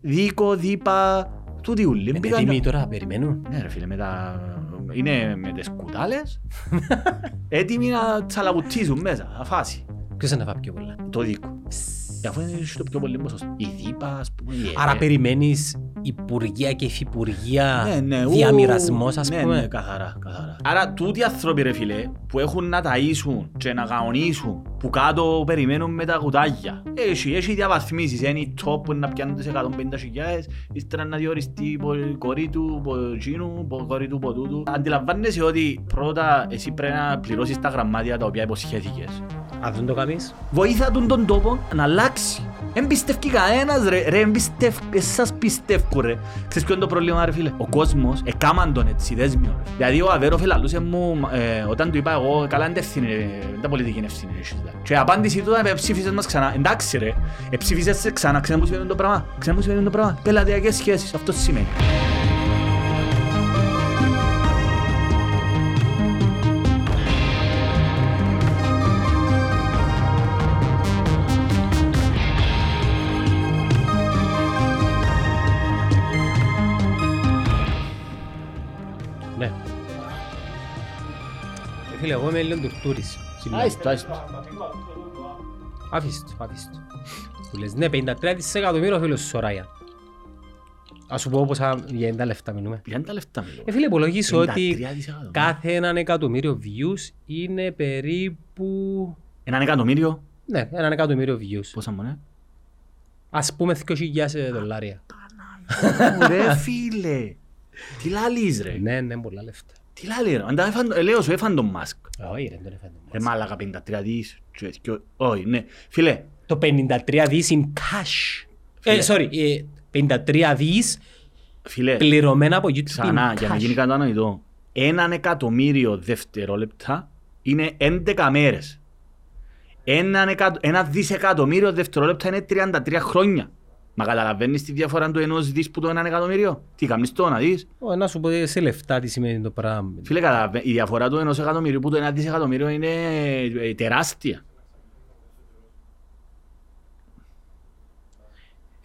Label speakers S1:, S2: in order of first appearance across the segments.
S1: Δίκο, Δίπα, τούτοι ούλοι.
S2: Είναι
S1: Μπήκαν-
S2: έτοιμοι τώρα, περιμένουν.
S1: Ναι ρε φίλε, με τα... είναι με τις κουτάλες, έτοιμοι να τσαλαβουτίζουν μέσα, αφάση.
S2: Ποιος είναι να φάει πιο πολλά.
S1: Το δίκο. Ε, Αφού είναι στο πιο πολύ ποσοστό. Η Δίπα, ας πούμε, η
S2: Άρα
S1: ΕΡΕ.
S2: περιμένεις υπουργεία και υφυπουργεία
S1: Ναι, ναι, ου,
S2: διαμοιρασμός ας
S1: ναι, Ναι,
S2: πούμε.
S1: καθαρά, καθαρά. Άρα τούτοι οι άνθρωποι ρε φίλε που έχουν να ταΐσουν και να καονίσουν που κάτω περιμένουν με τα κουτάγια. Έχει, έχει διαβαθμίσεις, είναι οι top που είναι να πιάνουν τις 150.000 ύστερα να διοριστεί από κορή του, από εκείνου, από κορή του, από τούτου. Αντιλαμβάνεσαι ότι πρώτα εσύ πρέπει να πληρώσεις τα γραμμάτια τα οποία υποσχέθηκες.
S2: Αν δεν το κάνεις.
S1: Βοήθα τον τον τόπο να αλλάξει. Εν πιστεύει κανένας ρε, ρε, εν πιστεύ, εσάς πιστεύω ρε. Ξέρεις ποιο είναι το πρόβλημα ρε φίλε; Ο κόσμος εκάμαν τον έτσι δέσμιο ρε. Δηλαδή ο Αβέροφ ελαλούσε μου, ε, όταν του είπα εγώ, καλά είναι ευθύνη, ρε, δεν τα πολιτική ευθύνη ρε. εσείς, δε». Και η απάντηση του ήταν ψήφισες μας ξανά. Εντάξει ρε, ε, ψήφισες σε ξανά, ξέρεις που σημαίνει το πράγμα; Ξέρεις που σημαίνει το πράγμα; Πελατειακές σχέσεις, αυτό σημαίνει.
S2: Εγώ είμαι λίγο τουρτούρης. Σήμερα.
S1: Άιστο, άιστο.
S2: Άφησε το, άφησε το. Που λες, ναι, 53 δισεκατομμύρια ο φίλος σου ο Ράιαν. Ας σου πω πόσα για τα λεφτά μιλούμε.
S1: Ποια είναι τα λεφτά μιλώ.
S2: Ε, φίλε, υπολογίσω
S1: 53
S2: ότι
S1: δισεκατομμύρια.
S2: κάθε έναν εκατομμύριο views είναι περίπου...
S1: Έναν εκατομμύριο,
S2: Ναι, έναν εκατομμύριο views.
S1: πόσα μου είναι.
S2: Ας πούμε 2.000 δολάρια.
S1: Ρε φίλε, τι λαλείς ρε.
S2: Ναι, ναι, πολλά λεφτά.
S1: Τι λαλεί ρε, αντά έφαν- ε, λέω σου έφαν τον Μάσκ.
S2: Όχι ρε, δεν έφερε.
S1: Ρε μάλακα 53 δις. και- και- Όχι, ναι. Φίλε,
S2: Το 53 δις in cash. Ε,
S1: Φίλε.
S2: sorry, ε, 53 δις
S1: φίλε,
S2: πληρωμένα από YouTube
S1: ξανά
S2: in
S1: για να
S2: cash.
S1: γίνει κατανοητό. Έναν εκατομμύριο δευτερόλεπτα είναι 11 μέρες. Έναν εκα- Ένα δισεκατομμύριο δευτερόλεπτα είναι 33 χρόνια. Μα καταλαβαίνεις τη διαφορά του ενός δις που το έναν εκατομμύριο; Τι κάνεις το να δεις;
S2: Ω, Να σου πω σε λεφτά τι σημαίνει το πράγμα.
S1: Φίλε, καταλαβα- η διαφορά του ενός εκατομμυρίου που το ένα δισεκατομμύριο είναι ε, τεράστια.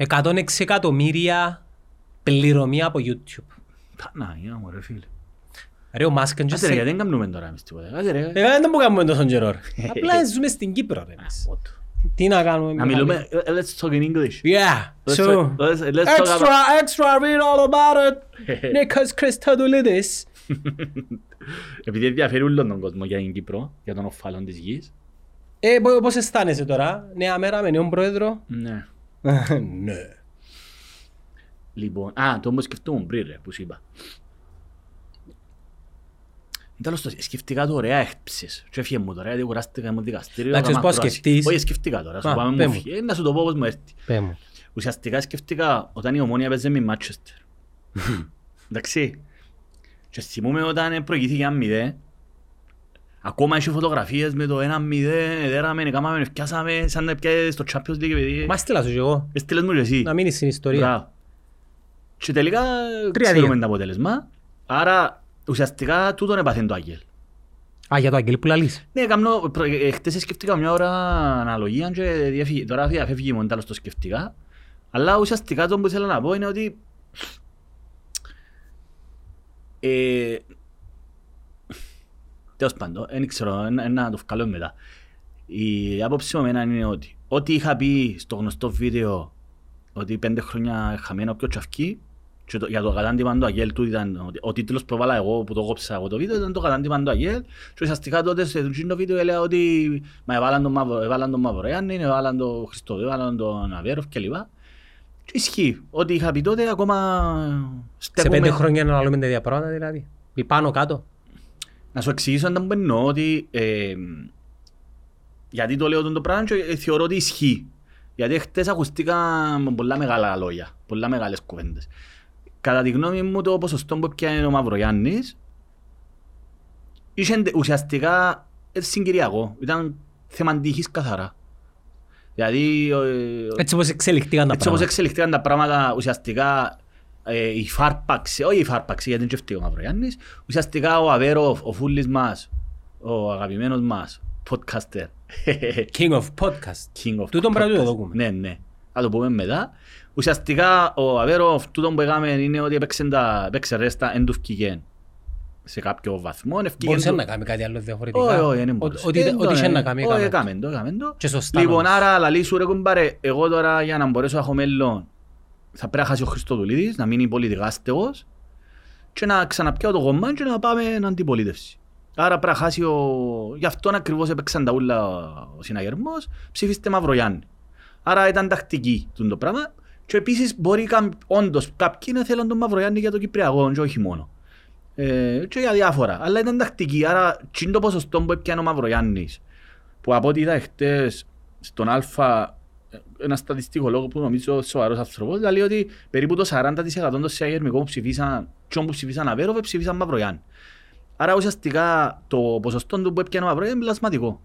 S2: 106 εκατομμύρια πληρωμή από YouTube.
S1: Παναγία μου ρε φίλε.
S2: Ρε ο Μάσκ είναι
S1: Άντε ρε, γιατί δεν κάνουμε τώρα εμείς τίποτα. Άντε ρε.
S2: Ε, δεν το κάνουμε τόσο καιρό. ρε. Απλά ζούμε στην Κύπρο. Ρε, εμείς.
S1: What?
S2: Τι να κάνουμε.
S1: Να
S2: Μιχάλη;
S1: μιλούμε, ε, let's talk in English.
S2: Yeah.
S1: Let's
S2: So,
S1: talk, let's, let's talk
S2: extra,
S1: about...
S2: extra, read all about it. Nikos Christodoulides.
S1: Επειδή ενδιαφέρει όλον τον κόσμο για την Κύπρο, για τον οφάλων της γης.
S2: Ε, πο- πώς αισθάνεσαι τώρα, νέα μέρα με νέον πρόεδρο;
S1: Ναι.
S2: Ναι.
S1: Λοιπόν, α, το όμως σκεφτόμουν πριν ρε, που σου είπα. Τέλος το σκεφτήκα το ωραία έκπψες. Και έφυγε μου τώρα, γιατί κουράστηκα μου δικαστήριο.
S2: Εντάξει,
S1: να μ'
S2: πώς
S1: ακροάσει.
S2: σκεφτείς.
S1: Όχι, σκεφτήκα τώρα, σου
S2: Α,
S1: πάμε
S2: πέ
S1: μου
S2: μου.
S1: φύγει. Ε, Να σου το πω πώς μου έρθει.
S2: Πέ μου.
S1: Ουσιαστικά σκεφτήκα όταν η Ομόνια παίζε με η Μάτσεστερ. Εντάξει. Και θυμούμαι όταν προηγήθηκε ένα μηδέ, ακόμα έχει φωτογραφίες με το ένα μηδέ, εδέραμε, έκαναμε, ευκιάσαμε, σαν να πιάσεις στο Champions League, παιδί.
S2: Μα στείλα σου κι εγώ.
S1: Έστειλες μου και εσύ.
S2: Να μείνεις στην ιστορία.
S1: Μπράβο. Και τελικά
S2: Τρία
S1: ξέρουμε
S2: δύο.
S1: το αποτέλεσμα. Άρα ουσιαστικά τούτον έπαθεν το Άγγελ.
S2: Α, για το Αγγελί που λαλείς.
S1: Ναι, καμνώ, προ- ε, χτες σκεφτήκα μια ώρα αναλογία και διαφύγει- τώρα διαφεύγει μόνο τέλος το σκεφτήκα. Αλλά ουσιαστικά το που ήθελα να πω είναι ότι ε, τέλος πάντων, δεν ξέρω, ε, να- να το βγάλω μετά. Η άποψη μου εμένα είναι ότι ό,τι είχα πει στο γνωστό βίντεο ότι πέντε χρόνια χαμένο πιο τσαφκί και το, για το κατάντημα του Αγγέλ του ήταν ότι ο τίτλος προβάλλα εγώ που το κόψα εγώ το βίντεο ήταν το κατάντημα του Αγγέλ και ουσιαστικά τότε σε εκείνο το βίντεο έλεγα ότι μα έβαλαν τον Μαύρο, έβαλαν τον Μαυρογιάννη, έβαλαν τον Χριστό, έβαλαν τον Αβέροφ κλπ. Και ισχύει. Ό,τι είχα πει τότε ακόμα
S2: Σε
S1: στέκομαι...
S2: πέντε χρόνια να λέμε τα ίδια πράγματα δηλαδή. Ή πάνω κάτω.
S1: Να σου εξηγήσω αν δεν εννοώ ότι ε, γιατί το λέω το πράγμα και ε, θεωρώ ότι ισχύει. Γιατί χτες ακουστήκαν πολλά μεγάλα λόγια, πολλά μεγάλες κουβέντες. Κατά τη γνώμη μου το ποσοστό που πιάνε ο Μαυρογιάννης είχε εντε- ουσιαστικά ε, συγκυριακό, ήταν θέμα τύχης καθαρά. Δηλαδή ε,
S2: Έτσι όπως εξελιχτήκαν τα
S1: έτσι όπως
S2: πράγματα.
S1: εξελιχθήκαν τα πράγματα ουσιαστικά ε, η φάρπαξη, όχι η φάρπαξη γιατί δεν τσεφτεί ο Μαυρογιάννης, ουσιαστικά ο Αβέρο, ο Φούλης μας, ο αγαπημένος μας, podcaster,
S2: King of podcast.
S1: king of
S2: Τούτον πρέπει να το
S1: podcast.
S2: δούμε.
S1: Ναι, ναι. Θα το πούμε μετά. Ουσιαστικά ο Αβέροφ τούτο που έκαμε είναι ότι έπαιξε, τα, έπαιξε ρέστα εν τους φκηγέν σε κάποιο βαθμό. ευκήγεν
S2: Μπορούσε
S1: του-
S2: να κάνει κάτι άλλο
S1: Όχι,
S2: διαφορετικά.
S1: όχι, δεν
S2: Ότι-
S1: μπορούσε.
S2: Ότι
S1: Ε,
S2: ότι
S1: τον,
S2: είχε
S1: ε,
S2: να κάνει,
S1: όχι,
S2: έκαμε.
S1: έκαμε το, έκαμε το.
S2: Και σωστά.
S1: Λοιπόν,
S2: νομίζω.
S1: άρα λαλή σου ρε κουμπάρε, εγώ τώρα για να μπορέσω να έχω μέλλον θα πρέπει να χάσει ο Χριστοδουλίδης, να μείνει πολιτικά στεγός και να ξαναπιάω το κομμάτι και να πάμε εν αντιπολίτευση. Άρα πρέπει να χάσει ο... Γι' αυτόν ακριβώς έπαιξαν τα ούλα ο συναγερμός, ψήφιστε Μαυρογιάννη. Άρα ήταν τακτική τούτο το πράγμα και επίσης μπορεί κα... όντως κάποιοι να θέλουν τον Μαυρογιάννη για το Κυπριακό και όχι μόνο. Ε, και για διάφορα. Αλλά ήταν τακτική. Άρα, τι το ποσοστό που έπιανε ο Μαυρογιάννης, που από ό,τι είδα χτες στον Α, ένα στατιστικό λόγο που νομίζω σοβαρός άνθρωπος, λέει ότι περίπου το 40% των σιαγερμικών που ψηφίσαν, τσιόν που ψηφίσαν Αβέροβε, ψηφίσαν Μαυρογιάννη. Άρα ουσιαστικά το ποσοστό του που έπιανε ο Μαυρογιάννη είναι πλασματικό.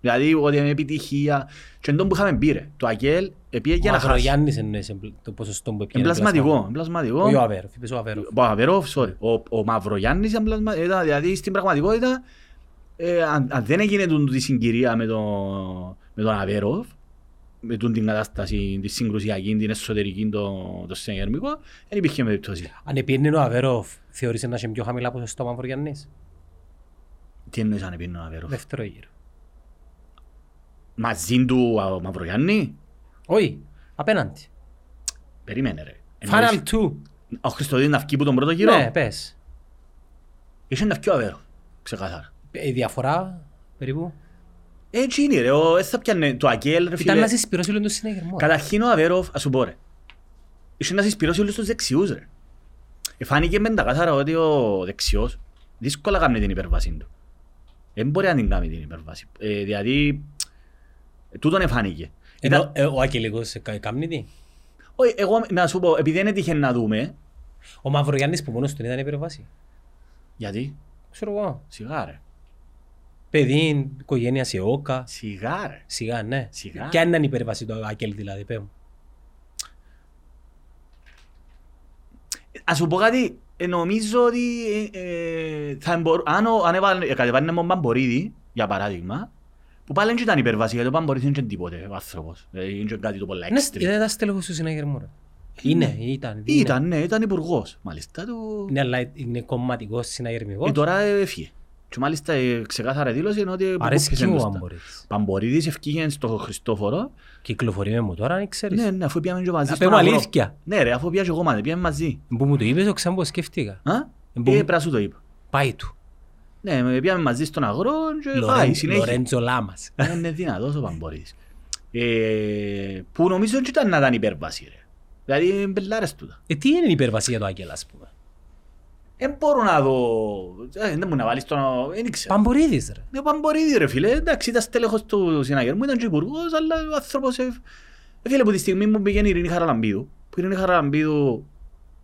S1: Δηλαδή ότι είναι επιτυχία. Και εντός που είχαμε πει ρε, το ΑΚΕΛ επίε για
S2: Ο
S1: να χάσει.
S2: Μαυρογιάννης εννοείς εμπλ- το ποσοστό που έπιανε.
S1: Εμπλασματικό, εμπλασματικό.
S2: Όχι ο Αβέροφ, είπες ο Αβέροφ.
S1: Ο Αβερόφ, sorry. Ο, ο Μαυρογιάννης ήταν πλασμα- ήταν, δηλαδή στην πραγματικότητα ε, αν, αν δεν έγινε τούτη τη συγκυρία με, το, με τον Αβερόφ με τούτη την κατάσταση, τη συγκρουσιακή, την εσωτερική, το, το συνεργερμικό, δεν υπήρχε περίπτωση.
S2: Αν επίενε ο Αβέροφ, θεωρείς να έχει πιο χαμηλά ποσοστό ο Μαυρογιάννης;
S1: Τι εννοείς αν επίνει ο Αβερόφ.
S2: Δεύτερο γύρο.
S1: Μαζί του ο Μαυρογιάννη,
S2: Όχι, απέναντι.
S1: περίμενε ρε.
S2: Final
S1: Εννοείς-
S2: two.
S1: Ο Χριστοδίνης να βγει που τον πρώτο γύρο,
S2: Ναι, πες.
S1: είχε να βγει ο Αβερόφ. Ξεκάθαρα.
S2: Η διαφορά περίπου.
S1: Έτσι είναι ρε, ο, έτσι θα πιάνε το ΑΚΕΛ ρε φίλε.
S2: Ήταν να συσπηρώσει όλο το συναγερμό.
S1: Καταρχήν ο Αβέροφ, ας σου πω ρε, είχε να συσπηρώσει όλους τους δεξιούς ρε. Εφάνηκε με τα καθάρα ότι ο δεξιός δύσκολα κάνει την υπερβάση του. Δεν μπορεί να την κάνει την υπερβάση. Ε, δηλαδή, ε, τούτον εφάνηκε.
S2: Ενώ
S1: Ήταν-
S2: ε, ο Ακελικός ε, κα- κάμνει τι.
S1: Όχι, εγώ να σου πω, επειδή δεν έτυχε να δούμε,
S2: Ο Μαυρογιάννης που μόνος του ήταν υπερβάση.
S1: γιατί,
S2: Ξέρω εγώ.
S1: σιγά ρε,
S2: Παιδί, οικογένεια σε όκα.
S1: σιγά ρε.
S2: Σιγά, ναι.
S1: Σιγά.
S2: Κι αν είναι υπερβάση το Ακέλ δηλαδή, πέ μου.
S1: Ας σου πω κάτι, ε, νομίζω ότι ε, ε, θα εμπορ... αν, ο- αν έβαλε, ε, κατεβάνε με τον Παμπορίδη, για παράδειγμα, που πάλι δεν ήταν υπερβάση, γιατί ο Παμπορίδης δεν είναι τίποτε ο άνθρωπος. Δηλαδή, είναι κάτι το πολλά
S2: Είναι
S1: extreme.
S2: ήταν τα στέλεχος του συναγερμού. ρε. Είναι, ήταν. είναι.
S1: Ήταν, ναι, ήταν υπουργός, μάλιστα. Του...
S2: Ναι, αλλά είναι κομματικός
S1: Ε,
S2: συναγερμικός.
S1: τώρα έφυγε. Και μάλιστα ε, ξεκάθαρα δήλωσε ότι
S2: Αρέσκει
S1: αποκόπησε
S2: μου
S1: τους
S2: αν
S1: τα.
S2: μπορείς.
S1: Παμπορίδης ευκήγε στο Χριστόφορο.
S2: Κυκλοφορεί με μου τώρα, αν ξέρεις.
S1: Ναι, ναι, αφού πήγαμε και μαζί
S2: Να
S1: στον
S2: πούμε
S1: αγρό.
S2: αλήθεια.
S1: Ναι ρε, αφού πήγαμε και εγώ μαζί, πήγαμε μαζί.
S2: Που μου το είπες, ο Ξάμπο σκέφτηκα.
S1: Α;
S2: Μπο-
S1: Ε, πρέπει να σου το είπα.
S2: Πάει του.
S1: Ναι, με- πήγαμε μαζί στον αγρό και πάει
S2: Λορέν-
S1: συνέχεια.
S2: Λορέντζο Λάμας.
S1: Δεν είναι δυνατός ο Παμπορίδης. Ε, που νομίζω ότι ήταν να ήταν υπέρβαση ρε. Δηλαδή μπελάρες τούτα.
S2: Ε, τι είναι η υπερβασία για το Άγγελ, ας πούμε;
S1: Δεν μπορώ να δω... Ε, Δεν μου να βάλεις τον... Δεν ήξερα.
S2: Παμπορίδης, ρε.
S1: Ναι, ο Παμπορίδης ρε φίλε, εντάξει ήταν στέλεχος του συναγερμού, ήταν και υπουργός, αλλά ο άνθρωπος... Ε, ε, φίλε, που τη στιγμή που πήγαινε η Ειρήνη Χαραλαμπίδου, που η Ειρήνη Χαραλαμπίδου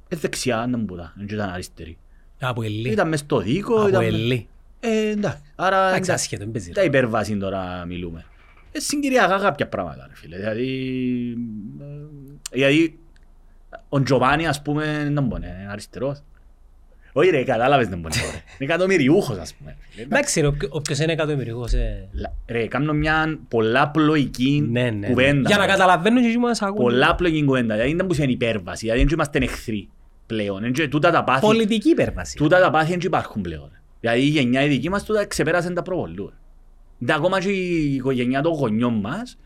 S1: ε, δεξιά, δεν μου πούτα, δεν ήταν αριστερή.
S2: Από Ελλή.
S1: Ήταν μες στο δίκο,
S2: Από
S1: ήταν... μες-
S2: Ελλή.
S1: Ε, εντάξει, άρα
S2: Εντάξει,
S1: εντάξει,
S2: ασχέτω, δεν παίζει.
S1: τα υπερβάση τώρα μιλούμε. Ε, συγκυριακά κάποια πράγματα ρε φίλε, δηλαδή... ε, Δηλαδή, ο Τζοβάνι ας πούμε, δεν μπορεί, είναι αριστερός. Όχι ρε, κατάλαβες δεν μπορεί, ρε. είναι εκατομμυριούχος ας πούμε. φίλε.
S2: Εντάξει, ρε, όποιο- όποιος είναι εκατομμυρικός, ε,
S1: Λα- Ρε, κάνω μια πολλά πλοϊκή
S2: Ναι, ναι, ναι.
S1: κουβέντα.
S2: Για να
S1: ρε.
S2: καταλαβαίνουν και εκείνοι που μας ακούν.
S1: Πολλά πλοϊκή κουβέντα. Δηλαδή δεν που είναι υπέρβαση. Δηλαδή δεν είμαστε εχθροί πλέον. Δεν και- Τούτα τα πάθη,
S2: Πολιτική υπέρβαση.
S1: τούτα τα πάθη δεν υπάρχουν πλέον. Δηλαδή η γενιά η δική μας τούτα ξεπέρασαν τα προβολού. Δηλαδή ακόμα και η οικογένεια των γονιών μας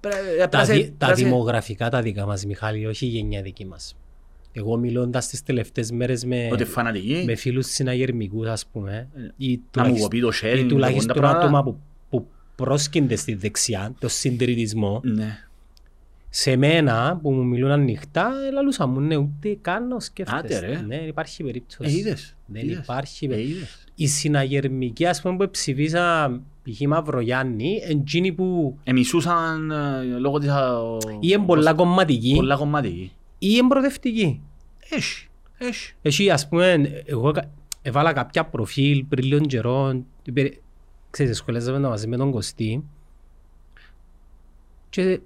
S1: πρέ-
S2: Τα,
S1: πρέπει να
S2: δι-
S1: σε-
S2: τα
S1: πρέπει να σε-
S2: δημογραφικά τα δικά μας, Μιχάλη, όχι η γενιά δική μας. Εγώ μιλώντας τις τελευταίες μέρες με,
S1: Ότι φανατικοί.
S2: με φίλους συναγερμικούς, ας πούμε, ή
S1: Να μου
S2: τουλάχιστον,
S1: κοπεί το sharing.
S2: ή
S1: τα
S2: τουλάχιστον
S1: πράγματα.
S2: άτομα που, που πρόσκυνται στη δεξιά, το συντηρητισμό,
S1: Ναι.
S2: σε μένα που μου μιλούν ανοιχτά, λαλούσα μου, ναι, ούτε καν να σκέφτεσαι.
S1: Άντε, ρε.
S2: Ναι, δεν υπάρχει
S1: Ε,
S2: περίπτωση.
S1: είδες.
S2: Δεν
S1: είδες.
S2: υπάρχει
S1: Ε,
S2: περίπτωση.
S1: Είδες.
S2: Οι συναγερμικοί, ας πούμε, που ψηφίσα π.χ. Μαυρογιάννη, εντζίνοι που
S1: Εμισούσαν ε, λόγω της... α, ο-
S2: ή είναι πολλά κομματικοί
S1: πολλά κομματικοί.
S2: ή είναι προοδευτικοί.
S1: Έχει. Έχει.
S2: Εσύ, ας πούμε, εγώ κα- έβαλα κάποια προφίλ πριν λίγων καιρών, υπε- ξέρεις, σχολιάζαμε τα μαζί με τον Κωστή και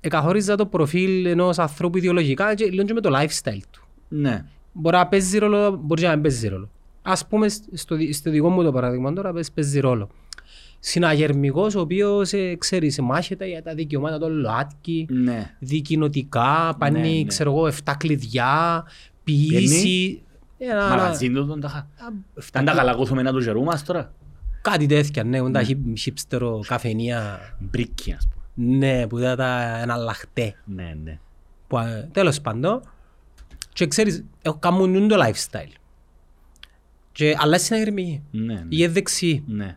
S2: εκαχώριζα το προφίλ ενός ανθρώπου ιδεολογικά και λίγο και με το lifestyle του.
S1: Ναι.
S2: Μπορεί να παίζει ρόλο, μπορεί και να μην παίζει ρόλο. Ας πούμε, στο, δι- στο δικό μου το παράδειγμα τώρα, πες- παίζει ρόλο. συναγερμικός ο οποίος, ε, ξέρεις, μάχεται για τα δικαιώματα των ΛΟΑΤΚΙ,
S1: Ναι.
S2: δικοινοτικά, πάνει,
S1: ναι.
S2: ξέρω εγώ, 7 κλειδιά, ποιήσει. Ένα-
S1: Μαγαζίν του τον τάχα.
S2: εφτά
S1: Αν τα
S2: κλει-
S1: καλακούθουμε να τους γερούμε μας τώρα.
S2: Κάτι τέτοια, ναι, όντα χιπστερο καφενεία,
S1: Μπρίκι, ας πούμε.
S2: ναι, που ήταν τα εναλλαχτέ.
S1: Ναι, ναι.
S2: Που, α, τέλος πάντων, και ξέρεις, έχω κάνουν το lifestyle. Και αλλά συναγερμική.
S1: Ναι, ναι.
S2: Ή δεξί.
S1: Ναι.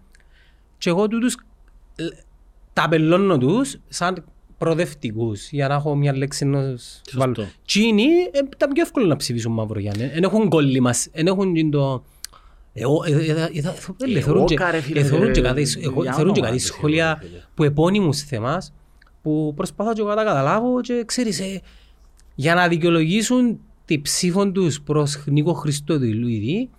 S2: Και εγώ τούτους ε, τα απελώνω τους σαν προοδευτικούς για να έχω μια λέξη να τους
S1: Σωστό.
S2: βάλω. Τσίνοι ε, ήταν πιο εύκολο να ψηφίσουν Μαυρογιάννη. Δεν έχουν κόλλημα, δεν έχουν και το... Εγώ, ε, ε, ε, ε, ε,
S1: Εγώ,
S2: θεωρούν και-
S1: καρέ, φίλε,
S2: ε, θεωρούν και
S1: ε,
S2: κάτι-
S1: για
S2: εγώ-
S1: όνομα
S2: θεωρούν και κάτι
S1: του Θεού,
S2: σχόλια
S1: ρε φίλε.
S2: που επώνυμους θεμάς που προσπαθώ και εγώ να τα καταλάβω και ξέρεις ε, για να δικαιολογήσουν τη ψήφο τους προς Νίκο Χριστοδηλούιδη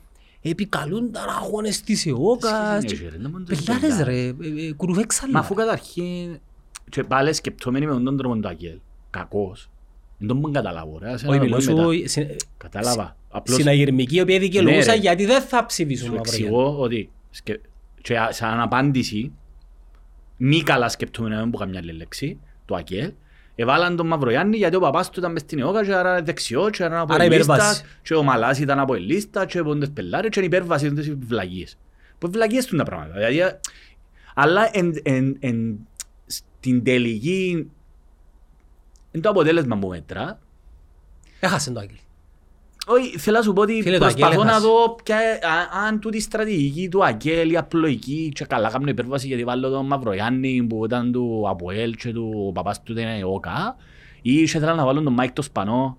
S2: επικαλούν τα αγώνες της ΕΟΚΑ.
S1: Σχέση είναι, ρε, να μην το
S2: Πελάρες
S1: συζητάμε.
S2: ρε, ε, ε, κουρουβέξαλα.
S1: Μα αφού καταρχήν και πάλι σκεπτόμενοι με τον τρόπο του Αγγέλ, κακός, δεν τον μπορώ να καταλάβω ρε, ας
S2: Όχι,
S1: να το
S2: μιλώ
S1: πω
S2: σου
S1: μετά.
S2: συ-
S1: Κατάλαβα. Απλώς
S2: συναγερμική, η οποία δικαιολογούσα
S1: Ναι, ρε.
S2: γιατί δεν θα ψηφίσουν
S1: σου
S2: Μαυρογιάννη.
S1: εξηγώ ότι σκε- και α- σαν απάντηση μη καλά σκεπτόμενοι να μην πω καμιά άλλη λέξη του Αγγέλ Εβάλαν τον Μαυρογιάννη γιατί ο παπάς του ήταν μες στην ΕΟΚΑ και άρα δεξιό και άρα από
S2: Άρα
S1: ελίστας
S2: υπέρβαση.
S1: και ο Μαλάς ήταν από ελίστα και πόντες πελάρες και είναι υπέρβαση των τις βλαγίες. Που βλαγίες του τα πράγματα. Δηλαδή, ε, αλλά εν, εν, εν, στην τελική είναι το αποτέλεσμα που μετρά
S2: Έχασε το Άγγελ.
S1: Όχι, θέλω να σου πω ότι
S2: Φίλε, το
S1: προσπαθώ
S2: Αγγέλ
S1: να
S2: έχασε.
S1: δω ποια, α- αν τούτη η στρατηγική του Αγγέλ, η απλοϊκή και καλά κάνω υπέρβαση γιατί βάλω τον Μαυρογιάννη που ήταν του Αποέλ και του παπάς του ήταν ΟΚΑ ή και ήθελα να βάλω τον Μάικ το Σπανό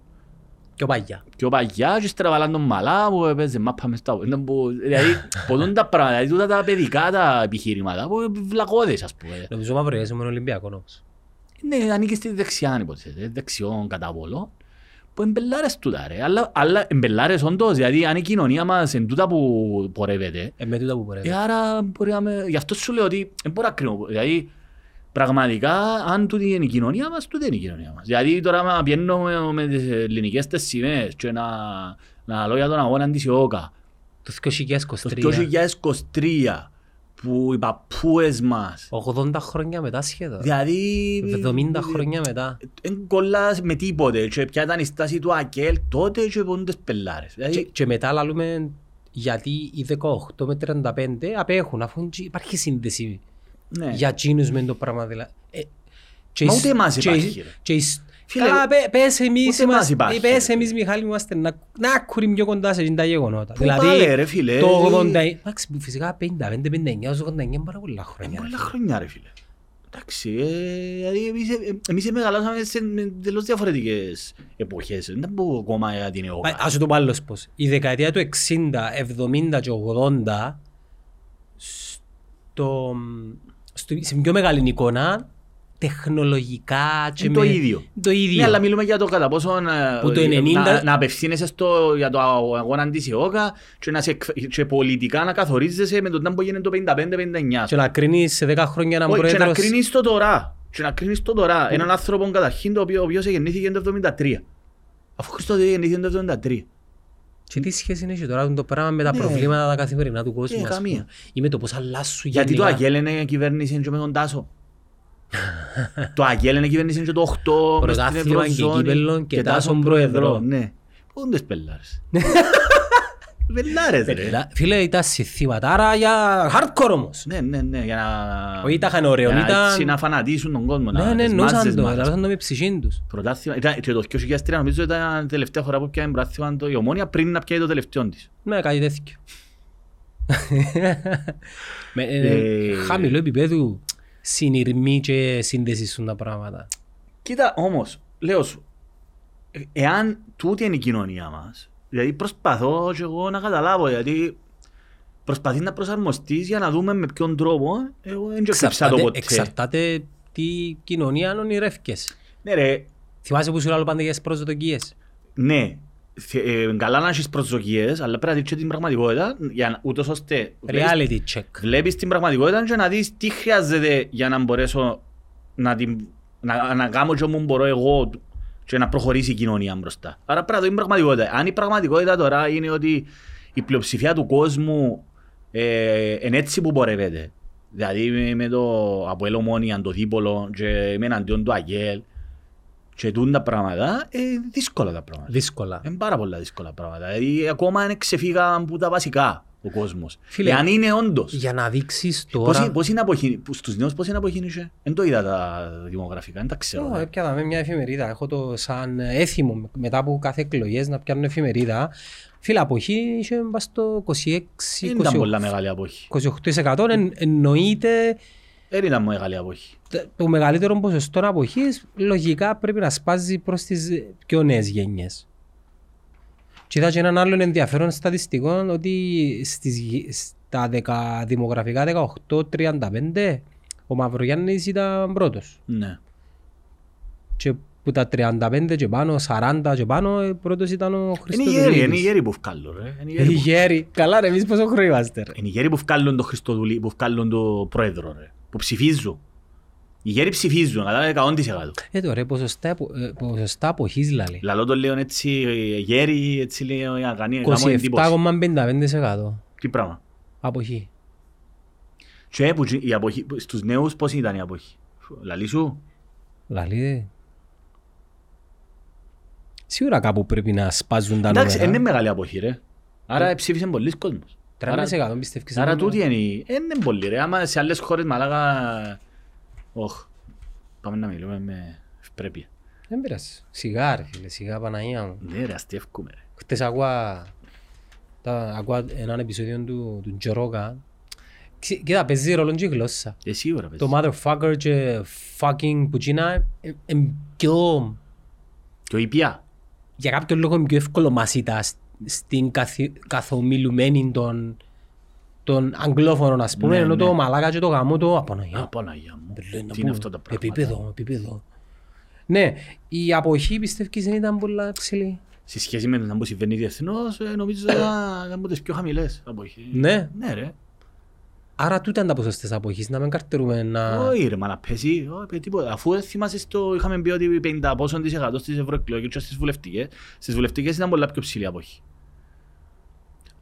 S2: Και ο Παγιά.
S1: και ο Παγιά και ύστερα βάλαν τον Μαλά που έπαιζε μάπα μες στα ήταν που- Δηλαδή, ποτούν τα πράγματα, δηλαδή τούτα τα παιδικά τα επιχειρήματα που βλακώδες ας πούμε.
S2: Νομίζω ο Μαυρογιάννης είναι Ολυμπιακός όμως.
S1: Ναι, ανήκει στη δεξιά, αν υποθέτει, δεξιόν καταβολό. Που εμπελάρες τούτα ρε, αλλά, αλλά εμπελάρες όντως, δηλαδή αν η κοινωνία μας εν τούτα που πορεύεται,
S2: Ε, με τούτα που μπορεί.
S1: ε, άρα μπορεί να με... Γι' αυτό σου λέω ότι δεν μπορώ να κρίνω, δηλαδή πραγματικά αν τούτη είναι η κοινωνία μας, τούτη είναι η κοινωνία μας. Δηλαδή τώρα μα πιένω με, με τις ελληνικές τις σημαίες και να, να λέω για τον αγώνα της ΙΟΚΑ,
S2: Το
S1: το
S2: 2023.
S1: 2023 που οι παππούες μας,
S2: 80 χρόνια μετά σχεδόν.
S1: δηλαδή...
S2: 70 χρόνια μετά.
S1: δεν κολλάς με τίποτε και ποια ήταν η στάση του ΑΚΕΛ τότε και πόντες πελάρες.
S2: Και,
S1: Δηλαδή,
S2: και μετά λαλούμε γιατί οι 18 με 35 απέχουν αφού υπάρχει σύνδεση
S1: ναι.
S2: για εκείνους με το πράγμα δηλαδή. Ε, και
S1: Μα
S2: η-
S1: ούτε εμάς
S2: και η-
S1: υπάρχει, ρε.
S2: και η-
S1: Φίλε,
S2: Καλά, πε- πες εμείς
S1: ούτε εμάς
S2: είμαστε,
S1: υπάρχει,
S2: πες
S1: ρε.
S2: εμείς Μιχάλη μου είμαστε να, να κουρím πιο κοντά σε εκείνα τα γεγονότα.
S1: Πού πάλι, ρε, φίλε,
S2: το
S1: δηλαδή-
S2: 80, εντάξει που φυσικά 55-59 ως 89 είναι πάρα πολλά
S1: είναι
S2: χρόνια.
S1: πολλά
S2: ρε.
S1: χρόνια ρε φίλε. Εντάξει, ε, δηλαδή εμείς, ε, εμείς μεγαλώσαμε σε με τελώς διαφορετικές εποχές. Δεν μπορώ ακόμα για την
S2: Μα,
S1: ΕΟΚΑ.
S2: Ας το πω άλλος πώς. Η δεκαετία του 60, 70 και 80 στο, στο, σε πιο μεγάλη εικόνα τεχνολογικά και
S1: Είναι το
S2: με-
S1: ίδιο.
S2: Το ίδιο.
S1: Ναι, αλλά μιλούμε για το κατά πόσο ε,
S2: Που το
S1: ε,
S2: 90
S1: να, να απευθύνεσαι στο, για το αγώνα της ΕΟΚΑ και, να σε, εκφ- και πολιτικά να καθορίζεσαι με τον τάμπο γίνεται το 55-59.
S2: Και να κρίνεις σε 10 χρόνια έναν
S1: Όχι, και να
S2: πρόεδρος...
S1: κρίνεις το τώρα. Και να κρίνεις το τώρα. Έναν άνθρωπο καταρχήν το οποίο, ο οποίος γεννήθηκε το 73. Αφού Χριστός γεννήθηκε το 73.
S2: Και τι σχέση έχει τώρα το πράγμα με τα
S1: Ναι.
S2: προβλήματα τα καθημερινά του κόσμου.
S1: Ε,
S2: ας πούμε.
S1: καμία.
S2: Ή με το πώς αλλάσουν
S1: Γιατί το
S2: γενικά;
S1: Αγγέλ είναι κυβέρνηση και με τον Τάσο. Το Αγγέλ είναι κυβέρνηση και το 8 μες στην
S2: Πρωτάθλημα και
S1: Ευρωζώνη
S2: κύπελλον και Τάσον πρόεδρο.
S1: Ναι. Πού είναι τις πελάρες; Πελάρες ρε.
S2: Πελά- Φίλε, ήταν συθήματα, άρα για hardcore όμως.
S1: Ναι, ναι, ναι, για να...
S2: Όχι, ήταν ωραίο,
S1: για να
S2: ήταν-
S1: έτσι να φανατίσουν τον κόσμο.
S2: Ναι,
S1: να-
S2: ναι,
S1: τις
S2: εννοούσαν
S1: μάζες
S2: το,
S1: μας.
S2: ελάβασαν το με ψυχήν τους.
S1: Πρωτάθλημα, ήταν και το 2003 νομίζω ήταν η τελευταία φορά που πιάνε πρωτάθλημα το η Ομόνια πριν να πιάει το τελευταίο της.
S2: Ναι, κάτι τέτοιο. Με ε,
S1: Ε,
S2: χαμηλό επίπεδο συνειρμή και σύνδεσης στον τα πράγματα.
S1: Κοίτα όμως, λέω σου, ε, εάν τούτη είναι η κοινωνία μας, δηλαδή προσπαθώ και εγώ να καταλάβω γιατί προσπαθείς να προσαρμοστείς για να δούμε με ποιον τρόπο, εγώ δεν ξέψα το
S2: Εξαρτάται,
S1: ποτέ.
S2: εξαρτάται τι κοινωνία ονειρεύκες.
S1: Ναι ρε,
S2: Θυμάσαι που σου λέω πάντα για τις προσδοκίες.
S1: ναι, θε- ε, καλά να έχεις προσδοκίες, αλλά πρέπει να δεις και την πραγματικότητα, για να, ούτως ώστε βλέπεις-
S2: Reality check.
S1: βλέπεις την πραγματικότητα και να δεις τι χρειάζεται για να μπορέσω να, την, να, να κάνω και όπου μπορώ εγώ και να προχωρήσει η κοινωνία μπροστά. Άρα πρέπει να δω την πραγματικότητα. Αν η πραγματικότητα τώρα είναι ότι η πλειοψηφία του κόσμου ε, είναι έτσι που πορεύεται, Δηλαδή με, με το Αποέλ Ομόνιαν, το Δίπολο και με εναντίον του Αγέλ και τούν τα πράγματα, ε, δύσκολα τα πράγματα.
S2: Δύσκολα.
S1: Είναι πάρα πολλά δύσκολα πράγματα. Δηλαδή ακόμα είναι ξεφύγαν από τα βασικά ο κόσμος.
S2: Φίλε,
S1: Εάν είναι όντως.
S2: Για να δείξεις
S1: Πώς,
S2: τώρα...
S1: είναι- πώς είναι αποχή, που- στους νέους πώς είναι αποχή είχε. Δεν το είδα τα δημογραφικά, δεν τα ξέρω.
S2: Ω,
S1: ε.
S2: Έπιανα με μια εφημερίδα. Έχω το σαν έθιμο μετά από κάθε εκλογές να πιάνω εφημερίδα. Φίλε, αποχή είχε πας στο 26,
S1: Δεν ήταν πολλά μεγάλη αποχή.
S2: 28% εν, εννοείται
S1: Δεν ήταν μεγάλη αποχή.
S2: τε- το μεγαλύτερο ποσοστό αποχής λογικά πρέπει να σπάζει προς τις πιο νέες γενιές. Και είδα και έναν άλλο ενδιαφέρον στατιστικό ότι στις, γη- στα δεκα, δημογραφικά 18-35 ο Μαυρογιάννης ήταν πρώτος.
S1: Ναι.
S2: Και που τα 35 και πάνω, 40 και πάνω, ε, πρώτος ήταν ο
S1: Είναι οι
S2: Χριστοδουλίδης.
S1: γέροι, είναι οι γέροι που βγάλουν. ρε. Είναι οι γέροι
S2: Οι
S1: που-
S2: γέροι. Καλά ρε, εμείς πόσο χρόνο είμαστε ρε.
S1: Είναι οι γέροι που βγάλουν τον Χριστοδουλή, που βγάλουν τον πρόεδρο, ρε. Που ψηφίζουν. Οι γέροι ψηφίζουν, κατάλαβε 100%.
S2: Ε, τώρα, ποσοστά, απο- ε, ποσοστά αποχής λαλεί.
S1: Λαλό το λέω έτσι, ε, γέροι, έτσι λέω, για να κάνει να κάνω εντύπωση.
S2: 27,55%
S1: Τι πράγμα.
S2: αποχή.
S1: Και που η αποχή, που- στους νέους πώς ήταν η αποχή; Λαλή σου;
S2: Λαλεί. Σίγουρα κάπου πρέπει να σπάζουν τα
S1: Εντάξει, είναι
S2: νούμερα.
S1: μεγάλη αποχή ρε. Άρα ψήφισε πολλοί κόσμος. Άρα-
S2: 30% πιστεύεις.
S1: Άρα
S2: είναι
S1: τούτη είναι, η- ε, είναι πολύ ρε. Άμα σε άλλες χώρες μαλάκα... Όχ. Πάμε να μιλούμε με ευπρέπεια.
S2: Δεν πειράζει. Σιγά ρε φίλε, σιγά Παναγία μου.
S1: Ναι ρε, αστεύκουμε ρε.
S2: Χτες ακούα, τα, ακούα έναν επεισόδιο του, του Τζορόκα. Ξε- Κοίτα, παίζει ρόλο και η γλώσσα.
S1: Ε, σίγουρα πες.
S2: Το motherfucker και fucking που τσίνα είναι πιο,
S1: Και ο Ιππιά.
S2: για κάποιο λόγο είναι πιο εύκολο μασίτας σ- στην καθι, καθομιλουμένη των, των αγγλόφωνων ας πούμε,
S1: Ναι,
S2: ενώ
S1: ναι.
S2: το μαλάκα και το γαμό το απαναγιά.
S1: Α, Παναγία μου.
S2: Δεν λέω να
S1: Τι είναι
S2: πω,
S1: αυτά τα πράγματα.
S2: Επίπεδο, επίπεδο. Ναι, η αποχή πιστεύεις δεν ήταν πολλά ψηλή;
S1: Σε σχέση με το που συμβαίνει διεθνώς, ε, νομίζω ήταν από τις πιο χαμηλές αποχή.
S2: Ναι.
S1: Ναι ρε.
S2: Άρα τούτα είναι τα ποσοστές αποχής, να μην καρτερούμε να...
S1: Όχι ρε, μα να πέσει, όχι, πει τίποτα. Αφού δεν θυμάσαι στο, είχαμε πει ότι 50 πόσον της εκατό στις ευρωεκλογές και στις βουλευτικές, στις βουλευτικές ήταν πολλά πιο ψηλή αποχή.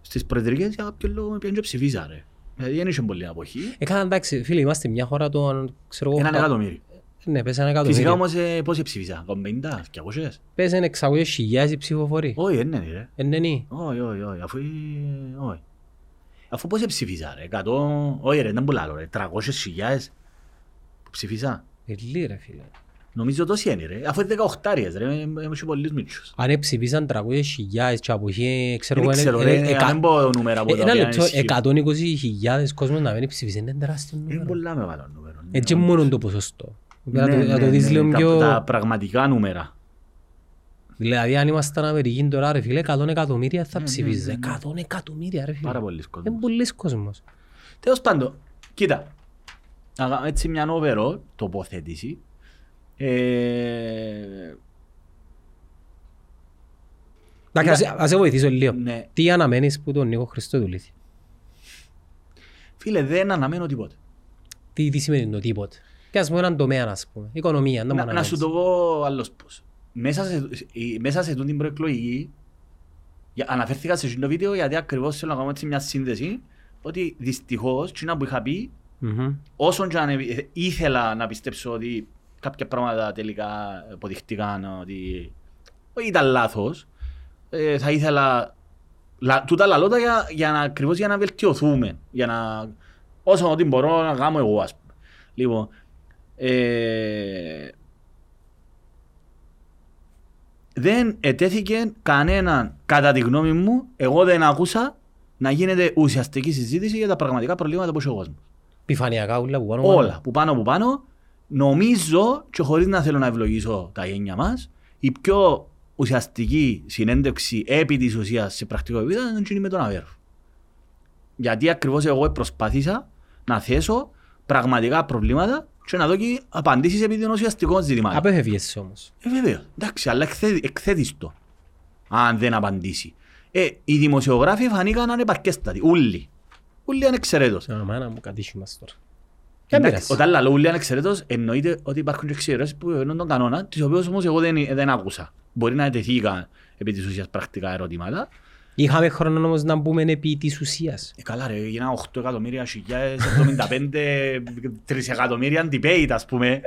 S1: Στις προεδρικές για κάποιο λόγο με πιάνε και ψηφίζα ρε. Δηλαδή δεν είχε πολλή αποχή.
S2: Έκανα εντάξει, φίλοι, είμαστε μια χώρα των, ξέρω εγώ...
S1: Έναν
S2: πα-
S1: εκατομμύριο.
S2: Ναι, πες ένα εκατομμύριο.
S1: Φυσικά όμως ε, πόσοι ψηφίζα, 50, 200.
S2: Πες ένα 600.000 οι ψηφοφοροί.
S1: Όχι, δεν είναι ρε.
S2: Ε, ναι, ναι.
S1: Όχι, όχι, όχι, αφού... ε, όχι. Αφού πόσοι ψηφίζα ρε, 100, όχι ρε, δεν πολλά ρε, 300 χιλιάδες που ψηφίζα.
S2: Ε, λί, ρε φίλε.
S1: Νομίζω τόσοι είναι ρε, αφού είναι 18 άριες ρε, είμαι πολλούς μίτσους.
S2: Αν ψηφίσαν 300.000 και αποχή, ξέρω
S1: Δεν
S2: εγώ,
S1: ξέρω
S2: είναι-
S1: ρε,
S2: είναι-
S1: αν
S2: εκα-
S1: δεν πω νούμερα από
S2: ε,
S1: τα
S2: Ένα
S1: οποία
S2: λεπτό,
S1: ισχύουν.
S2: 120.000 κόσμος να μην ψηφίσει, είναι τεράστιο
S1: Είναι
S2: νούμερο.
S1: πολλά μεγάλο νούμερο. ναι,
S2: Έτσι
S1: όντως.
S2: μόνο το ποσοστό.
S1: Ναι,
S2: Να το- Να το
S1: ναι,
S2: δεις
S1: ναι,
S2: λίγο
S1: τα-
S2: πιο...
S1: Τα πραγματικά νούμερα.
S2: Δηλαδή αν ήμασταν Αμερική τώρα ρε φίλε, 100 εκατομμύρια θα
S1: Ναι,
S2: ψηφίζε.
S1: ναι, ναι.
S2: 100 εκατομμύρια ρε φίλε.
S1: Πάρα πολλοί
S2: Είναι
S1: κόσμος.
S2: πολλής κόσμος.
S1: Τέλος πάντων, κοίτα, να κάνουμε έτσι μια overall τοποθέτηση. Ε,
S2: Εντάξει, ας- ας σε βοηθήσω λίγο.
S1: ναι.
S2: Τι αναμένεις που τον Νίκο Χριστοδουλίδη.
S1: Φίλε, δεν αναμένω τίποτα.
S2: Τι, τι σημαίνει το τίποτε; Και ας πούμε έναν τομέα, ας πούμε. Οικονομία, να μου
S1: Να, να σου
S2: αναμένεις.
S1: το πω άλλος πώς. Μέσα σε, η- μέσα σε τούτη την προεκλογική, για- αναφέρθηκα σε αυτό το βίντεο γιατί ακριβώς θέλω να κάνω έτσι μια σύνδεση ότι δυστυχώς, τσίνα που είχα πει,
S2: Μμμ.
S1: όσον και αν ε, ήθελα να πιστέψω ότι κάποια πράγματα τελικά αποδειχτήκαν ότι όχι ήταν λάθος, ε, θα ήθελα λα, τούτα λαλώτα για, για να, ακριβώς για να βελτιωθούμε, για να, όσο ότι μπορώ να κάνω εγώ ας πούμε. Λοιπόν, ε, δεν ετέθηκε κανέναν, κατά τη γνώμη μου, εγώ δεν άκουσα να γίνεται ουσιαστική συζήτηση για τα πραγματικά προβλήματα που έχει ο κόσμος
S2: Επιφανειακά ούλα που πάνω.
S1: όλα που πάνω που πάνω νομίζω και χωρίς να θέλω να ευλογήσω τα γένια μας η πιο ουσιαστική συνέντευξη επί της ουσίας σε πρακτικό επίπεδο ήταν εκείνη με τον Αβέρφ. Γιατί ακριβώς εγώ προσπάθησα να θέσω πραγματικά προβλήματα και να δω και απαντήσεις επί των ουσιαστικών ζητημάτων.
S2: Απέφευγες όμως.
S1: Ε, βέβαια. Εντάξει, αλλά εκθέτει, εκθέτεις το. Αν δεν απαντήσει. Ε, οι δημοσιογράφοι φανήκαν ανεπαρκέστατοι. Ούλοι. Ούλοι ανεξαιρέτως.
S2: Α, μάνα μου κατήχει μας τώρα. Δεν
S1: Εντάξει,
S2: πειράζει.
S1: Όταν λέω ούλοι ανεξαιρέτως, εννοείται ότι υπάρχουν και εξαιρέσεις που εννοούν τον κανόνα, τις οποίες όμως εγώ δεν, δεν άκουσα. Μπορεί να ετεθήκαν επί της ουσίας πρακτικά ερωτήματα,
S2: Είχαμε χρόνο όμως να μπούμε επί της ουσίας.
S1: Ε, καλά ρε, έγιναν 8 εκατομμύρια χιλιάδες, 75, 3 εκατομμύρια debate ας πούμε.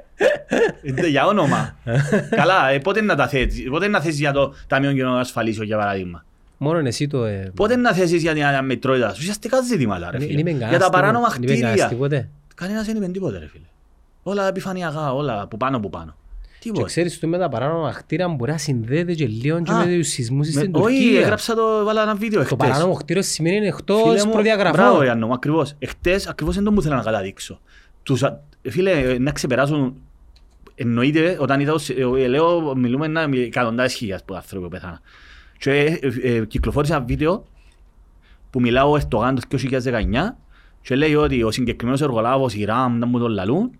S1: Ε, για όνομα. καλά, ε, πότε να τα θέσεις, πότε να θέσεις για το Ταμείο Κοινωνικών Ασφαλίσεων για παράδειγμα;
S2: Μόνο εσύ το... Ε...
S1: Πότε να θέσεις για την αναμετρότητα, ουσιαστικά ζητήματα ρε
S2: Είναι-
S1: φίλε.
S2: είναι
S1: Για τα
S2: εγκάστημα.
S1: παράνομα
S2: Είναι εγκάστημα
S1: κτίρια.
S2: ποτέ.
S1: Κανένας δεν είπε τίποτε ρε φίλε. Όλα επιφανειακά, όλα που πάνω που πάνω.
S2: Και
S1: Τίποτε.
S2: ξέρεις το με τα παράνομα κτίρια μπορεί να συνδέεται και λίγο και
S1: Α,
S2: με τους σεισμούς
S1: Με-
S2: στην
S1: Όχι,
S2: Τουρκία.
S1: έγραψα το, βάλα ένα βίντεο
S2: Το
S1: εχθές.
S2: παράνομο κτίριο σημαίνει είναι
S1: Φίλε
S2: εκτός
S1: μου, Μπράβο
S2: προδιαγραφών.
S1: Ιάννο, μου, ακριβώς. Εχθές ακριβώς δεν το μου ήθελα να καταδείξω. Τους, α- φίλε, να ξεπεράσουν εννοείται όταν είδα, ως- ε, λέω, μιλούμε να εκατοντάδες χιλιάδες που άνθρωποι που πέθαναν. Και ε, ε, κυκλοφόρησε ένα βίντεο που μιλάω ο Ερτογάν το 2019 και λέει ότι ο συγκεκριμένος εργολάβος, η ΡΑΜ, να μου τον λαλούν,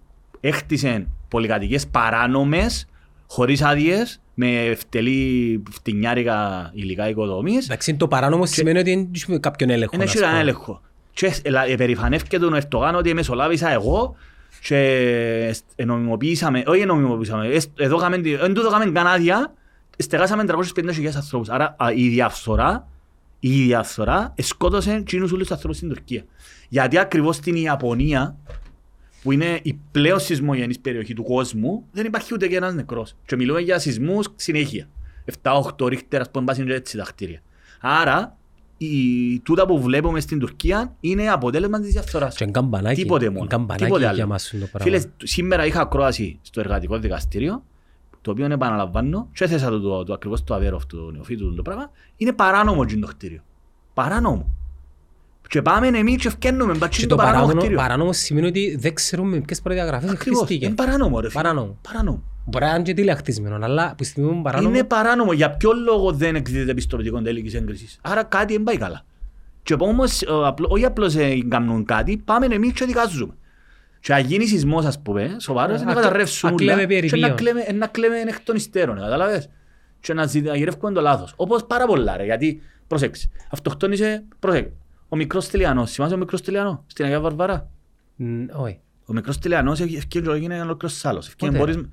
S1: έχτισε πολυκατοικίες παράνομες, χωρίς άδειες, με ευτελή φτηνιάρικα υλικά οικοδομής
S2: Εντάξει, το παράνομο σημαίνει ότι δεν έχουμε κάποιον έλεγχο.
S1: δεν
S2: ας
S1: έχει κανένα
S2: πούμε.
S1: έλεγχο. Και ελα- επερηφανεύκεται τον Ερτογάν ότι μεσολάβησα εγώ και νομιμοποιήσαμε, όχι νομιμοποιήσαμε, εσ- εδώ κάμε, δεν του δώκαμε καν άδεια, στεγάσαμε 350.000 ανθρώπους. Άρα α, η διαφθορά, η διαφθορά σκότωσε εκείνους όλους τους ανθρώπους στην Τουρκία. Γιατί ακριβώς στην Ιαπωνία, που είναι η πλέον σεισμογενής περιοχή του κόσμου, δεν υπάρχει ούτε και ένας νεκρός. Και μιλούμε για σεισμούς συνέχεια. 7-8 ρίχτερ, ας πούμε, πάσουν και έτσι τα κτίρια. Άρα, η, τούτα που βλέπουμε στην Τουρκία είναι αποτέλεσμα της διαφθοράς.
S2: Και καμπανάκι.
S1: Τίποτε μόνο.
S2: Καμπανάκι
S1: Τίποτε άλλο.
S2: για μας είναι το πράγμα.
S1: Φίλες, σήμερα είχα ακρόαση στο εργατικό δικαστήριο, το οποίο επαναλαμβάνω, και έθεσα το, το, το, ακριβώς το αβέρο αυτού του νεοφύτου το πράγμα, είναι παράνομο εκείνο το κτίριο. Παράνομο. Και πάμε εμείς και φτιάχνουμε
S2: Και
S1: μπατσίν
S2: το
S1: το παράνομο
S2: παράνομο,
S1: κτίριο.
S2: παράνομο σημαίνει ότι δεν ξέρουμε ποιες προδιαγραφές
S1: Ακριβώς.
S2: χτίστηκε.
S1: Είναι παράνομο ρε φίλε.
S2: Παράνομο.
S1: Παράνομο.
S2: Μπορεί να είναι και τηλεχτισμένο, αλλά που στιγμή που είναι παράνομο...
S1: Είναι παράνομο. Για ποιο λόγο δεν εκδίδεται πιστοποιητικό τελικής έγκρισης. Άρα κάτι δεν πάει καλά. Και όμως, ε, απλό- όχι απλώς ε, κάνουν κάτι, πάμε εμείς και δικάζουμε. Και αν γίνει σεισμός, ας πούμε, σοβαρός,
S2: Ε,
S1: να
S2: ακλε-
S1: καταρρεύσουν όλα
S2: ακλαίμε περί
S1: και να
S2: ποιον.
S1: κλαίμε, ε, να κλαίμε εκ των υστέρων, κατάλαβες; Και να ζη- να γυρεύουμε το λάθος. Όπως πάρα πολλά, ρε, γιατί, προσέξτε, αυτοκτόνησε, προσέξτε, ο μικρός Τηλιανός, θυμάσαι ο μικρός Τηλιανό, στην Αγία Βαρβαρά.
S2: Μ, Όχι.
S1: Ο μικρός Τηλιανός ευκαιρία και έγινε ολόκληρος σάλος. Ευκαιρία
S2: Πότε;
S1: μπορείς...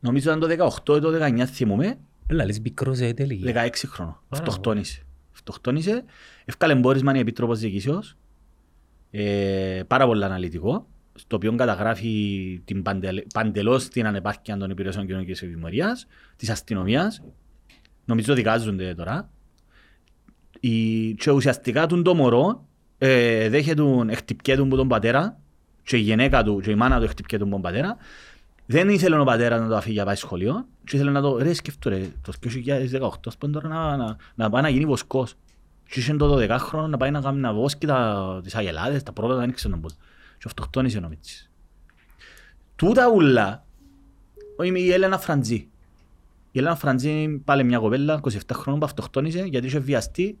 S1: Νομίζω ήταν το 18 ή το 19 θυμούμαι,
S2: Έλα, λες μικρός ε, τέλει.
S1: 16 χρόνο. Αυτοκτόνησε. Αυτοκτόνησε. Εύκαλε εμπόρισμα η Επίτροπος Διοικήσεως. Ε, πάρα πολύ αναλυτικό. Στο οποίο καταγράφει την παντελ, παντελώς την ανεπάρκεια των υπηρεσιών κοινωνικής ευημερίας, της αστυνομίας. Νομίζω δικάζονται τώρα. Η, και ουσιαστικά τον το μωρό ε, δέχεται, εκτυπκέται από τον πατέρα και η γυναίκα του και η μάνα του εκτυπκέται από τον πατέρα. Δεν ήθελε ο πατέρας να το αφήσει για πάει σχολείο και ήθελε να το ρε σκέφτω ρε το 2018 ας πούμε τώρα να, να, να πάει να γίνει βοσκός. Και είχε το 12 χρόνο να πάει να κάνει να βόσκει τα, τις αγελάδες, τα πρώτα δεν ήξερε να μπορεί. Και αυτοκτόνησε ο Μίτσης. Τούτα ούλα, όχι, η Έλενα Φραντζή. Η Έλενα Φραντζή πάλι μια κοπέλα 27 χρόνων που αυτοκτόνησε γιατί είχε βιαστεί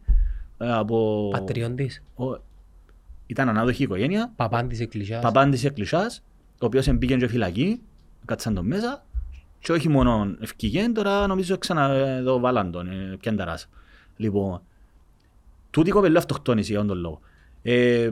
S1: ε, από...
S2: Πατριών της.
S1: ο- Ήταν ανάδοχη οικογένεια,
S2: Παπάν της εκκλησιάς.
S1: παπάν της εκκλησιάς, ο οποίος εμπήκε και φυλακή, κάτσαν τον μέσα και όχι μόνο ευκήγεν, τώρα νομίζω ξανά ε, εδώ βάλαν τον, ε, πιαν τα ράσα. Λοιπόν, τούτη η κοπέλα αυτοκτόνησε για τον λόγο. Ε,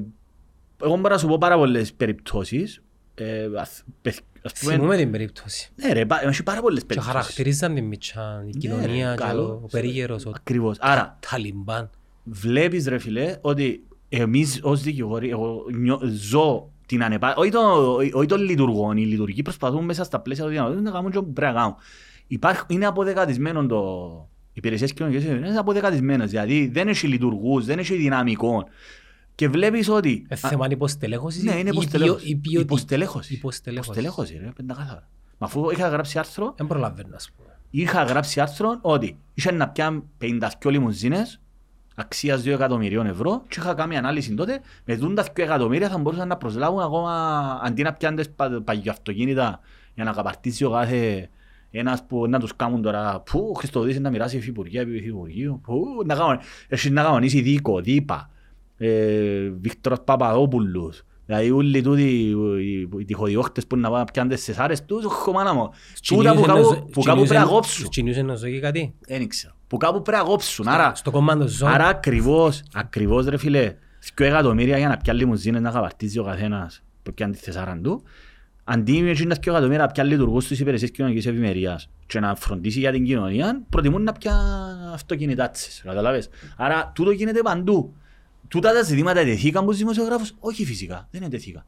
S1: εγώ μπορώ να σου πω πάρα πολλές περιπτώσεις. Ε, ας, πεθ- ας πούμε,
S2: Θυμούμε την περίπτωση.
S1: ναι ρε, πά- έχει πάρα πολλές
S2: Και
S1: περιπτώσεις.
S2: χαρακτηρίζαν την μητσά, η
S1: Ναι,
S2: κοινωνία,
S1: ρε,
S2: και
S1: καλό.
S2: ο περίγερος, ο
S1: Ακριβώς. Άρα,
S2: Ταλιμπάν.
S1: βλέπεις ρε φίλε ότι εμείς ως δικηγόροι εγώ νιώ, ζω την ανεπάρκεια, όχι, το, όχι το λειτουργών, οι λειτουργοί προσπαθούν μέσα στα πλαίσια του δυνατότητας να κάνουν και ό,τι πρέπει να κάνουν. Υπάρχει, είναι αποδεκατισμένο το... Οι υπηρεσίες κοινωνικής ευθύνης είναι αποδεκατισμένες, δηλαδή δεν έχει λειτουργούς, δεν έχει δυναμικό. Και βλέπεις ότι...
S2: Ε, θέμα υποστελέχωσης
S1: Ναι, είναι
S2: ή ποιο-
S1: υποστελέχωση.
S2: ή ποιοτική.
S1: Υποστελέχωσης.
S2: Υποστελέχωσης.
S1: Υποστελέχωσης, ρε, πεντακάθαρα. Μα αφού είχα γράψει άρθρο,
S2: Δεν προλαβαίνω, ας πούμε.
S1: είχα γράψει άρθρο ότι είχε να πιάνει 52 λιμουζίνες αξίας 2 εκατομμυρίων ευρώ και είχα κάνει ανάλυση τότε με δουν τα 2 εκατομμύρια θα μπορούσαν να προσλάβουν ακόμα αντί να πιάνουν τις πα- παγιοαυτοκίνητα για να καπαρτήσει ο κάθε ένας που να τους κάνουν τώρα που ο Χριστοδής να μοιράσει υφυπουργία επί υφυπουργείου που να κάνουν έχει να κανονίσει Δίκο, Δίπα ε, Βίκτορας Παπαδόπουλος δηλαδή όλοι τούτοι οι- οι τυχοδιώχτες που να πάνε να πιάνουν τις σεσάρες τους χωμάνα μου τούτα που κάπου- που κάπου πρέπει να κόψουν
S2: Κινούσε να ζωή κάτι.
S1: δεν ήξερα. Που κάπου πρέπει να κόψουν. Άρα,
S2: Στο κομμάτι ζώνη.
S1: άρα ακριβώς, ακριβώς ρε φίλε, 2 εκατομμύρια για να πιάνει λιμουζίνες να καπαρτίζει ο καθένας που πιάνει τη θεσάραν του. Αντί με εκείνα 2 εκατομμύρια να πιάνει λειτουργούς στις υπηρεσίες κοινωνικής ευημερίας και να φροντίσει για την κοινωνία, προτιμούν να πιάνει αυτοκινητάτσες, καταλάβες. Άρα τούτο γίνεται παντού. Τούτα τα ζητήματα ετεθήκαν από τους δημοσιογράφους, όχι φυσικά, δεν ετεθήκαν.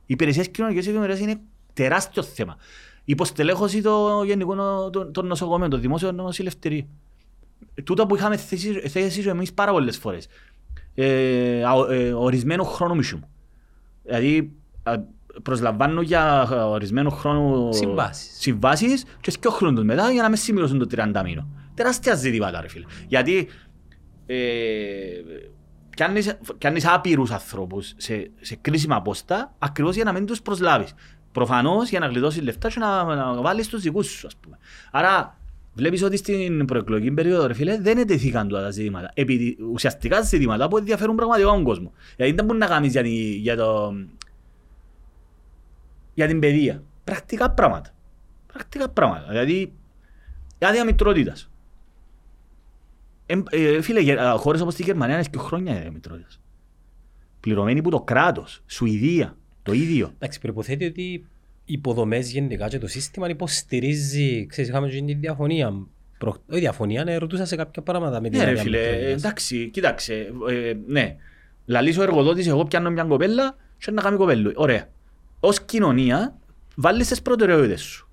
S1: Οι υπηρεσίες κοινωνικής ευημερίας είναι τεράστιο θέμα. Η υποστελέχωση των γενικών των, των νοσοκομείων, των δημόσιων νοσηλευτηρίων. Τούτα που είχαμε θέσει, θέσει εμείς πάρα πολλές φορές. Ε, α, ε, ορισμένο χρόνο μισού. Δηλαδή, α, προσλαμβάνω για ορισμένο χρόνο
S2: Συμβάσεις.
S1: συμβάσεις και δύο χρόνους μετά για να με σημειώσουν το 30 μήνο. Τεράστια ζητήματα ρε φίλε. Γιατί ε, κάνεις, κάνεις άπειρους ανθρώπους σε, σε κρίσιμα πόστα ακριβώς για να μην τους προσλάβεις. Προφανώς για να γλιτώσεις λεφτά και να, να βάλεις τους δικούς σου ας πούμε. Άρα βλέπεις ότι στην προεκλογική περίοδο ρε φίλε δεν ετεθήκαν τώρα τα ζητήματα. Επειδή ουσιαστικά ζητήματα που ενδιαφέρουν πραγματικά τον κόσμο. Δηλαδή δεν μπορεί να κάνεις για, τη- για, το, για την παιδεία. Πρακτικά πράγματα. Πρακτικά πράγματα. Δηλαδή, άδεια μητρότητας. Ε, ε, φίλε, γε- α, χώρες όπως τη Γερμανία είναι και χρόνια άδεια μητρότητας. Πληρωμένη από το κράτος, Σουηδία, το ίδιο.
S2: Εντάξει, προϋποθέτει ότι οι υποδομές γενικά και το σύστημα υποστηρίζει, ξέρεις, είχαμε και τη διαφωνία. Προ... Όχι διαφωνία, ναι, ρωτούσα σε κάποια πράγματα με την
S1: Ναι ρε
S2: άδεια
S1: φίλε,
S2: μητρότητας.
S1: ε, εντάξει, κοίταξε, ε, ναι. Λαλείς ο εργοδότης, εγώ πιάνω μια κοπέλα και να κάνει κοπέλου. Ωραία. Ως κοινωνία, βάλεις τις προτεραιότητες σου.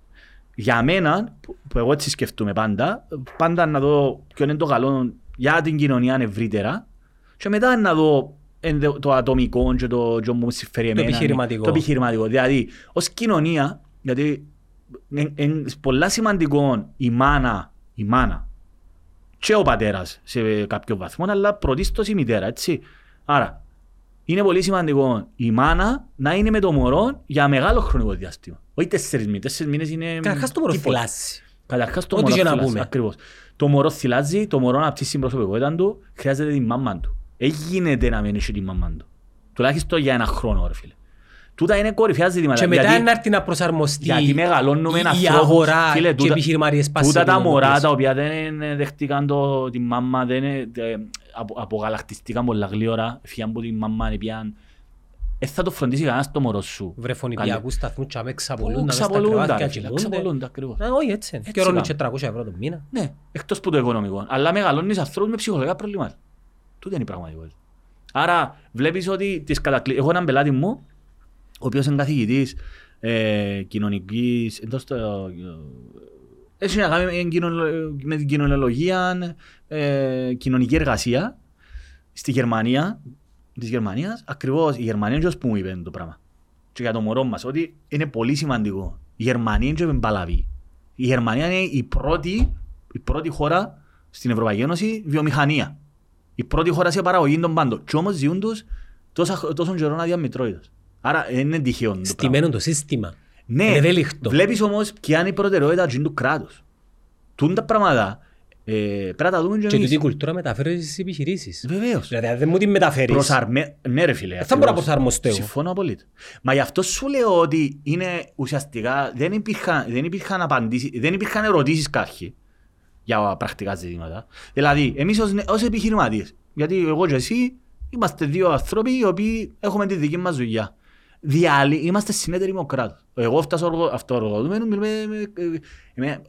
S1: Για μένα, που, που εγώ έτσι σκεφτούμε πάντα, πάντα να δω ποιο είναι το καλό για την κοινωνία ευρύτερα και μετά να δω ενδε- το ατομικό και το και μου συμφέρει εμένα.
S2: επιχειρηματικό.
S1: Το επιχειρηματικό. Δηλαδή, ως κοινωνία, γιατί είναι πολλά σημαντικό η μάνα, η μάνα και ο πατέρας σε κάποιο βαθμό, αλλά πρωτίστως η μητέρα, έτσι. Άρα, είναι πολύ σημαντικό η μάνα να είναι με το μωρό για μεγάλο χρονικό διάστημα. Όχι τέσσερις μήνες, τέσσερις μήνες είναι...
S2: Καταρχάς το μωρό
S1: τίποτα.
S2: φυλάσσει.
S1: Καταρχάς το
S2: Ό,τι
S1: μωρό
S2: και να
S1: θυλάζει,
S2: πούμε.
S1: Ακριβώς. Το μωρό θυλάζει, το μωρό να ψήσει την προσωπικότητα του, χρειάζεται την μάμα του. Δεν γίνεται να μην έχει την μάμα του. Τουλάχιστον για ένα χρόνο, ρε φίλε. Τούτα είναι κορυφαία ζητήματα.
S2: Και μετά
S1: γιατί-
S2: να έρθει να προσαρμοστεί
S1: γιατί μεγαλώνουμε
S2: η, η
S1: ανθρώπους,
S2: αγορά
S1: φίλε,
S2: και οι
S1: τούτα-
S2: επιχειρηματίες πάση
S1: Τούτα
S2: σε
S1: τα
S2: επίπεδο
S1: μωρά
S2: πίεση.
S1: τα οποία δεν ε, δεχτήκαν το, την μάμα, δεν ε, ε, απο, απογαλακτιστήκαν πολλά γλύωρα, φύγαν από την μάμα, πιαν. Ε, θα το φροντίσει κανένας το μωρό σου.
S2: Βρε φωνηπιακούς σταθμούς και αμέ ξαπολούντα
S1: Πού
S2: μες στα
S1: ξαπολούντα,
S2: κρεβάτια
S1: ρε φίλε,
S2: κοιμούνται.
S1: ξαπολούντα ακριβώς.
S2: Α, Όχι έτσι είναι.
S1: Έτσι
S2: Και ορώνουν
S1: κάνουν.
S2: και 300 ευρώ το μήνα.
S1: Ναι, εκτός που το οικονομικό. Αλλά μεγαλώνεις ανθρώπους με ψυχολογικά προβλήματα. Τούτο είναι η πραγματικότητα. Άρα βλέπεις ότι τις κατακλει... Έχω έναν πελάτη μου, ο οποίος είναι καθηγητής ε, κοινωνικής... Εντός το, έχει να κάνει με, κοινωνο- με την κοινωνιολογία, ε, κοινωνική εργασία στη Γερμανία, της Γερμανίας. Ακριβώς η Γερμανία είναι που μου είπε το πράγμα. Και για το μωρό μας, ότι είναι πολύ σημαντικό. Η Γερμανία είναι και εμπαλαβή. Η Γερμανία είναι η πρώτη, η πρώτη χώρα στην Ευρωπαϊκή Ένωση βιομηχανία. Η πρώτη χώρα σε παραγωγή των πάντων. Και όμως ζουν τους τόσα, τόσο καιρό αδιαμητρόιδας. Άρα δεν είναι τυχαίο το πράγμα.
S2: Στημένο το σύστημα.
S1: Ναι,
S2: Είναι ευέλικτο.
S1: βλέπεις όμως ποια είναι η προτεραιότητα τζιν του κράτους. Τούν τα πράγματα ε, πρέπει να τα δούμε και
S2: Και τούτη η
S1: εμείς.
S2: κουλτούρα μεταφέρει στις επιχειρήσεις.
S1: Βεβαίως.
S2: Δηλαδή αν δεν μου την μεταφέρεις.
S1: Προσαρμε... Ναι ρε φίλε.
S2: Δεν θα μπορώ να
S1: ακριβώς.
S2: προσαρμοστώ εγώ.
S1: Συμφωνώ απολύτως. Μα γι' αυτό σου λέω ότι είναι ουσιαστικά δεν υπήρχαν, δεν υπήρχαν, απαντήσεις, δεν υπήρχαν ερωτήσεις κάποιοι για πρακτικά ζητήματα. Δηλαδή, εμείς ως, νε- ως επιχειρηματίες, γιατί εγώ και εσύ είμαστε δύο άνθρωποι οι οποίοι έχουμε τη δική μας δουλειά. Διάλει, είμαστε συνέτεροι με ο κράτος. Εγώ φτάσω οργο- αυτοοργοδοτούμενο, μιλούμε, με- με-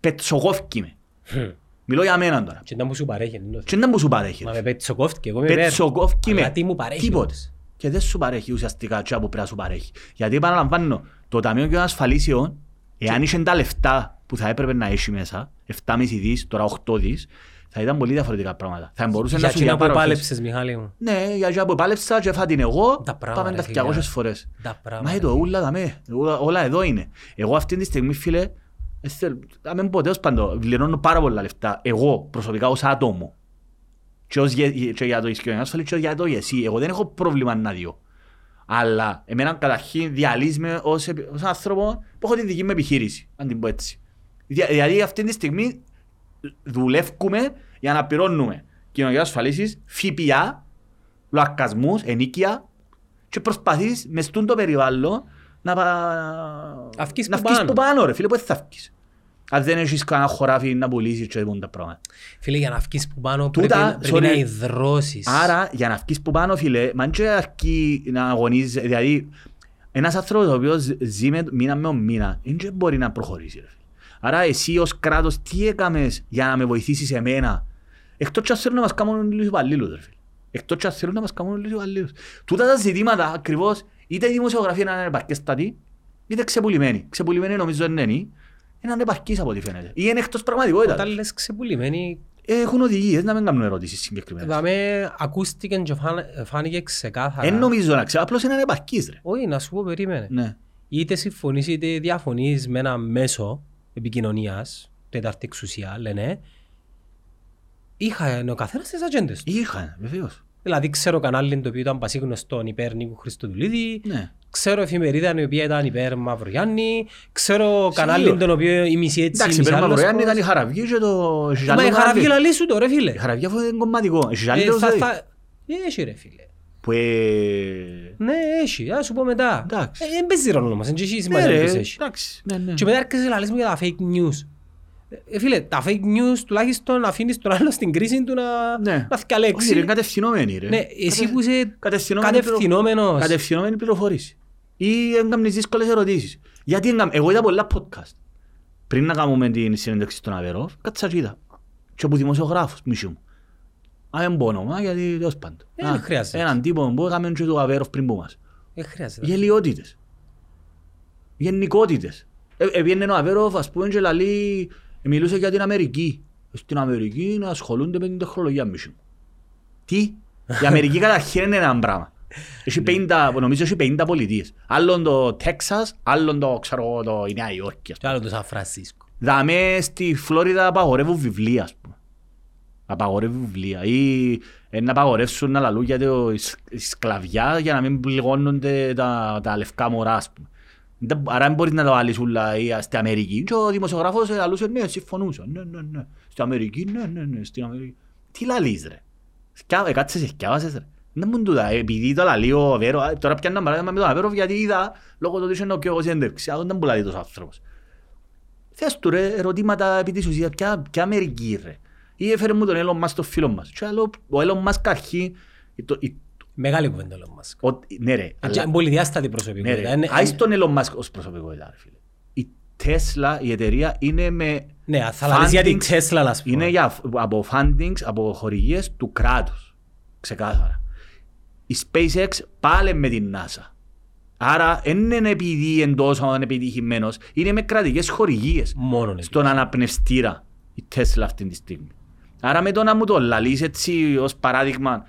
S1: πετσοκόφκι με.
S2: Χμ.
S1: Μιλώ για μένα τώρα.
S2: Και να μου σου παρέχει. είναι το
S1: Και δεν μου σου παρέχει.
S2: Μα με πετσοκόφτηκε, εγώ είμαι υπέρ.
S1: Πετσοκόφκι με.
S2: Αλλά τι μου παρέχει
S1: Τίποτε.
S2: όμως.
S1: Και δεν σου παρέχει ουσιαστικά τι που πρέπει να σου παρέχει. Γιατί επαναλαμβάνω, το Ταμείο Κοινωνικών Ασφαλίσεων, εάν είχε τα λεφτά που θα έπρεπε να έχει μέσα, 7,5 δις, τώρα 8 δις, θα ήταν πολύ διαφορετικά πράγματα. Θα μπορούσε να
S2: Για
S1: σου
S2: εκείνα που
S1: διαπαροχές.
S2: επάλεψες, Μιχάλη μου.
S1: Ναι, για εκείνα που επάλεψα και έφα την εγώ,
S2: Τα πράγματα,
S1: πάμε τα
S2: ρε φίλε.
S1: 200 φορές.
S2: Τα
S1: Μα
S2: πράγματα.
S1: είναι το ούλα δαμέ, όλα, όλα εδώ είναι. Εγώ αυτή τη στιγμή, φίλε, ε, θέλω- να μην πω τέλος πάντων, πληρώνω πάρα πολλά λεφτά, εγώ προσωπικά ως άτομο. Και, ως, γε- και για το ισχυρό ασφαλή και για το εσύ. Εγώ δεν έχω πρόβλημα να δω. Αλλά εμένα καταρχήν διαλύεις με ως, επι- ως άνθρωπο που έχω την δική μου επιχείρηση, αν την πω έτσι. Δια- Δηλαδή αυτή τη στιγμή δουλεύουμε για να πληρώνουμε κοινωνικές ασφαλίσεις, ΦΠΑ, λοακασμούς, ενίκεια και προσπαθείς μες στούν το περιβάλλον να, πα...
S2: Αυκείς
S1: να
S2: που
S1: βγεις
S2: πάνω.
S1: που πάνω ρε φίλε, πού θα βγεις. Αν δεν έχεις κανένα χωράφι να πουλήσεις και τέτοια τα πράγματα.
S2: Φίλε, για να βγεις που πάνω
S1: Τούτα,
S2: πρέπει, πρέπει
S1: sorry.
S2: να υδρώσεις.
S1: Άρα για να βγεις που πάνω φίλε, μαν και αρκεί να αγωνίζεις, δηλαδή ένας άνθρωπος ο οποίος ζει με, μήνα με μήνα, δεν μπορεί να προχωρήσει ρε φίλε. Άρα εσύ ως κράτος τι έκαμες για να με βοηθήσεις εμένα; Εκτός και αν θέλουν να μας κάνουν όλους υπαλλήλους, ρε φίλε. Εκτός και αν θέλουν να μας κάνουν όλους υπαλλήλους. Τούτα τα ζητήματα ακριβώς, είτε η δημοσιογραφία να είναι επαρκέστατη, είτε ξεπουλημένη. Ξεπουλημένη νομίζω δεν είναι. Είναι ανεπαρκής από ό,τι φαίνεται. Ή είναι εκτός πραγματικότητας.
S2: Όταν λες ξεπουλημένοι,
S1: Έχουν οδηγίες να μην κάνουν ερωτήσεις συγκεκριμένες.
S2: δαμε ακούστηκε και φάν- φάνηκε ξεκάθαρα.
S1: Δεν νομίζω να ξέρω, απλώς είναι ανεπαρκής ρε.
S2: Όχι, να σου πω περίμενε.
S1: Ναι.
S2: Είτε συμφωνείς είτε διαφωνείς με ένα μέσο επικοινωνίας, τέταρτη εξουσία, λένε, είχαν ο καθένας τις ατζέντες του.
S1: Είχαν, βεβαίως.
S2: Δηλαδή ξέρω κανάλι το οποίο ήταν πασίγνωστο υπέρ Νίκου Χριστοδουλίδη,
S1: Ναι.
S2: ξέρω εφημερίδα η οποία ήταν υπέρ Μαυρογιάννη, ξέρω κανάλι τον οποίο η μισή έτσι, η
S1: Εντάξει,
S2: μισή
S1: πέρα
S2: άλλος
S1: Μαυρογιάννη
S2: πώς.
S1: ήταν η Χαραβγή και το...
S2: Μα η χαραβγή λαλή σου το ρε φίλε.
S1: Η Χαραβγή αφού είναι κομματικό. Έχει
S2: Ε,
S1: άλλος
S2: θα-
S1: δηλαδή.
S2: θα- Έχει ρε φίλε.
S1: Που ε...
S2: Ναι, έχει, θα σου πω μετά.
S1: Εντάξει.
S2: Ε, Δεν παίζει ρόλο όμως, δεν έχει
S1: Ναι
S2: σημασία
S1: ρε,
S2: ποιος έχει.
S1: εντάξει. Ναι, ναι.
S2: Και μετά έρχεσαι να λες μου για τα fake news. Ε, φίλε, τα fake news τουλάχιστον αφήνεις τον άλλο στην κρίση του να,
S1: Ναι.
S2: να
S1: Όχι ρε,
S2: θυκαλέξει.
S1: είναι κατευθυνόμενη ρε.
S2: Ναι, εσύ που είσαι
S1: Κατευθυνόμενη
S2: κατευθυνόμενος.
S1: πληρο- Κατευθυνόμενη πληροφόρηση. Ή έγκαμνες δύσκολες ερωτήσεις. Γιατί έγκαμ... Εγώ είδα πολλά podcast. Πριν να κάνουμε την συνέντευξη στον Αβερόφ, κάτσα και είδα. Και από δημοσιογράφους, μισού μου. Α, δεν πω όνομα, γιατί τέλος πάντων.
S2: Ε,
S1: Α,
S2: δεν χρειάζεται.
S1: Έναν τύπο που έκαμε και του Αβερόφ πριν που μας.
S2: Δεν χρειάζεται.
S1: Γελιότητες. Γενικότητες. Ε, Έβγαινε ο Αβέροφ, ας πούμε, και λαλεί, μιλούσε για την Αμερική. Στην Αμερική να ασχολούνται με την τεχνολογία μισού. Τι; Η Αμερική καταρχήν είναι ένα πράγμα. Έχει 50, νομίζω έχει 50 πολιτείες. Άλλον το Τέξας, άλλον το, ξέρω εγώ, το η Νέα Υόρκη. ας
S2: Και άλλο το Σαν Φρανσίσκο.
S1: Δαμέ στη Φλόριδα απαγορεύουν βιβλία, ας πούμε. Απαγορεύουν βιβλία. Ή ε, να απαγορεύσουν να λαλούν για το, η σκλαβιά για να μην πληγώνονται τα, τα λευκά μωρά, ας πούμε. Δεν- Άρα δεν μπορείς να το βάλεις ούλα ή, α, στην Αμερική. Και ο δημοσιογράφος ε, λαλούσε, ναι, συμφωνούσα. Ναι, ναι, ναι. Στην Αμερική, ναι, ναι, ναι, στην Αμερική. Τι λαλείς, ρε. Σκιά- ε, Κάτσε σε σκιάβασες, ρε. Δεν μου τούτα, ε, επειδή το λαλεί ο Αβέρο, ε, τώρα πιάνω παράδειγμα με τον Αβέρο γιατί είδα λόγω του ότι είχε νοκιός συνέντευξη. Αλλά δεν που λαλεί τόσος άνθρωπος. Θες του ρε ερωτήματα επί της ουσίας, ποια, ποια Αμερική ρε. Ή έφερε μου τον Elon Musk το φίλο μας. Και άλλο, ο Elon Musk αρχή, το, η-
S2: Μεγάλη κουβέντα ο Elon Musk.
S1: ο- ναι ρε,
S2: Και
S1: αλλά,
S2: είναι πολυδιάστατη
S1: ναι
S2: προσωπικότητα.
S1: ρε,
S2: Είναι-
S1: άις τον Elon Musk ως προσωπικότητα ρε φίλε. Η Tesla, η εταιρεία είναι με,
S2: Ναι, θα λαλείς για την
S1: fundings-
S2: Tesla, ας πούμε.
S1: είναι για, από fundings, από χορηγίες του κράτους. Ξεκάθαρα. Η SpaceX πάλι με την NASA. Άρα δεν είναι επειδή είναι τόσο επιτυχημένος, είναι με κρατικές χορηγίες
S2: Μόνον εκεί.
S1: στον αναπνευστήρα η Tesla αυτή τη στιγμή. Άρα με το να μου το λαλείς έτσι ως παράδειγμα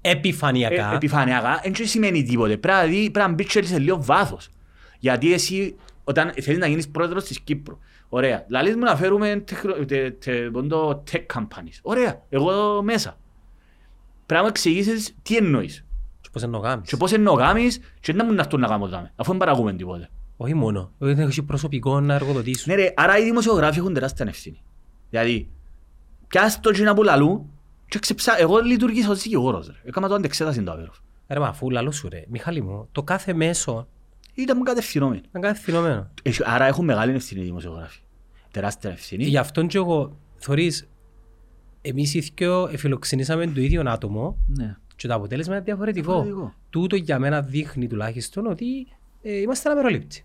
S2: Επιφανειακά.
S1: ε, επιφανειακά, δεν σημαίνει τίποτε. Πρέπει να δει- πρέπει να μπεις και σε λίγο βάθος. Γιατί εσύ όταν θέλεις να γίνεις πρόεδρος της Κύπρου, ωραία, λαλείς μου να φέρουμε τεχνο- τε- τε- πόντο tech companies. Ωραία, εγώ εδώ μέσα. Πρέπει να μου εξηγήσεις τι εννοείς.
S2: Και πώς εννοώ γάμεις.
S1: Και πώς εννοώ γάμεις και να μου να έρθουν να κάνω δάμε. Αφού δεν παραγούμε τίποτε.
S2: Όχι μόνο. Δεν έχεις προσωπικό να εργοδοτήσουν.
S1: Ναι ρε, άρα οι δημοσιογράφοι έχουν τεράστια ευθύνη. Δηλαδή, πιάσ' το κοινά που λαλούν και ξεψά... Εγώ λειτουργήσα ως δικηγόρος ρε. Έκανα το αντεξέταση το αβέροφ.
S2: Ρε μα αφού λαλό σου ρε. Μιχάλη μου, το κάθε μέσο
S1: Ήταν μου κατευθυνόμενοι.
S2: ήταν κατευθυνόμενο.
S1: Έχει- Άρα έχουν μεγάλη ευθύνη οι δημοσιογράφοι. Τεράστια ευθύνη.
S2: Γι' αυτόν και εγώ, θωρείς, εμείς οι δυο εφιλοξενήσαμε το ίδιο άτομο
S1: Ναι.
S2: και το αποτέλεσμα είναι διαφορετικό.
S1: Διαφορετικό.
S2: Τούτο για μένα δείχνει τουλάχιστον ότι ε, είμαστε αμερολήπτοι.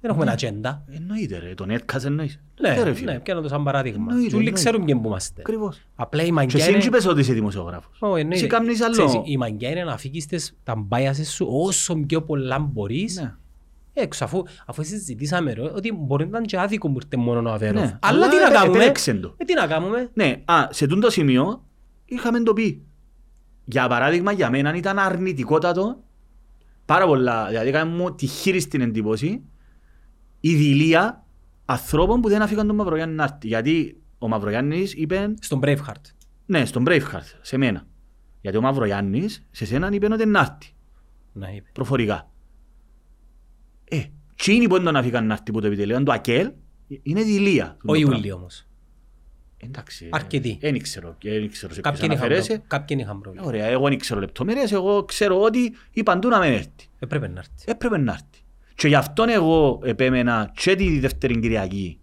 S2: Δεν έχουμε ατζέντα.
S1: Εννοείται ρε, τον έτκας εννοείς.
S2: Ναι,
S1: ρε, φίλε.
S2: ναι, πιάνω το σαν παράδειγμα.
S1: Εννοείται,
S2: Και όλοι
S1: εννοείται.
S2: ξέρουν ποιοι που είμαστε.
S1: Ακριβώς.
S2: Απλά η
S1: Και
S2: μαγκιά
S1: εσύ
S2: είναι...
S1: δεν είπες ότι είσαι δημοσιογράφος.
S2: Ω, εννοείται.
S1: Εσύ κάνεις άλλο.
S2: Ξέρεις, Η μαγκιά είναι να φύγεις τις- τα biases σου όσο πιο πολλά μπορείς
S1: Ναι.
S2: έξω. Αφού, αφού συζητήσαμε ρε, ότι μπορεί να ήταν και άδικο που ήρθε μόνο ο Αβέροφ.
S1: Ναι,
S2: Αλλά
S1: αλλά
S2: τι να
S1: ε,
S2: κάνουμε;
S1: επέλεξεν το.
S2: Ε, τι να κάνουμε;
S1: Ναι, α, σε τούτο σημείο είχαμε το πει. Για παράδειγμα, για μένα ήταν αρνητικότατο πάρα πολλά. Δηλαδή, έκανε μου τη χείριστη εντύπωση η δηλία ανθρώπων που δεν αφήκαν τον Μαυρογιάννη να έρθει. Γιατί ο Μαυρογιάννης είπε,
S2: Στον Braveheart.
S1: ναι, στον Braveheart, σε μένα. Γιατί ο Μαυρογιάννης σε σένα είπε ότι να έρθει,
S2: Να είπε.
S1: προφορικά. Ε, τσίνοι που δεν τον αφήκαν να έρθει που το επιτελείο, το ΑΚΕΛ, είναι δηλία.
S2: Ο Ιούλη όμως.
S1: Εντάξει. ε,
S2: Αρκετοί.
S1: Δεν ξέρω, δεν ξέρω σε ποιους
S2: Κάποιοι είχαν
S1: αναφέρεσαι.
S2: πρόβλημα. Κάποιοι είχαν πρόβλημα.
S1: Ωραία, εγώ δεν ξέρω λεπτομέρειες, εγώ ξέρω ότι είπαν του να μην έρθει.
S2: Έπρεπε να έρθει.
S1: Έπρεπε να έρθει. Και γι' αυτόν εγώ επέμενα και τη δεύτερη Κυριακή.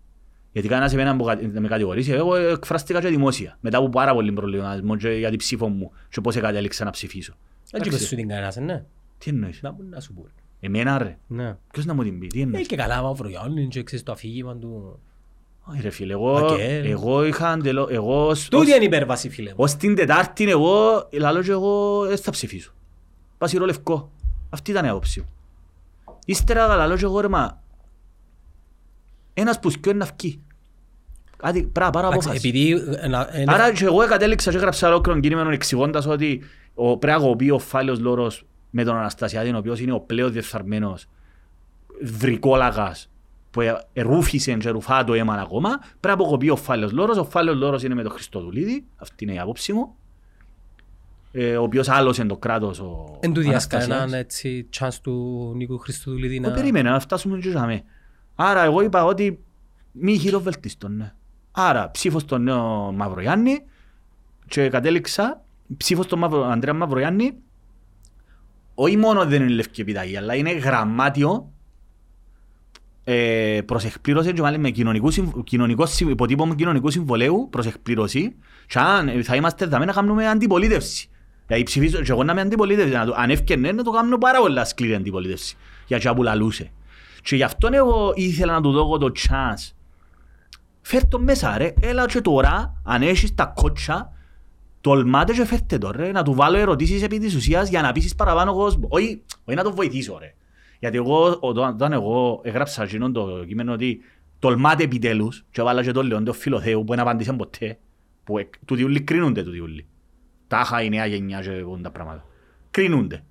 S1: Γιατί κανένας εμένα που κα- να με κατηγορήσει, εγώ εκφράστηκα και δημόσια. Μετά από πάρα πολύ προβληματισμό και για την ψήφο μου και πώς κατέληξα να ψηφίσω.
S2: Δεν
S1: Εντάξει.
S2: είπες σου την κανένας, ναι.
S1: Τι εννοείς;
S2: Να μου να σου πω.
S1: Εμένα ρε.
S2: Ναι.
S1: Ποιος να μου την πει, τι
S2: Ε,
S1: εννοείς.
S2: και καλά, μαύρο Γιάννη, και ξέρεις το αφήγημα του.
S1: Όχι ρε φίλε, εγώ,
S2: Μακέλ.
S1: εγώ είχα αντελώ, εγώ ως,
S2: Τούτη
S1: ως,
S2: είναι η υπέρβαση φίλε μου.
S1: ως την Τετάρτη εγώ, λαλώ και εγώ δεν θα ψηφίσω. Πασίρο λευκό. Αυτή ήταν η άποψη μου. Ύστερα λαλώ και εγώ ρε μα, ένας που σκιώ είναι να φκεί. Κάτι πρέπει να πάρω
S2: Εντάξει,
S1: απόφαση.
S2: Επειδή ε, να- ε,
S1: Άρα και εγώ κατέληξα και έγραψα ολόκληρο κείμενο εξηγώντας ότι ο, πρέπει να κοπεί ο Φάλιος Λόρος με τον Αναστασιάδη, ο οποίος είναι ο πλέον διεφθαρμένος βρικόλαγας που ε- ερούφησε και ρουφά το αίμα ακόμα, πρέπει να αποκοπεί ο Φάλιος Λόρος. Ο Φάλιος Λόρος είναι με τον Χριστοδουλίδη, αυτή είναι η άποψη μου, ε, ο οποίος άλλωσε το κράτος ο
S2: Εν του διάσκα
S1: Αναστασιάδης.
S2: έναν έτσι chance του Νίκου Χριστοδουλίδη
S1: Εγώ
S2: να...
S1: περίμενα να φτάσουμε και ζάμε. Άρα εγώ είπα ότι μη χειροβελτίστον. Ναι. Άρα ψήφο στον νέο Μαυρογιάννη και κατέληξα ψήφο στον Μαυρο, Ανδρέα Μαυρογιάννη όχι μόνο δεν είναι λευκή επιταγή, αλλά είναι γραμμάτιο ε, προς εκπλήρωση και μάλλον με κοινωνικού, συμ- κοινωνικός, συμ- υποτύπωμα κοινωνικού συμβολέου προς εκπλήρωση και αν ε, θα είμαστε δαμέ να κάνουμε αντιπολίτευση. Δηλαδή ψηφίζω και εγώ να είμαι αντιπολίτευση, να το, αν έφτιανε να το κάνω πάρα πολλά σκληρή αντιπολίτευση για και που λαλούσε. Και γι' αυτό εγώ ήθελα να του δώσω το chance. Φέρ' το μέσα ρε, έλα και τώρα, αν έχεις τα κότσα, τολμάτε και φέρτε το ρε, να του βάλω ερωτήσεις επί της ουσίας για να πείσεις παραπάνω κόσμο. Όχι, όχι να το βοηθήσω ρε. Γιατί εγώ, όταν όταν εγώ έγραψα εκείνον το κείμενο ότι τολμάτε επιτέλους και βάλα και τον Λεόντο Φιλοθέου που δεν απάντησε ποτέ, που εκ- τούτοι ούλοι κρίνονται τούτοι ούλοι. Τάχα η νέα γενιά και έχουν τα πράγματα. Κρίνονται.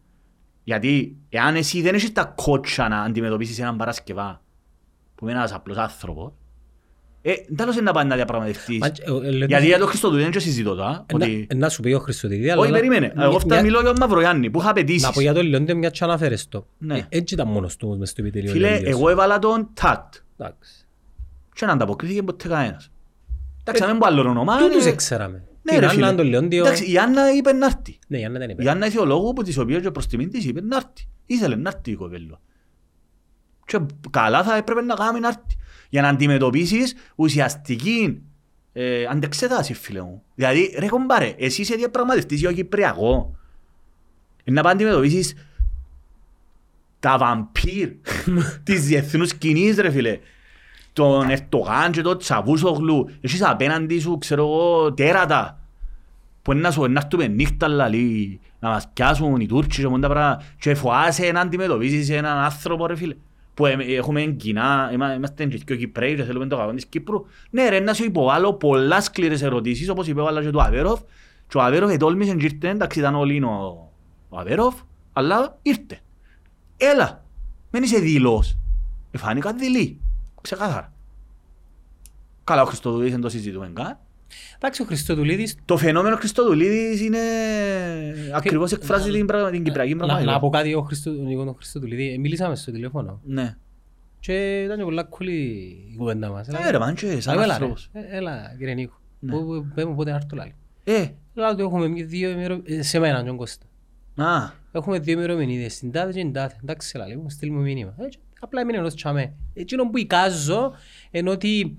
S1: Γιατί εάν εσύ δεν έχεις τα κότσα να αντιμετωπίσεις έναν Παρασκευά που είναι ένας απλός άνθρωπος, ε, τέλος είναι να πάει να διαπραγματευτείς.
S2: Μα, ε, ε, λέω-
S1: Γιατί για το Χριστοδουλίδη δεν συζητώ τώρα.
S2: Ε, να-
S1: Ότι...
S2: ε, Να σου πει ο Χριστοδουλίδη, αλλά...
S1: Όχι,
S2: να-
S1: περίμενε.
S2: μια-
S1: Εγώ φτάνω
S2: μια-
S1: μιλώ για τον Μαυρογιάννη που είχα
S2: Να πω
S1: απαιτήσεις.
S2: για τον Λεόντιο μια και αναφέρες το.
S1: Ναι.
S2: Ε, Έτσι ήταν μόνος του μες στο επιτελείο.
S1: Φίλε,
S2: Λεόντιος.
S1: εγώ έβαλα τον Τατ.
S2: Εντάξει.
S1: Και να ανταποκρίθηκε ποτέ κανένας. Εντάξει, να μην πω άλλο όνομα.
S2: Τούτους
S1: ε,
S2: εξέραμε.
S1: Ναι
S2: Την
S1: ρε
S2: Άννα,
S1: φίλε.
S2: τον Λεόντιο.
S1: Εντάξει, η Άννα είπε να έρθει.
S2: Ναι, η Άννα δεν είπε.
S1: Η Άννα ηθιολόγου που της οποίας και προς τιμήν της είπε να έρθει. Ήθελε να έρθει η κοπέλα. Και καλά θα έπρεπε να κάνει να έρθει. Για να αντιμετωπίσεις ουσιαστική ε, αντεξετάση φίλε μου. Δηλαδή ρε κομπάρε, εσύ είσαι διαπραγματευτής για ο Κυπριακό. Είναι να πάει να αντιμετωπίσεις τα βαμπύρ της διεθνούς σκηνής ρε φίλε. Τον Ερτογάν και τον Τσαβούσογλου. Έχεις απέναντι σου ξέρω εγώ τέρατα που είναι να σου να έρθουμε νύχτα λαλή, να μας πιάσουν οι Τούρκοι και μόντα πράγματα και φοάσαι να αντιμετωπίσεις έναν άνθρωπο ρε φίλε που ε, έχουμε κοινά, είμα- είμαστε και δυο Κυπρέοι και θέλουμε το κακό της Κύπρου. Ναι ρε να σου υποβάλλω πολλά σκληρές ερωτήσεις όπως υπέβαλα και του Αβέροφ και ο Αβέροφ ετόλμησε και ήρθε εντάξει ήταν όλοι είναι ο, ο Αβέροφ αλλά ήρθε. Έλα μην είσαι δηλός εφάνηκα δειλή ξεκάθαρα καλά ο Χριστοδουλής δεν το συζητούμε καν
S2: Εντάξει, ο Χριστοδουλίδης
S1: το φαινόμενο Χριστοδουλίδης είναι ακριβώς εκφράζει την, πραγμα- την κυπριακή
S2: Να, να
S1: πραγματικότητα.
S2: πω κάτι ο Χριστο, ο Νίκος τον Χριστοδουλίδη. Ε, Μιλήσαμε στο τηλέφωνο
S1: Ναι.
S2: και ήταν και πολλά cool η κουβέντα μας.
S1: Ε, ρε μάντσε, σαν
S2: έλα, ρε.
S1: άνθρωπος.
S2: Ε, έλα, κύριε Νίκο.
S1: Ναι.
S2: Πού- πού- Πες μου πότε να έρθω λάλη.
S1: Ε,
S2: Λέω του έχουμε μια- δύο ημερο... ε, σε μένα, τον Κώστα.
S1: α,
S2: Έχουμε δύο ημερομηνίες, την τάδε και την τάδε. Εντάξει, λάλη, μου στείλ μου μήνυμα. Ε, και απλά έμεινε ενός τσαμέ. Εκείνο που εικάζω, ενώ ότι...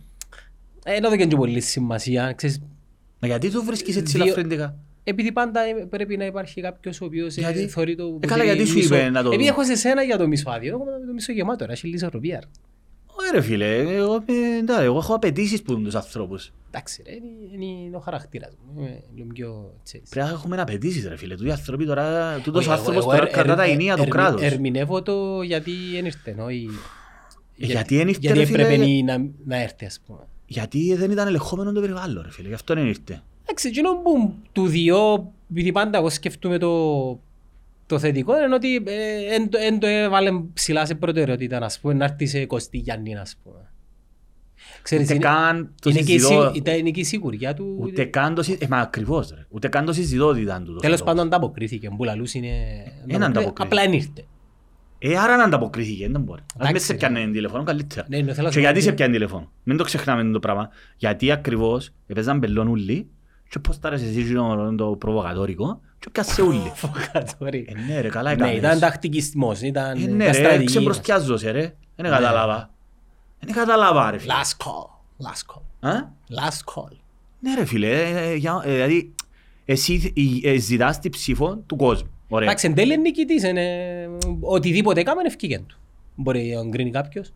S2: ε, Ενώ δεν και πολύ σημασία, ξέρεις,
S1: μα γιατί το βρίσκεις έτσι
S2: Δύο-
S1: ελαφρυντικά.
S2: επειδή πάντα ε, πρέπει να υπάρχει κάποιος ο οποίος ε,
S1: Γιατί;
S2: θεωρεί το
S1: Ε, καλά, γιατί σου
S2: μισό-
S1: είπε να το-
S2: Επειδή έχω σε σένα για το μισό άδειο, εγώ με το μισό γεμάτο, ρε, έχει λίγη ισορροπία. ρε.
S1: Όχι ρε φίλε, εγώ, ε, εντάξει, εγώ έχω απαιτήσεις που τους ανθρώπους.
S2: Εντάξει ρε, είναι, είναι ο χαρακτήρας μου. Είμαι λίγο πιο... ξέρεις.
S1: Πρέπει να έχουμε απαιτήσεις ρε φίλε. Τούτοι άνθρωποι τώρα, τούτος
S2: Όχι,
S1: ο άνθρωπος
S2: εγώ-
S1: τώρα
S2: εγώ
S1: κρατά τα
S2: ερ-
S1: ενία του
S2: ερ-
S1: κράτους.
S2: Ερμηνεύω το γιατί δεν ήρθε, όχι...
S1: Ε, γιατί δεν ήρθε,
S2: Γιατί
S1: ρε, φίλε;
S2: έπρεπε να, να έρθει, ας πούμε.
S1: Γιατί δεν ήταν ελεγχόμενο το περιβάλλον ρε φίλε, γι' αυτό δεν ήρθε.
S2: Εντάξει, εκείνο που του διώ, επειδή πάντα εγώ σκεφτούμε το, το θετικό, είναι ότι δεν το έβαλε ψηλά σε προτεραιότητα, ας πούμε, να έρθει σε 20 Γιάννη, ας πούμε. Ξέρεις,
S1: Ούτε
S2: είναι,
S1: καν το
S2: είναι, και η,
S1: συζητώ.
S2: σι- ήταν- είναι και η σιγουριά του.
S1: Ούτε καν το συζητώ. Ε, μα ακριβώς ρε. Ούτε καν το συζητώ ότι ήταν τούτο.
S2: Τέλος πάντων ανταποκρίθηκε, που λαλούς είναι...
S1: ανταποκρίθηκε.
S2: Απλά δεν ήρθε.
S1: Ε, άρα να ανταποκρίθηκε, δεν μπορεί. Αν μες
S2: Εντάξει,
S1: σε
S2: ρε.
S1: πιάνε τηλεφωνό, καλύτερα.
S2: Ναι, ναι, θέλω να
S1: Και
S2: σου
S1: γιατί
S2: πω
S1: σε
S2: ότι-
S1: πιάνε τηλεφωνό; Μην το ξεχνάμε το πράγμα. Γιατί ακριβώς έπαιζαν μπελόν ούλοι και πώς τα ρε εσύ γίνον το προβοκατόρικο και πιάσε ούλοι.
S2: Φωκατόρι.
S1: Ε, ναι ρε, καλά
S2: Ναι,
S1: έκανες.
S2: ήταν τακτικισμός, ήταν
S1: Ε,
S2: ήταν
S1: ναι ρε,
S2: στρατηγική.
S1: ξεμπροστιάζωσε ρε. Δεν
S2: Ναι.
S1: κατάλαβα. Δεν κατάλαβα ρε φίλε.
S2: Last call, last call,
S1: Α;
S2: last call.
S1: Ναι ρε φίλε, ε, ε, για- ε, δηλαδή εσύ ε, ε, ζητάς την ψήφο του κόσμου. Ωραία.
S2: Εντάξει, εν τέλει είναι νικητής, είναι οτιδήποτε έκαμε ευκήγεν του. Μπορεί να εγκρίνει κάποιος.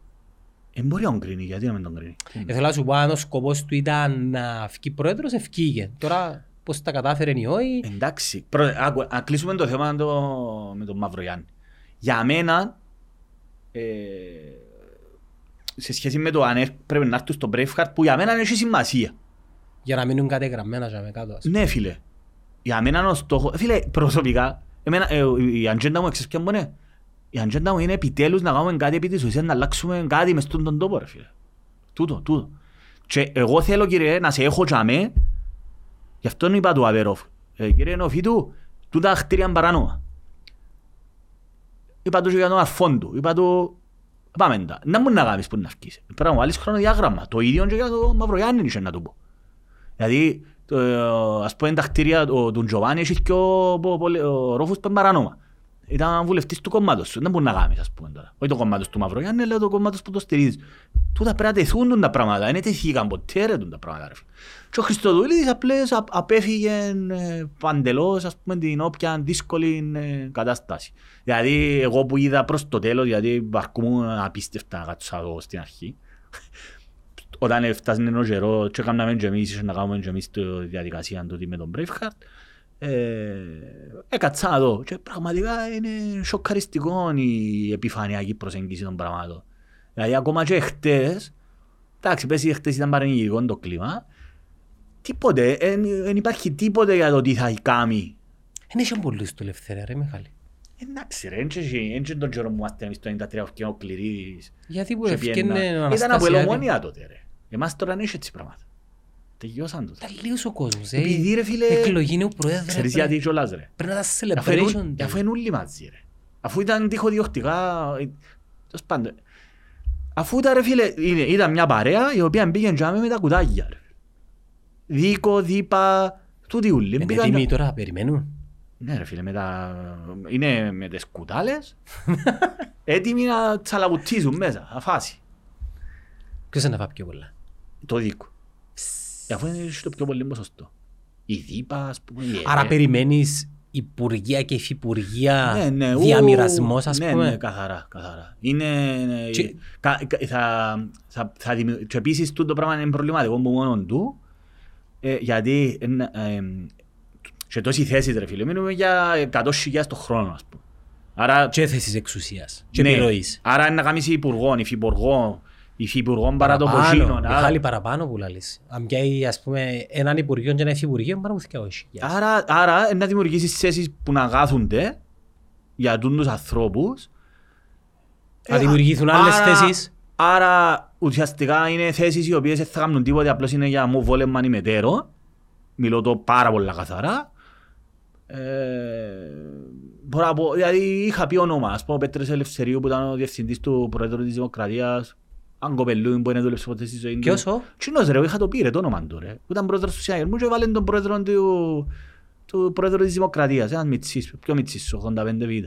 S1: Ε, μπορεί να τον κρίνει, γιατί να μην τον κρίνει.
S2: Ε, Θέλω να σου πω αν ο σκοπός του ήταν να βγει πρόεδρος, ευκήγε. Τώρα πώς τα κατάφερε ή όχι,
S1: Εντάξει, πρώτα, άκου, να κλείσουμε το θέμα το, με τον Μαυρογιάννη. Για μένα, ε, σε σχέση με το αν ε- πρέπει να έρθουν στο Braveheart, που για μένα έχει σημασία.
S2: για να μείνουν κατεγραμμένα για με κάτω. ας πούμε.
S1: Ναι, φίλε. Για μένα είναι ο στόχος. Φίλε, προσωπικά, εμένα, ε, η ατζέντα μου, ξέρεις ποια μου είναι; Η ατζέντα μου είναι επιτέλους να κάνουμε κάτι επί της ουσίας, να αλλάξουμε κάτι μες στον τον τόπο, ρε φίλε. Τούτο, τούτο. Και εγώ θέλω, κύριε, να σε έχω για μέ, γι' αυτό είπα του Αβερόφ. Ε, κύριε Νοφίτου, τούτα χτίρια είναι παράνομα. Είπα του και για τον αρφόν του. Είπα του, πάμε τα. Να μου να κάνεις που να βγεις. Πρέπει να μου βάλεις χρονοδιάγραμμα. Το ίδιο και για τον Μαυρογιάννη είχε να του πω. Δηλαδή, το, ε, ας πούμε τα κτίρια του του Τζοβάνι έχει και ο, ο, ο, ο Ρόφους που είναι παράνομα. Ήταν βουλευτής του κόμματος σου. Δεν μπορεί να κάνεις, ας πούμε τώρα. Όχι το κόμματος του Μαυρογιάννη, αλλά το κόμματος που το στηρίζεις. Τούτα πρέπει να τεθούν τούν τα πράγματα. Δεν τεθήκαν ποτέ ρε τούν τα πράγματα. Ρε. φίλε. Και ο Χριστοδουλίδης απλές απ- απέφυγε ε, παντελώς ας πούμε την όποια δύσκολη ε, κατάσταση. Δηλαδή εγώ που είδα προς το τέλος, γιατί βαρκούμουν απίστευτα να κάτσω εγώ στην αρχή, όταν έφτασαν ο καιρό και έκαναμε και εμείς, είχε να κάνουμε και εμείς τη διαδικασία τούτη με τον Braveheart, ε, έκατσα να δω και πραγματικά είναι σοκαριστικό η επιφανειακή προσέγγιση των πραγμάτων. Δηλαδή ακόμα και χτες, εντάξει πες ότι χτες ήταν παρενηγικό το κλίμα, τίποτε, δεν υπάρχει τίποτε για το τι θα κάνει.
S2: Δεν είχε πολλούς του Ελευθερία ρε Μιχάλη.
S1: Εντάξει ρε, έτσι τον καιρό που είμαστε εμείς το 93 και ο Κληρίδης
S2: Γιατί που
S1: και
S2: ευκαινε
S1: πιένα.
S2: ο
S1: Ήταν από
S2: Αναστασιάδη.
S1: ελομόνια τότε ρε. Εμάς τώρα δεν έχει έτσι πράγματα. Τελειώσαν τότε.
S2: Ήταν λίγος ο κόσμος. ε.
S1: Επειδή ρε φίλε,
S2: Εκλογή είναι ο πρόεδρος.
S1: ξέρεις
S2: πρέπει-
S1: γιατί κιόλας ρε.
S2: Πρέπει να τα
S1: Αφού είναι-
S2: celebration.
S1: Αφού είναι όλοι μαζί ρε. Αφού ήταν τυχοδιοκτικά, ε, τέλος πάντων. Αφού ήταν ρε φίλε, είναι- ήταν μια παρέα η οποία πήγαινε τζάμε με τα κουτάκια ρε. Δίκο, δίπα, τούτοι ούλοι.
S2: Είναι
S1: Πήγαν-
S2: έτοιμοι τώρα, περιμένουν.
S1: Ναι ρε φίλε, με τα... είναι με τις κουτάλες, έτοιμοι να τσαλαβουτίζουν μέσα, αφάση.
S2: Ποιος είναι να φάει πιο πολλά;
S1: Το δίκο. Ε, Αφού είναι στο πιο πολύ ποσοστό. Η δίπα, ας πούμε, η
S2: Άρα
S1: ΕΡΕ.
S2: περιμένεις υπουργεία και υφυπουργεία
S1: Ναι, ναι, ου,
S2: διαμοιρασμός ας
S1: ναι,
S2: πούμε;
S1: Ναι, καθαρά, καθαρά. Είναι... ναι,
S2: Και-
S1: κα- κα- θα, θα, θα δημιου- και επίσης τούτο πράγμα είναι προβληματικό από μόνο του, ε, γιατί είναι, ε, σε τόση θέση ρε φίλε, μιλούμε για 100.000 το χρόνο, ας πούμε. Άρα,
S2: Και θέσεις εξουσίας. Και
S1: ναι,
S2: επιρροής.
S1: άρα είναι να κάνεις υπουργών, υφυπουργών, υφυπουργών παρά το
S2: Παραπάνω,
S1: κοζίνο.
S2: Μιχάλη παραπάνω που λαλείς. Αν πιάει ας πούμε έναν υπουργείο και ένα υφυπουργείο, πάνω από 200.
S1: Άρα, άρα να δημιουργήσεις θέσεις που να γάθονται για τους ανθρώπους.
S2: Να δημιουργηθούν άλλες
S1: άρα-
S2: θέσεις.
S1: Άρα ουσιαστικά είναι θέσεις οι οποίες δεν θα κάνουν τίποτε, απλώς είναι για μου βόλεμα ημετέρω. Μιλώ το πάρα πολλά καθαρά. Ε, μπορώ να πω, δηλαδή είχα πει όνομα, ας πούμε ο Πέτρος Ελευθερίου που ήταν ο διευθυντής του Πρόεδρου της Δημοκρατίας, αν κοπελούν που είναι δούλεψε ποτέ στη ζωή του.
S2: Ποιος ο;
S1: Κοινός ρε, είχα το πει ρε το όνομα του ρε. Που ήταν πρόεδρος του Συναγερμού και έβαλε τον πρόεδρο του, του πρόεδρου της Δημοκρατίας, ένας μητσής, πιο μητσής, 85 β.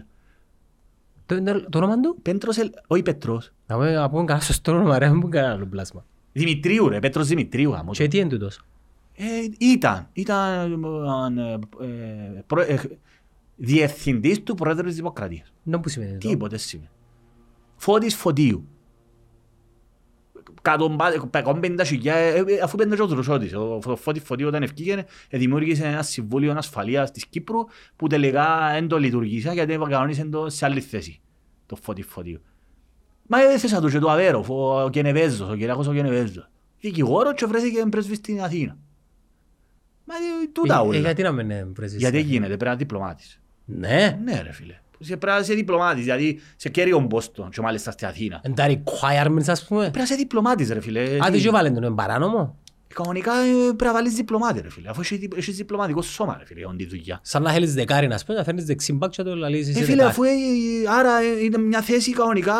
S2: Το, το, το όνομα του.
S1: Πέτρος, Ελ- όχι Πέτρος,
S2: Να πούμε, να πούμε κανένα σωστό όνομα ρε, να πούμε κανένα άλλο πλάσμα.
S1: Δημητρίου ρε, Πέτρος Δημητρίου γάμο.
S2: Και τι είναι τούτος.
S1: Ε, ήταν, ήταν ε, ε, προ- ε, διευθυντής του Πρόεδρου της Δημοκρατίας.
S2: Να που σημαίνει το.
S1: Τίποτε σήμερα. Φώτης Φωτίου. Κάτω 150 χιλιάδες, ε, αφού πέντε και ο Δρουσότης. Ο Φω- Φώτης Φωτίου όταν ευκήγε, ε, δημιούργησε ένα συμβούλιο ασφαλείας της Κύπρου που τελικά δεν το λειτουργήσε γιατί κανόνισε το σε άλλη θέση. Το Φώτης Φωτίου. Μα έθεσα τους και το Αβέροφ, ο Κενεβέζος, ο Κυριάκος ο Κενεβέζος. Δικηγόρος και βρέθηκε πρέσβης στην Αθήνα. Μα ε, τούτα
S2: Ε, ε,
S1: όλα.
S2: γιατί να μην είναι πρέσβης.
S1: Γιατί γίνεται, πρέπει να είναι διπλωμάτης.
S2: Ναι.
S1: Ναι ρε φίλε. Σε πρέπει να είσαι διπλωμάτης, δηλαδή σε κέριον πόστο και μάλιστα στην Αθήνα.
S2: Εν τα requirements ας πούμε.
S1: Πρέπει να είσαι διπλωμάτης ρε φίλε.
S2: Α,
S1: Τι-
S2: τι και βάλεν τον, είναι παράνομο.
S1: Κανονικά ε, πρέπει να βάλεις διπλωμάτη ρε φίλε. Αφού έχεις δι- έχεις διπλωματικό σώμα ρε φίλε, όντι δουλειά.
S2: Σαν να θέλεις δεκάρι να πούμε, να φέρνεις δεξιμπάκ και να το λαλείς
S1: Ε,
S2: εσύ
S1: φίλε,
S2: δεκάρι.
S1: αφού ε, ε, άρα ε, είναι μια θέση κανονικά,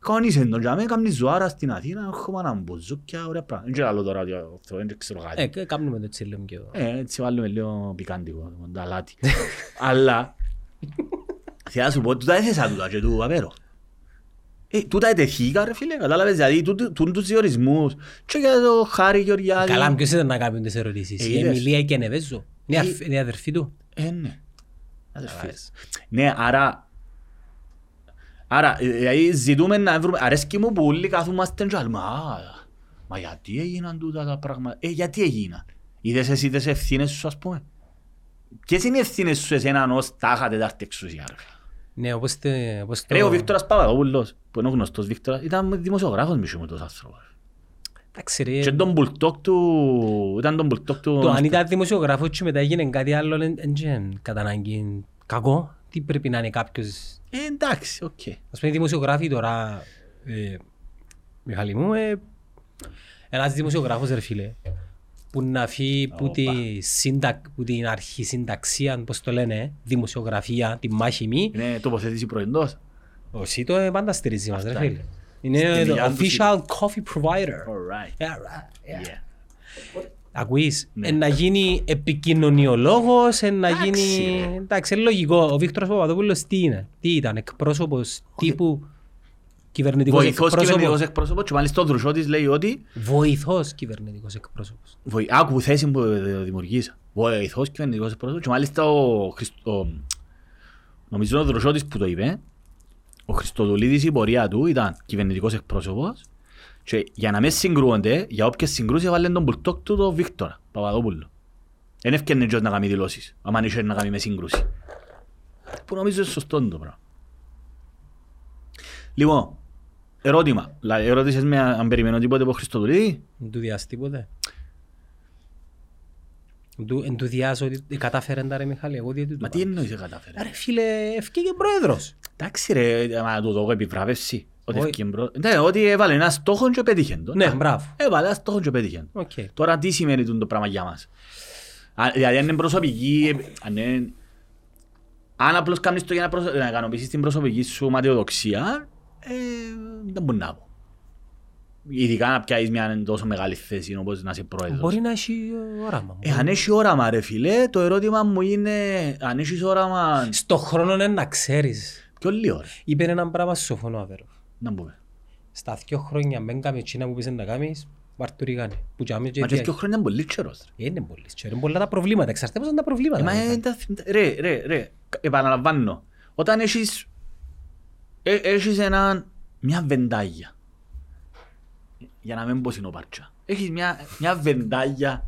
S1: κανονίσαι τον για μένα, κάνεις ζωάρα στην Αθήνα, έχουμε έναν μπουζούκια, ωραία πράγματα. Δεν ξέρω άλλο τώρα, ότι ο Θεός, δεν ξέρω κάτι.
S2: Ε, και κάνουμε το έτσι λέμε και εγώ.
S1: Ε, έτσι βάλουμε λίγο πικάντικο, τα λάτι. Αλλά, θέλω να σου πω, τούτα έθεσα τούτα και του απέρω. Ε, τούτα ετεθήκα ρε φίλε, κατάλαβες, δηλαδή τούτου- τούν τους διορισμούς και για το Χάρη Γεωργιάδη.
S2: Καλά, ποιος ήταν να κάνουν τις ερωτήσεις.
S1: Ε,
S2: Η
S1: είδες.
S2: Εμιλία και Νεβέζο. Είναι
S1: Ε,
S2: αφ- είναι η αδερφή του.
S1: Ε, ναι. Αδερφές.
S2: Καταλάβες.
S1: Ναι, άρα, Άρα, ε, δηλαδή ζητούμε να βρούμε, αρέσκει μου που όλοι κάθομαστε και λέμε, «Α, μα γιατί έγιναν τούτα τα πράγματα, ε, γιατί έγιναν; Είδες εσύ τις ευθύνες σου, ας πούμε. Ποιες είναι οι ευθύνες σου εσένα ως τάχα τετάρτη εξουσία, ρε.
S2: Ναι, όπως, τε, όπως το...
S1: Ρε, ο Βίκτορας Παπαδόπουλος, που είναι ο γνωστός Βίκτορας, ήταν δημοσιογράφος μισό μου τόσο άνθρωπος.
S2: Εντάξει, ρε,
S1: Και τον μπουλντόγκ του, ήταν τον μπουλντόγκ του...
S2: το αν ήταν δημοσιογράφος και μετά έγινε κάτι άλλο, δεν είναι κατά ανάγκη κακό. Τι πρέπει να είναι κάποιος...
S1: Ε, εντάξει, οκ.
S2: Ας πούμε, οι δημοσιογράφοι τώρα, ε, Μιχάλη μου, ε, ένας δημοσιογράφος, ρε φίλε, που να φύγει που, τη συντακ, που την αρχισυνταξία, πώς το λένε, δημοσιογραφία, τη μάχημη,
S1: Είναι τοποθέτηση προϊόντος.
S2: ο ΣΥΤΟ ε, πάντα στηρίζει μας, ρε
S1: Αυτά
S2: φίλε. Είναι
S1: Στην
S2: το
S1: δουλειά του
S2: official coffee provider.
S1: Alright.
S2: Yeah, right, yeah.
S1: Yeah.
S2: Ακούεις,
S1: Ναι.
S2: ε, να γίνει επικοινωνιολόγος, ε, να
S1: Εντάξει,
S2: γίνει...
S1: ρε.
S2: Εντάξει, είναι λογικό. Ο Βίκτορας Παπαδόπουλος τι είναι, τι ήταν, εκπρόσωπος τύπου κυβερνητικός
S1: Βοηθός κυβερνητικός
S2: εκπρόσωπος.
S1: εκπρόσωπος και μάλιστα ο Δρουσότης λέει ότι
S2: Βοηθός κυβερνητικός εκπρόσωπος.
S1: βοη- άκου θέση που δημιουργήσα. Βοηθός κυβερνητικός εκπρόσωπος και μάλιστα ο, Χριστ- ο νομίζω ο Δρουσότης που το είπε ο Χριστοδουλίδης η πορεία του ήταν κυβερνητικός εκπρόσωπος και για να μην συγκρούονται, για όποιες συγκρούσεις έβαλε τον πουλτόκ του τον Βίκτορα Παπαδόπουλο. Δεν έφτιανε και να κάνει δηλώσεις, άμα αν είχε να κάνει με σύγκρουση. Που νομίζω είναι σωστό το πράγμα. Λοιπόν, ερώτημα. Δηλαδή, ερώτησες με αν περιμένω τίποτε από Χριστοδουλίδη;
S2: Εν του διάσει τίποτε. Εν του- Εν του διάσω ότι κατάφερε τα ρε Μιχάλη, εγώ διότι
S1: Μα τι εννοείς δεν κατάφερε;
S2: Ρε φίλε, ευκήγε πρόεδρος.
S1: Εντάξει ρε, μα το δω επιβράβευση. Ότι
S2: Όχι.
S1: ευκαιρία μπρο- Ναι, ότι έβαλε ένα στόχο και πέτυχε το.
S2: Ναι,
S1: Να.
S2: μπράβο.
S1: Έβαλε ένα στόχο και πέτυχε.
S2: Οκ.
S1: Τώρα τι σημαίνει τούτο το πράγμα για μας; Α, Δηλαδή αν είναι προσωπική, αν είναι... Αν απλώς κάνεις το για να, προσω... να ικανοποιήσεις την προσωπική σου ματαιοδοξία, ε, δεν μπορεί να πω. Ειδικά να πιάσεις μια τόσο μεγάλη θέση όπως να είσαι πρόεδρος.
S2: Μπορεί να έχει όραμα.
S1: Ε, αν έχει όραμα ρε φίλε, το ερώτημα μου είναι αν έχεις όραμα...
S2: Στο χρόνο είναι να ξέρεις.
S1: Πιο λίγο ρε,
S2: Είπε έναν πράγμα σοφό ο Αβέροφ.
S1: να μπούμε.
S2: Στα δυο χρόνια μπεν κάμε εκείνα που πεις να κάνεις, βάρ' ρίγανε. Που τζάμε και
S1: Μα και
S2: διάει.
S1: δύο χρόνια είναι πολύ τσέρος ρε.
S2: Είναι πολύ. Και είναι πολλά τα προβλήματα. Εξαρτάται πώς είναι τα προβλήματα.
S1: Ε, μα
S2: ρε,
S1: ε,
S2: Μιχάλη.
S1: τα- Ρε, ρε, ρε, επαναλαμβάνω. Όταν έχεις, ε, έχεις έναν, μια βεντάγια, για να μην πω συνοπάρτσα, έχεις μια, μια βεντάγια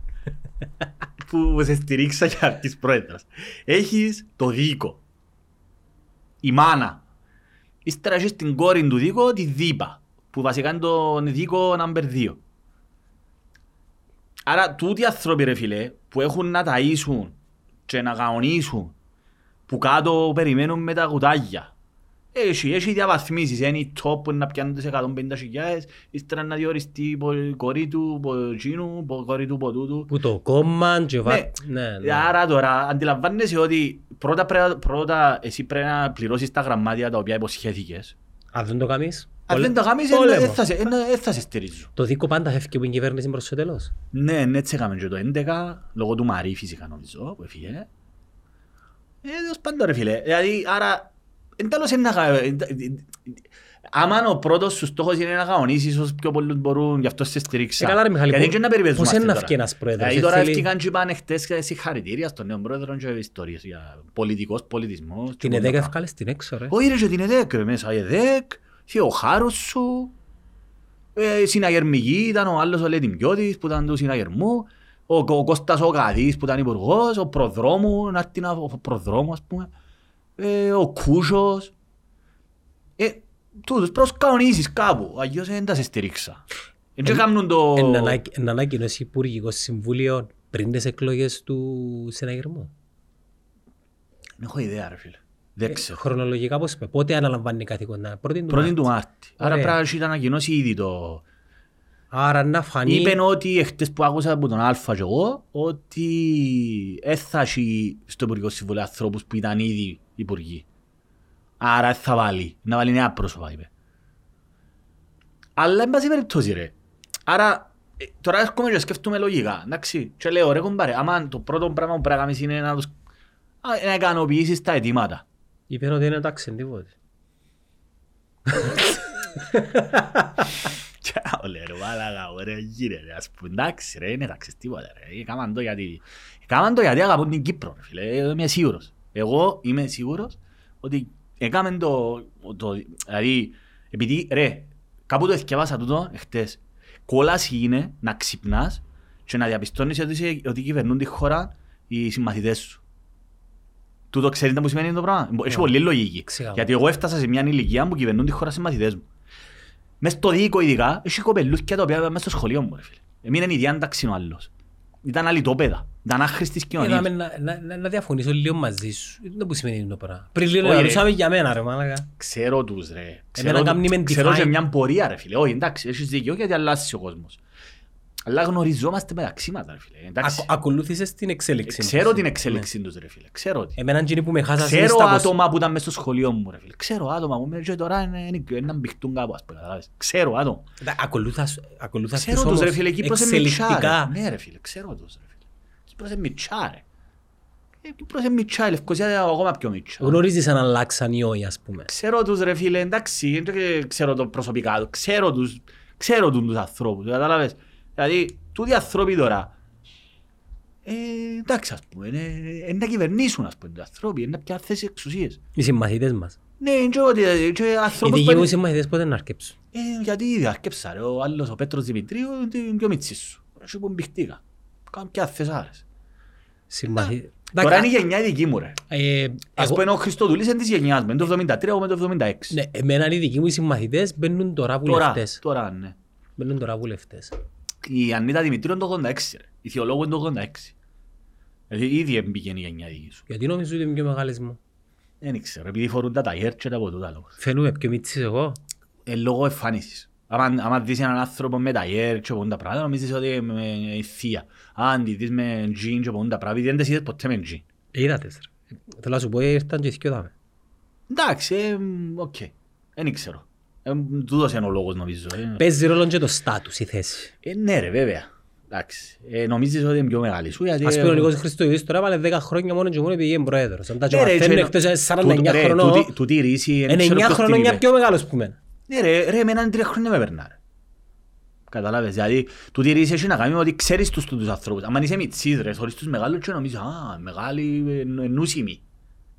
S1: που σε στηρίξα για αρχής πρόεδρος. Έχεις το δίκο, η μάνα. Ύστερα έχεις την κόρη του δίκο, τη δίπα, που βασικά είναι το δίκο number 2. Άρα τούτοι οι άνθρωποι ρε φίλε που έχουν να ταΐσουν και να καονίσουν που κάτω περιμένουν με τα κουτάγια. Έχει, έχει διαβαθμίσεις, είναι οι top που είναι να πιάνονται σε 150 χιλιάδες, ύστερα να διοριστεί η κόρη του, η εκείνου, η κόρη του, η τούτου.
S2: Που το κόμμα και βάρ...
S1: Ναι.
S2: Ναι, ναι.
S1: Άρα τώρα αντιλαμβάνεσαι ότι πρώτα, πρέ- πρώτα εσύ πρέπει να πληρώσεις τα γραμμάτια τα οποία υποσχέθηκες.
S2: Αν δεν το κάνεις,
S1: Αν δεν
S2: πόλε-
S1: τα κάνεις,
S2: πόλεμο.
S1: δεν θα σε- εν- εν θα σε στηρίζω.
S2: Το δίκο πάντα φεύγει από την κυβέρνηση προς το τέλος.
S1: Ναι, ναι, έτσι έκαμε και το 11, λόγω του Μαρή φυσικά νομίζω, που έφυγε. Ε, τέλος πάντων ρε φίλε, δηλαδή, άρα, εν τέλος είναι να... κα- ε, ε, ε, Άμα ο πρώτος σου στόχος είναι να καονίσεις όσο πιο πολλούς μπορούν, γι' αυτό σε στηρίξα.
S2: Ε, καλά ρε Μιχάλη,
S1: Γιατί
S2: πο-
S1: και να περιπέζουμε
S2: πώς είναι να
S1: τώρα.
S2: βγει ένας πρόεδρος,
S1: Δηλαδή
S2: ε,
S1: τώρα
S2: θέλει-
S1: έφυγαν και είπαν χτες και συγχαρητήρια στον νέο πρόεδρο και ιστορίες για πολιτικός πολιτισμός. και
S2: Την
S1: πολλά
S2: ΕΔΕΚ
S1: πράγματα.
S2: ευκάλες την έξω ρε.
S1: Όχι ρε και την ΕΔΕΚ ρε μέσα, η ΕΔΕΚ, και ο χάρος σου, ε, συναγερμική ήταν ο άλλος ο Λετιμιώτης που ήταν του συναγερμού, ο, ο Κώστας ο Καδής που ήταν υπουργός, ο προδρόμου, να έρθει να- ο προδρόμου ας πούμε, ε, ο Κούσος, ε, τούτους προσκαονίσεις κάπου, αλλιώς δεν τα σε στηρίξα. Δεν και κάνουν το...
S2: Εν ανακ- εν ανακοινώσει Υπουργικό Συμβούλιο πριν τις εκλογές του συναγερμού.
S1: Δεν έχω ιδέα ρε φίλε, δεν ξέρω.
S2: Χρονολογικά πώς είπε, πότε αναλαμβάνει καθήκοντα. Πρώτη του
S1: Πρώτη του
S2: Μάρτη.
S1: Μάρτη. Άρα
S2: Ωραία.
S1: πρέπει να έχει ανακοινώσει ήδη το...
S2: Άρα να φανεί...
S1: Είπεν ότι εχθές που άκουσα από τον Αλφα και εγώ ότι έθασι στο Υπουργικό Συμβούλιο ανθρώπους που ήταν ήδη υπουργοί. Άρα θα βάλει, να βάλει νέα πρόσωπα είπε. Αλλά εν πάση περιπτώσει ρε. Άρα ε, τώρα έρχομαι και σκέφτομαι λογικά. Εντάξει, και λέω ρε κομπάρε, άμα το πρώτο πράγμα που πρέπει να κάνεις είναι να, τους... α, να ικανοποιήσεις τα αιτήματα.
S2: Είπε ότι είναι εντάξει τίποτε.
S1: Τσάω ρε μάλακα, ωραία γύρε ρε, ας πούμε, εντάξει ρε, είναι εντάξει τίποτα ρε, έκαναν το γιατί, έκαναν το γιατί αγαπούν την Κύπρο ρε φίλε, εγώ είμαι σίγουρος. Εγώ είμαι σίγουρος ότι έκαμε το, το, δηλαδή, επειδή, ρε, κάπου το εθιαβάσα τούτο, εχθές, κόλαση είναι να ξυπνάς και να διαπιστώνεις ότι, είσαι- ότι κυβερνούν τη χώρα οι συμμαθητές σου. Τούτο ξέρετε που σημαίνει το πράγμα; Έχει
S2: Ναι.
S1: πολύ λογική.
S2: Ξεκάθαρα.
S1: Γιατί εγώ έφτασα σε μια ηλικία που κυβερνούν τη χώρα συμμαθητές μου. Μες στο δίκο ειδικά, έχει κοπελούθια τα οποία μέσα στο σχολείο μου, ρε φίλε. Εμείναν η διάνταξη ο άλλος. Ήταν αλυτόπεδα. Ήταν άχρηστης κοινωνίας.
S2: Είδαμε να, να, να, να διαφωνήσω λίγο μαζί σου. Δεν που σημαίνει το πράγμα. Πριν λίγο
S1: Όχι, ρε.
S2: μιλούσαμε για μένα ρε μάλακα.
S1: Ξέρω τους ρε.
S2: Εμένα
S1: Ξέρω,
S2: κάνει με
S1: ξέρω
S2: define.
S1: και μια πορεία ρε φίλε. Όχι εντάξει, έχεις δίκιο γιατί αλλάζει ο κόσμος. Αλλά γνωριζόμαστε μεταξύ μας ρε φίλε. Εντάξει.
S2: Ακο- Ακολούθησες την εξέλιξη.
S1: Ξέρω
S2: τους.
S1: την
S2: Ναι.
S1: εξέλιξη τους ρε φίλε. Ξέρω ότι.
S2: Εμένα είναι που με χάσασαν
S1: Ξέρω
S2: στα πως-
S1: άτομα που ήταν μέσα στο σχολείο μου ρε φίλε. Ξέρω άτομα που και τώρα είναι, είναι, είναι να μπηχτούν κάπου ας πούμε. καταλάβες. Ξέρω άτομα.
S2: Τα- Ακολούθας, ακολούθας
S1: Ξέρω
S2: τους
S1: τους ρε
S2: όμως
S1: φίλε. Κύπρος είναι μητσά ρε.
S2: εξελικτικά.
S1: Ναι ρε φίλε. Ξέρω τους ρε φίλε. Κύπρος είναι μητσά ρε. Ε, Κύπρος είναι μητσά. Η Λευκοσία είναι ακόμα πιο μητσά.
S2: Γνωρίζεις αν αλλάξαν οι όχι ας πούμε.
S1: Ξέρω τους ρε φίλε, εντάξει, δεν το ξέρω το προσωπικά τους, ξέρω τους, ξέρω τους, τους ανθρώπους, κατάλαβες. Δηλαδή, τούτοι άνθρωποι τώρα, ε, εντάξει ας πούμε, είναι, είναι να κυβερνήσουν ας πούμε, οι άνθρωποι, είναι να πιάνουν θέσεις εξουσίες.
S2: Οι συμμαθητές μας.
S1: Ναι, και ότι, και
S2: Οι
S1: άνθρωπος
S2: δικοί
S1: που
S2: μου
S1: είναι,
S2: συμμαθητές πότε να αρκέψουν;
S1: ε, γιατί ήδη αρκέψα ρε, ο άλλος ο Πέτρος Δημητρίου, είναι πιο μίτσις σου, έτσι που μπηχτήκα, κάνουν πια θέσεις άλλες.
S2: Συμμαθητές.
S1: Τώρα είναι η γενιά η δική μου ρε.
S2: Ε,
S1: Ας
S2: εγώ-
S1: πούμε ο Χριστοδουλής είναι της γενιάς μου, είναι το 73, εγώ με το 76.
S2: Ναι, εμένα οι δικοί μου οι συμμαθητές μπαίνουν τώρα
S1: Τώρα,
S2: βουλευτές.
S1: τώρα ναι.
S2: Μπαίνουν τώρα βουλευτές.
S1: Η Ανίτα Δημητρίου είναι το 86 ρε. Η Θεολόγου είναι το 86. Δηλαδή ήδη έμπηκε η γενιά δική σου.
S2: Γιατί νομίζω ότι είμαι πιο μεγάλης μου.
S1: Δεν ξέρω, επειδή φορούν τα ταγέρ και τα από τούτα λόγω.
S2: Φαίνομαι πιο μίτσις εγώ.
S1: Ε, λόγω εμφάνισης. Άμα, άμα δεις έναν άνθρωπο με ταγέρ και από τα πράγματα, νομίζεις ότι είναι με- η θεία. Αν τη δεις με τζιν και από τα πράγματα, δεν τις είδες ποτέ με τζιν.
S2: Ε, Είδατες ρε. Θέλω να σου πω ήρθαν και θυκιόδαμε.
S1: Εντάξει, ε, μ, οκ. Δεν ξέρω. Ε, μ, τούτος είναι ο λόγος νομίζω. ε.
S2: Παίζει ρόλο και το στάτους η θέση.
S1: Ε, ναι ρε, βέβαια. Εντάξει. Ε, νομίζεις ότι είναι πιο μεγάλη σου, γιατί...
S2: Ας πούμε ο Νικός Χριστοειδής τώρα βάλε 10 χρόνια μόνο και μόνο πήγε πρόεδρος. Αν τα και
S1: Ναι, ρε,
S2: μαθαίνουν
S1: και-
S2: εκτός είναι
S1: τούτο-
S2: 49
S1: ρε,
S2: χρονών,
S1: τούτη- Τούτη η ρίση... δεν
S2: είναι
S1: ξέρω
S2: 9
S1: ποιος την
S2: χρονών
S1: είπε.
S2: για πιο μεγάλος που μένα.
S1: Ναι ρε, ρε, εμένα τρία χρόνια με περνά. Καταλάβες, δηλαδή, τούτη η ρίση έχει να κάνει με ότι ξέρεις τους τους ανθρώπους. Αν είσαι μητσής ρε, θωρείς τους μεγάλους και νομίζεις, α, μεγάλοι εν- ενούσιμοι.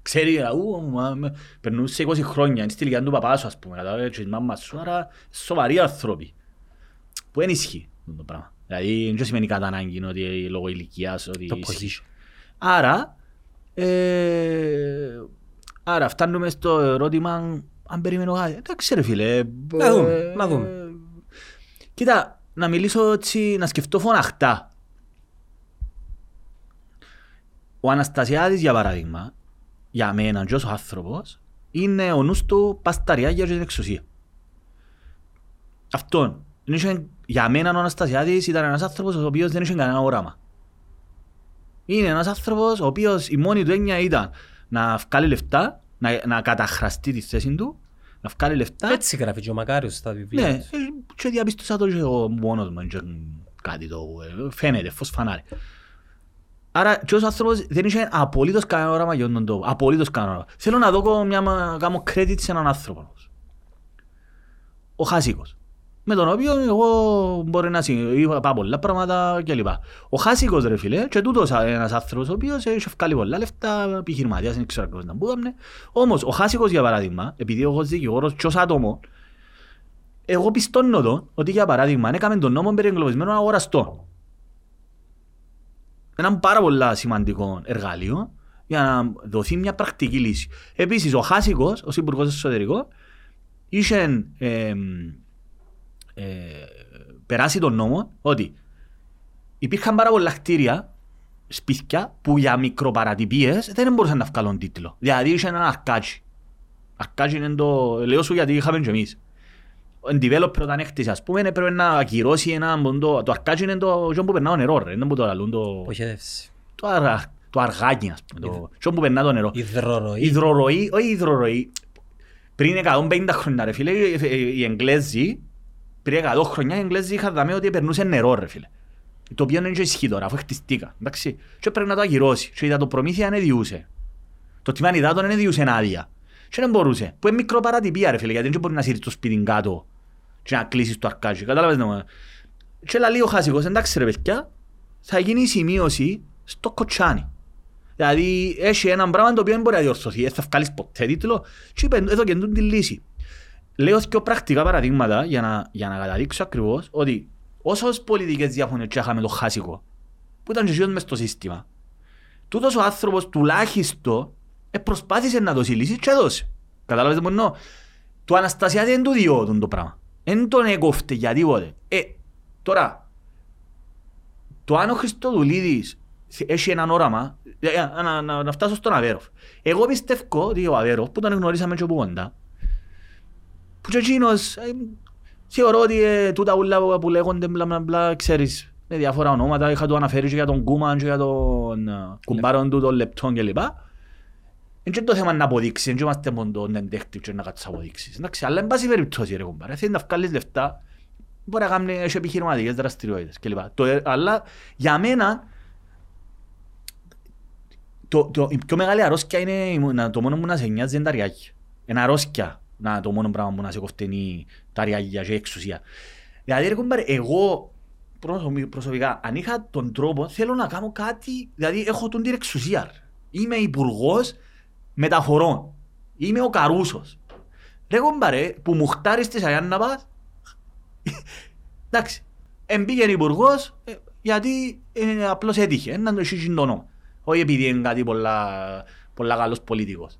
S1: Ξέρει, α, ου, μα, με- περνούν σε 20 χρόνια, είναι στη ηλικία του παπάς σου, ας πούμε, καταλάβες, και της μάμας σου, άρα σοβαροί άνθρωποι. Που δεν ισχύει αυτό το πράγμα. Δηλαδή, δεν σημαίνει κατά ανάγκη ότι λόγω ηλικίας, ότι...
S2: Το
S1: ισχύει.
S2: position.
S1: Άρα, ε, άρα φτάνουμε στο ερώτημα αν περιμένω κάτι. Εντάξει ρε φίλε.
S2: Να δούμε,
S1: ε,
S2: να δούμε.
S1: Κοίτα, να μιλήσω έτσι, να σκεφτώ φωναχτά. Ο Αναστασιάδης για παράδειγμα, για μένα και ως άνθρωπος, είναι ο νους του πασταριά για την εξουσία. Αυτόν. Δεν είχε- Για μένα ο Αναστασιάδης ήταν ένας άνθρωπος ο οποίος δεν είχε κανένα όραμα. Είναι ένας άνθρωπος ο οποίος η μόνη του έννοια ήταν να βγάλει λεφτά, να, να καταχραστεί τη θέση του, να βγάλει λεφτά.
S2: Έτσι γράφει και ο Μακάριος στα βιβλία
S1: Ναι,
S2: του.
S1: ε, και διαπίστωσα το και εγώ μόνος μου, και κάτι το ε, φαίνεται, φως φανάρι. Άρα και ως άνθρωπος δεν είχε απολύτως κανένα όραμα για τον τόπο. Απολύτως κανένα όραμα. Θέλω να δω μια, να κάνω credit σε έναν άνθρωπο. όμως. Ο Χάσικος. Με τον οποίο εγώ μπορεί να συ- είπα πάρα πολλά πράγματα κλπ. Ο Χάσικος ρε φίλε, και τούτος ένας άνθρωπος ο οποίος έχει βγάλει πολλά λεφτά, επιχειρηματίας, δεν ξέρω ακριβώς να μπούδαμνε. Όμως ο Χάσικος για παράδειγμα, επειδή εγώ ως δικηγόρος και ως άτομο, εγώ πιστώνω το ότι για παράδειγμα έκαμε τον νόμο περί εγκλωβισμένων αγοραστών. Ένα πάρα πολύ σημαντικό εργαλείο για να δοθεί μια πρακτική λύση. Επίσης ο Χάσικος, ο Υπουργός Εσωτερικών, είχε ε, ε, περάσει τον νόμο ότι υπήρχαν πάρα πολλά κτίρια, σπίτια, που για μικροπαρατυπίες δεν μπορούσαν να βγάλουν τίτλο. Δηλαδή είχε ένα αρκάτσι. Αρκάτσι είναι το... Λέω σου γιατί είχαμε και εμείς. Ο developer όταν έκτισε, ας πούμε, έπρεπε να ακυρώσει ένα... Το, το αρκάτσι είναι το το που περνά το νερό, ρε. Δεν που το λαλούν το...
S2: Αποχέτευση.
S1: Το, αρα, το αργάκι, ας πούμε. Το, το που περνά το νερό.
S2: Υδροροή.
S1: Υδροροή, όχι υδροροή. Πριν 150 χρόνια, ρε φίλε, οι- οι Εγγλέζοι, πριν 100 χρόνια, οι Εγγλέζοι είχαν δαμεί ότι περνούσε νερό, ρε φίλε. Το οποίο δεν είναι και ισχύει τώρα, αφού χτιστήκα. Εντάξει. Και πρέπει να το ακυρώσει. Και είδα το προμήθεια δεν διούσε. Το τιμάν υδάτων δεν διούσε άδεια. Και δεν μπορούσε. Που είναι μικρό παρατυπία, ρε φίλε, γιατί δεν μπορεί να σύρεις το σπίτι κάτω και να κλείσεις το αρκάκι. Κατάλαβες ναι. Και λέει ο Χάσικος, εντάξει ρε παιδιά, θα γίνει η σημείωση στο κοτσάνι. Δηλαδή έχει ένα πράγμα το οποίο δεν μπορεί να διορθωθεί. Δεν θα βγάλεις ποτέ τίτλο και είπε εδώ και εντούν τη λύση. Λέω και πρακτικά παραδείγματα για να, για να καταδείξω ακριβώς ότι όσες πολιτικές διαφωνίες και είχαμε το χάσικο που ήταν και εκείνος μες στο σύστημα τούτος ο άνθρωπος τουλάχιστον ε, προσπάθησε να δώσει λύση και έδωσε. Κατάλαβες τι εννοώ. Το Αναστασιάδη δεν του διόδουν το πράγμα. Δεν τον έκοφτε για τίποτε. Ε, τώρα, το αν ο Χριστοδουλίδης έχει έναν όραμα, ε, ε, να, να, να φτάσω στον Αβέροφ. Εγώ πιστεύω ότι ο Αβέροφ που τον γνωρίσαμε και από κοντά, που και εκείνος, ε, θεωρώ ότι ε, τούτα ούλα που λέγονται μπλα μπλα μπλα, ξέρεις, με διάφορα ονόματα, είχα το αναφέρει και για τον Κούμαν και για τον ε, κουμπάρον του, τον Λεπτόν κλπ. Είναι το θέμα να αποδείξει, δεν είμαστε μόνο το detective και να κάτσεις αποδείξεις. Εντάξει, αλλά εν πάση περιπτώσει ρε κουμπάρε, θέλει να βγάλεις λεφτά, μπορεί να κάνει έχει επιχειρηματικές δραστηριότητες κλπ. Το, ε, αλλά για μένα, το, το, η πιο μεγάλη αρρώσκια είναι να, το μόνο που να σε νοιάζει είναι τα ριάκια. Είναι αρρώσκια να, το μόνο πράγμα που να σε κοφτενεί τα ριάκια και η εξουσία. Δηλαδή ρε κουμπάρε, εγώ προσωπικά, αν είχα τον τρόπο, θέλω να κάνω κάτι, δηλαδή έχω τον την εξουσία. Είμαι υπουργό μεταφορών. Είμαι ο Καρούσος. Ρε κομπάρε, που μου χτάρεις τη Σαγιάννα να πας, εντάξει, εμπήγαινε υπουργός, ε, γιατί ε, απλώς έτυχε, να το εσύ το όνομα. Όχι επειδή είναι κάτι πολλά, πολλά καλός πολιτικός.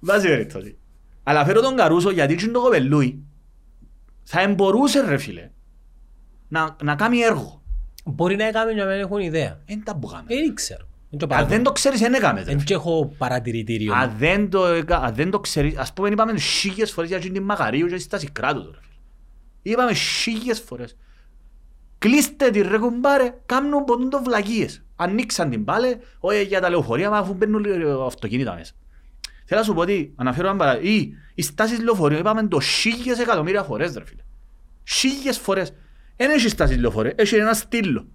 S1: Βάζει περίπτωση. Αλλά φέρω τον Καρούσο γιατί είναι το κοπελούι. Θα εμπορούσε ρε φίλε να, να κάνει έργο.
S2: Μπορεί να έκαμε να μην έχουν ιδέα.
S1: Δεν τα που κάνουμε.
S2: Δεν ξέρω.
S1: Αν δεν το ξέρεις, δεν έκαμε.
S2: Δεν έχω παρατηρητήριο.
S1: Αν δεν το, αν δεν το ξέρεις, ας πούμε είπαμε χίλιες φορές για την Μακαρίου και στάση κράτου τώρα. Είπαμε χίλιες φορές. Κλείστε τη ρε κουμπάρε, κάνουν ποτούν το βλακίες. Ανοίξαν την πάλε, όχι για τα λεωφορεία, μα αφού μπαίνουν αυτοκίνητα μέσα. Θέλω να σου πω ότι αναφέρω ένα παράδειγμα. Ή οι στάσεις λεωφορείων είπαμε το χίλιες εκατομμύρια φορές ρε φίλε. Χίλιες φορές. Δεν έχει στάσεις λεωφορεία, έχει ένα στήλο.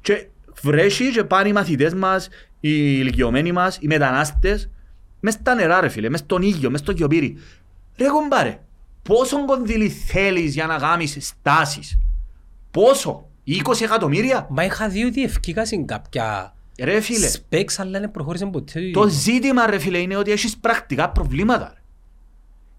S1: Και βρέσει και πάνε οι μαθητές μας, οι ηλικιωμένοι μας, οι μετανάστες, μες στα νερά ρε φίλε, μες στον ήλιο, μες στο γιοπύρι. Ρε κομπάρε, πόσο κονδύλι θέλεις για να γάμεις στάσεις; Πόσο, 20 εκατομμύρια;
S2: Μα είχα δει ότι ευκήκασαν κάποια
S1: Ρε φίλε,
S2: specs αλλά δεν προχώρησαν ποτέ.
S1: το ζήτημα ρε φίλε είναι ότι έχεις πρακτικά προβλήματα.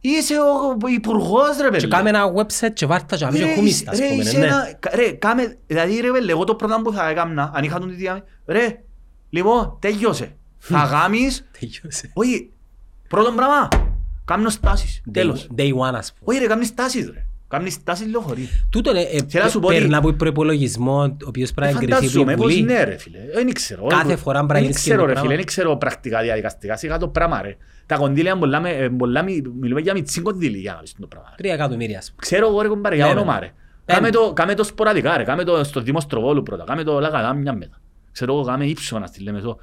S1: Είσαι ο υπουργός ρε
S2: Και
S1: παιδί.
S2: κάμε ένα website και βάρτα και
S1: Ρε,
S2: αφήνει χούμιστας, ας
S1: ρε,
S2: πούμε,
S1: είσαι
S2: ναι.
S1: ένα- Ρε, κάμε, δηλαδή ρε βέλε, εγώ το πρώτο που θα έκανα, αν είχα τον τη διάμεση, ρε, λοιπόν, τέλειωσε. Θα γάμεις,
S2: Τελειώσε.
S1: όχι, πρώτο πράγμα, κάνω στάσεις, τέλος.
S2: Day one, ας πούμε.
S1: Όχι ρε, κάνεις στάσεις ρε, κάνεις στάσεις λεωφορείου.
S2: Τούτο ε, ε,
S1: Θέλω να σου πω ότι-
S2: περνά από προϋπολογισμό, ο οποίος πρέπει να εγκριθεί από
S1: Φαντάζομαι
S2: την
S1: πως
S2: Βουλή.
S1: ναι ρε φίλε, δεν ξέρω.
S2: Κάθε φορά πρέπει να
S1: Δεν
S2: γίνεις
S1: ξέρω
S2: και
S1: ρε
S2: το
S1: φίλε,
S2: πράγμα.
S1: δεν ξέρω πρακτικά διαδικαστικά, σιγά το πράγμα ρε. Τα κονδύλια πολλά με- ε, πολλά μη- μιλούμε για μητσί κονδύλι για να δεις το πράγμα. ρε.
S2: Τρία εκατομμύρια, ας πούμε.
S1: Ξέρω εγώ ρε κομπάρε, για
S2: Ναι,
S1: όνομα
S2: ναι.
S1: ρε.
S2: Πέντε.
S1: Κάμε το, κάμε το σποραδικά ρε, κάμε το στο Δήμο Στροβόλου πρώτα, κάμε το Λαγαδάμια μετά. Ξέρω εγώ κάμε ύψονα στη λέμε εδώ.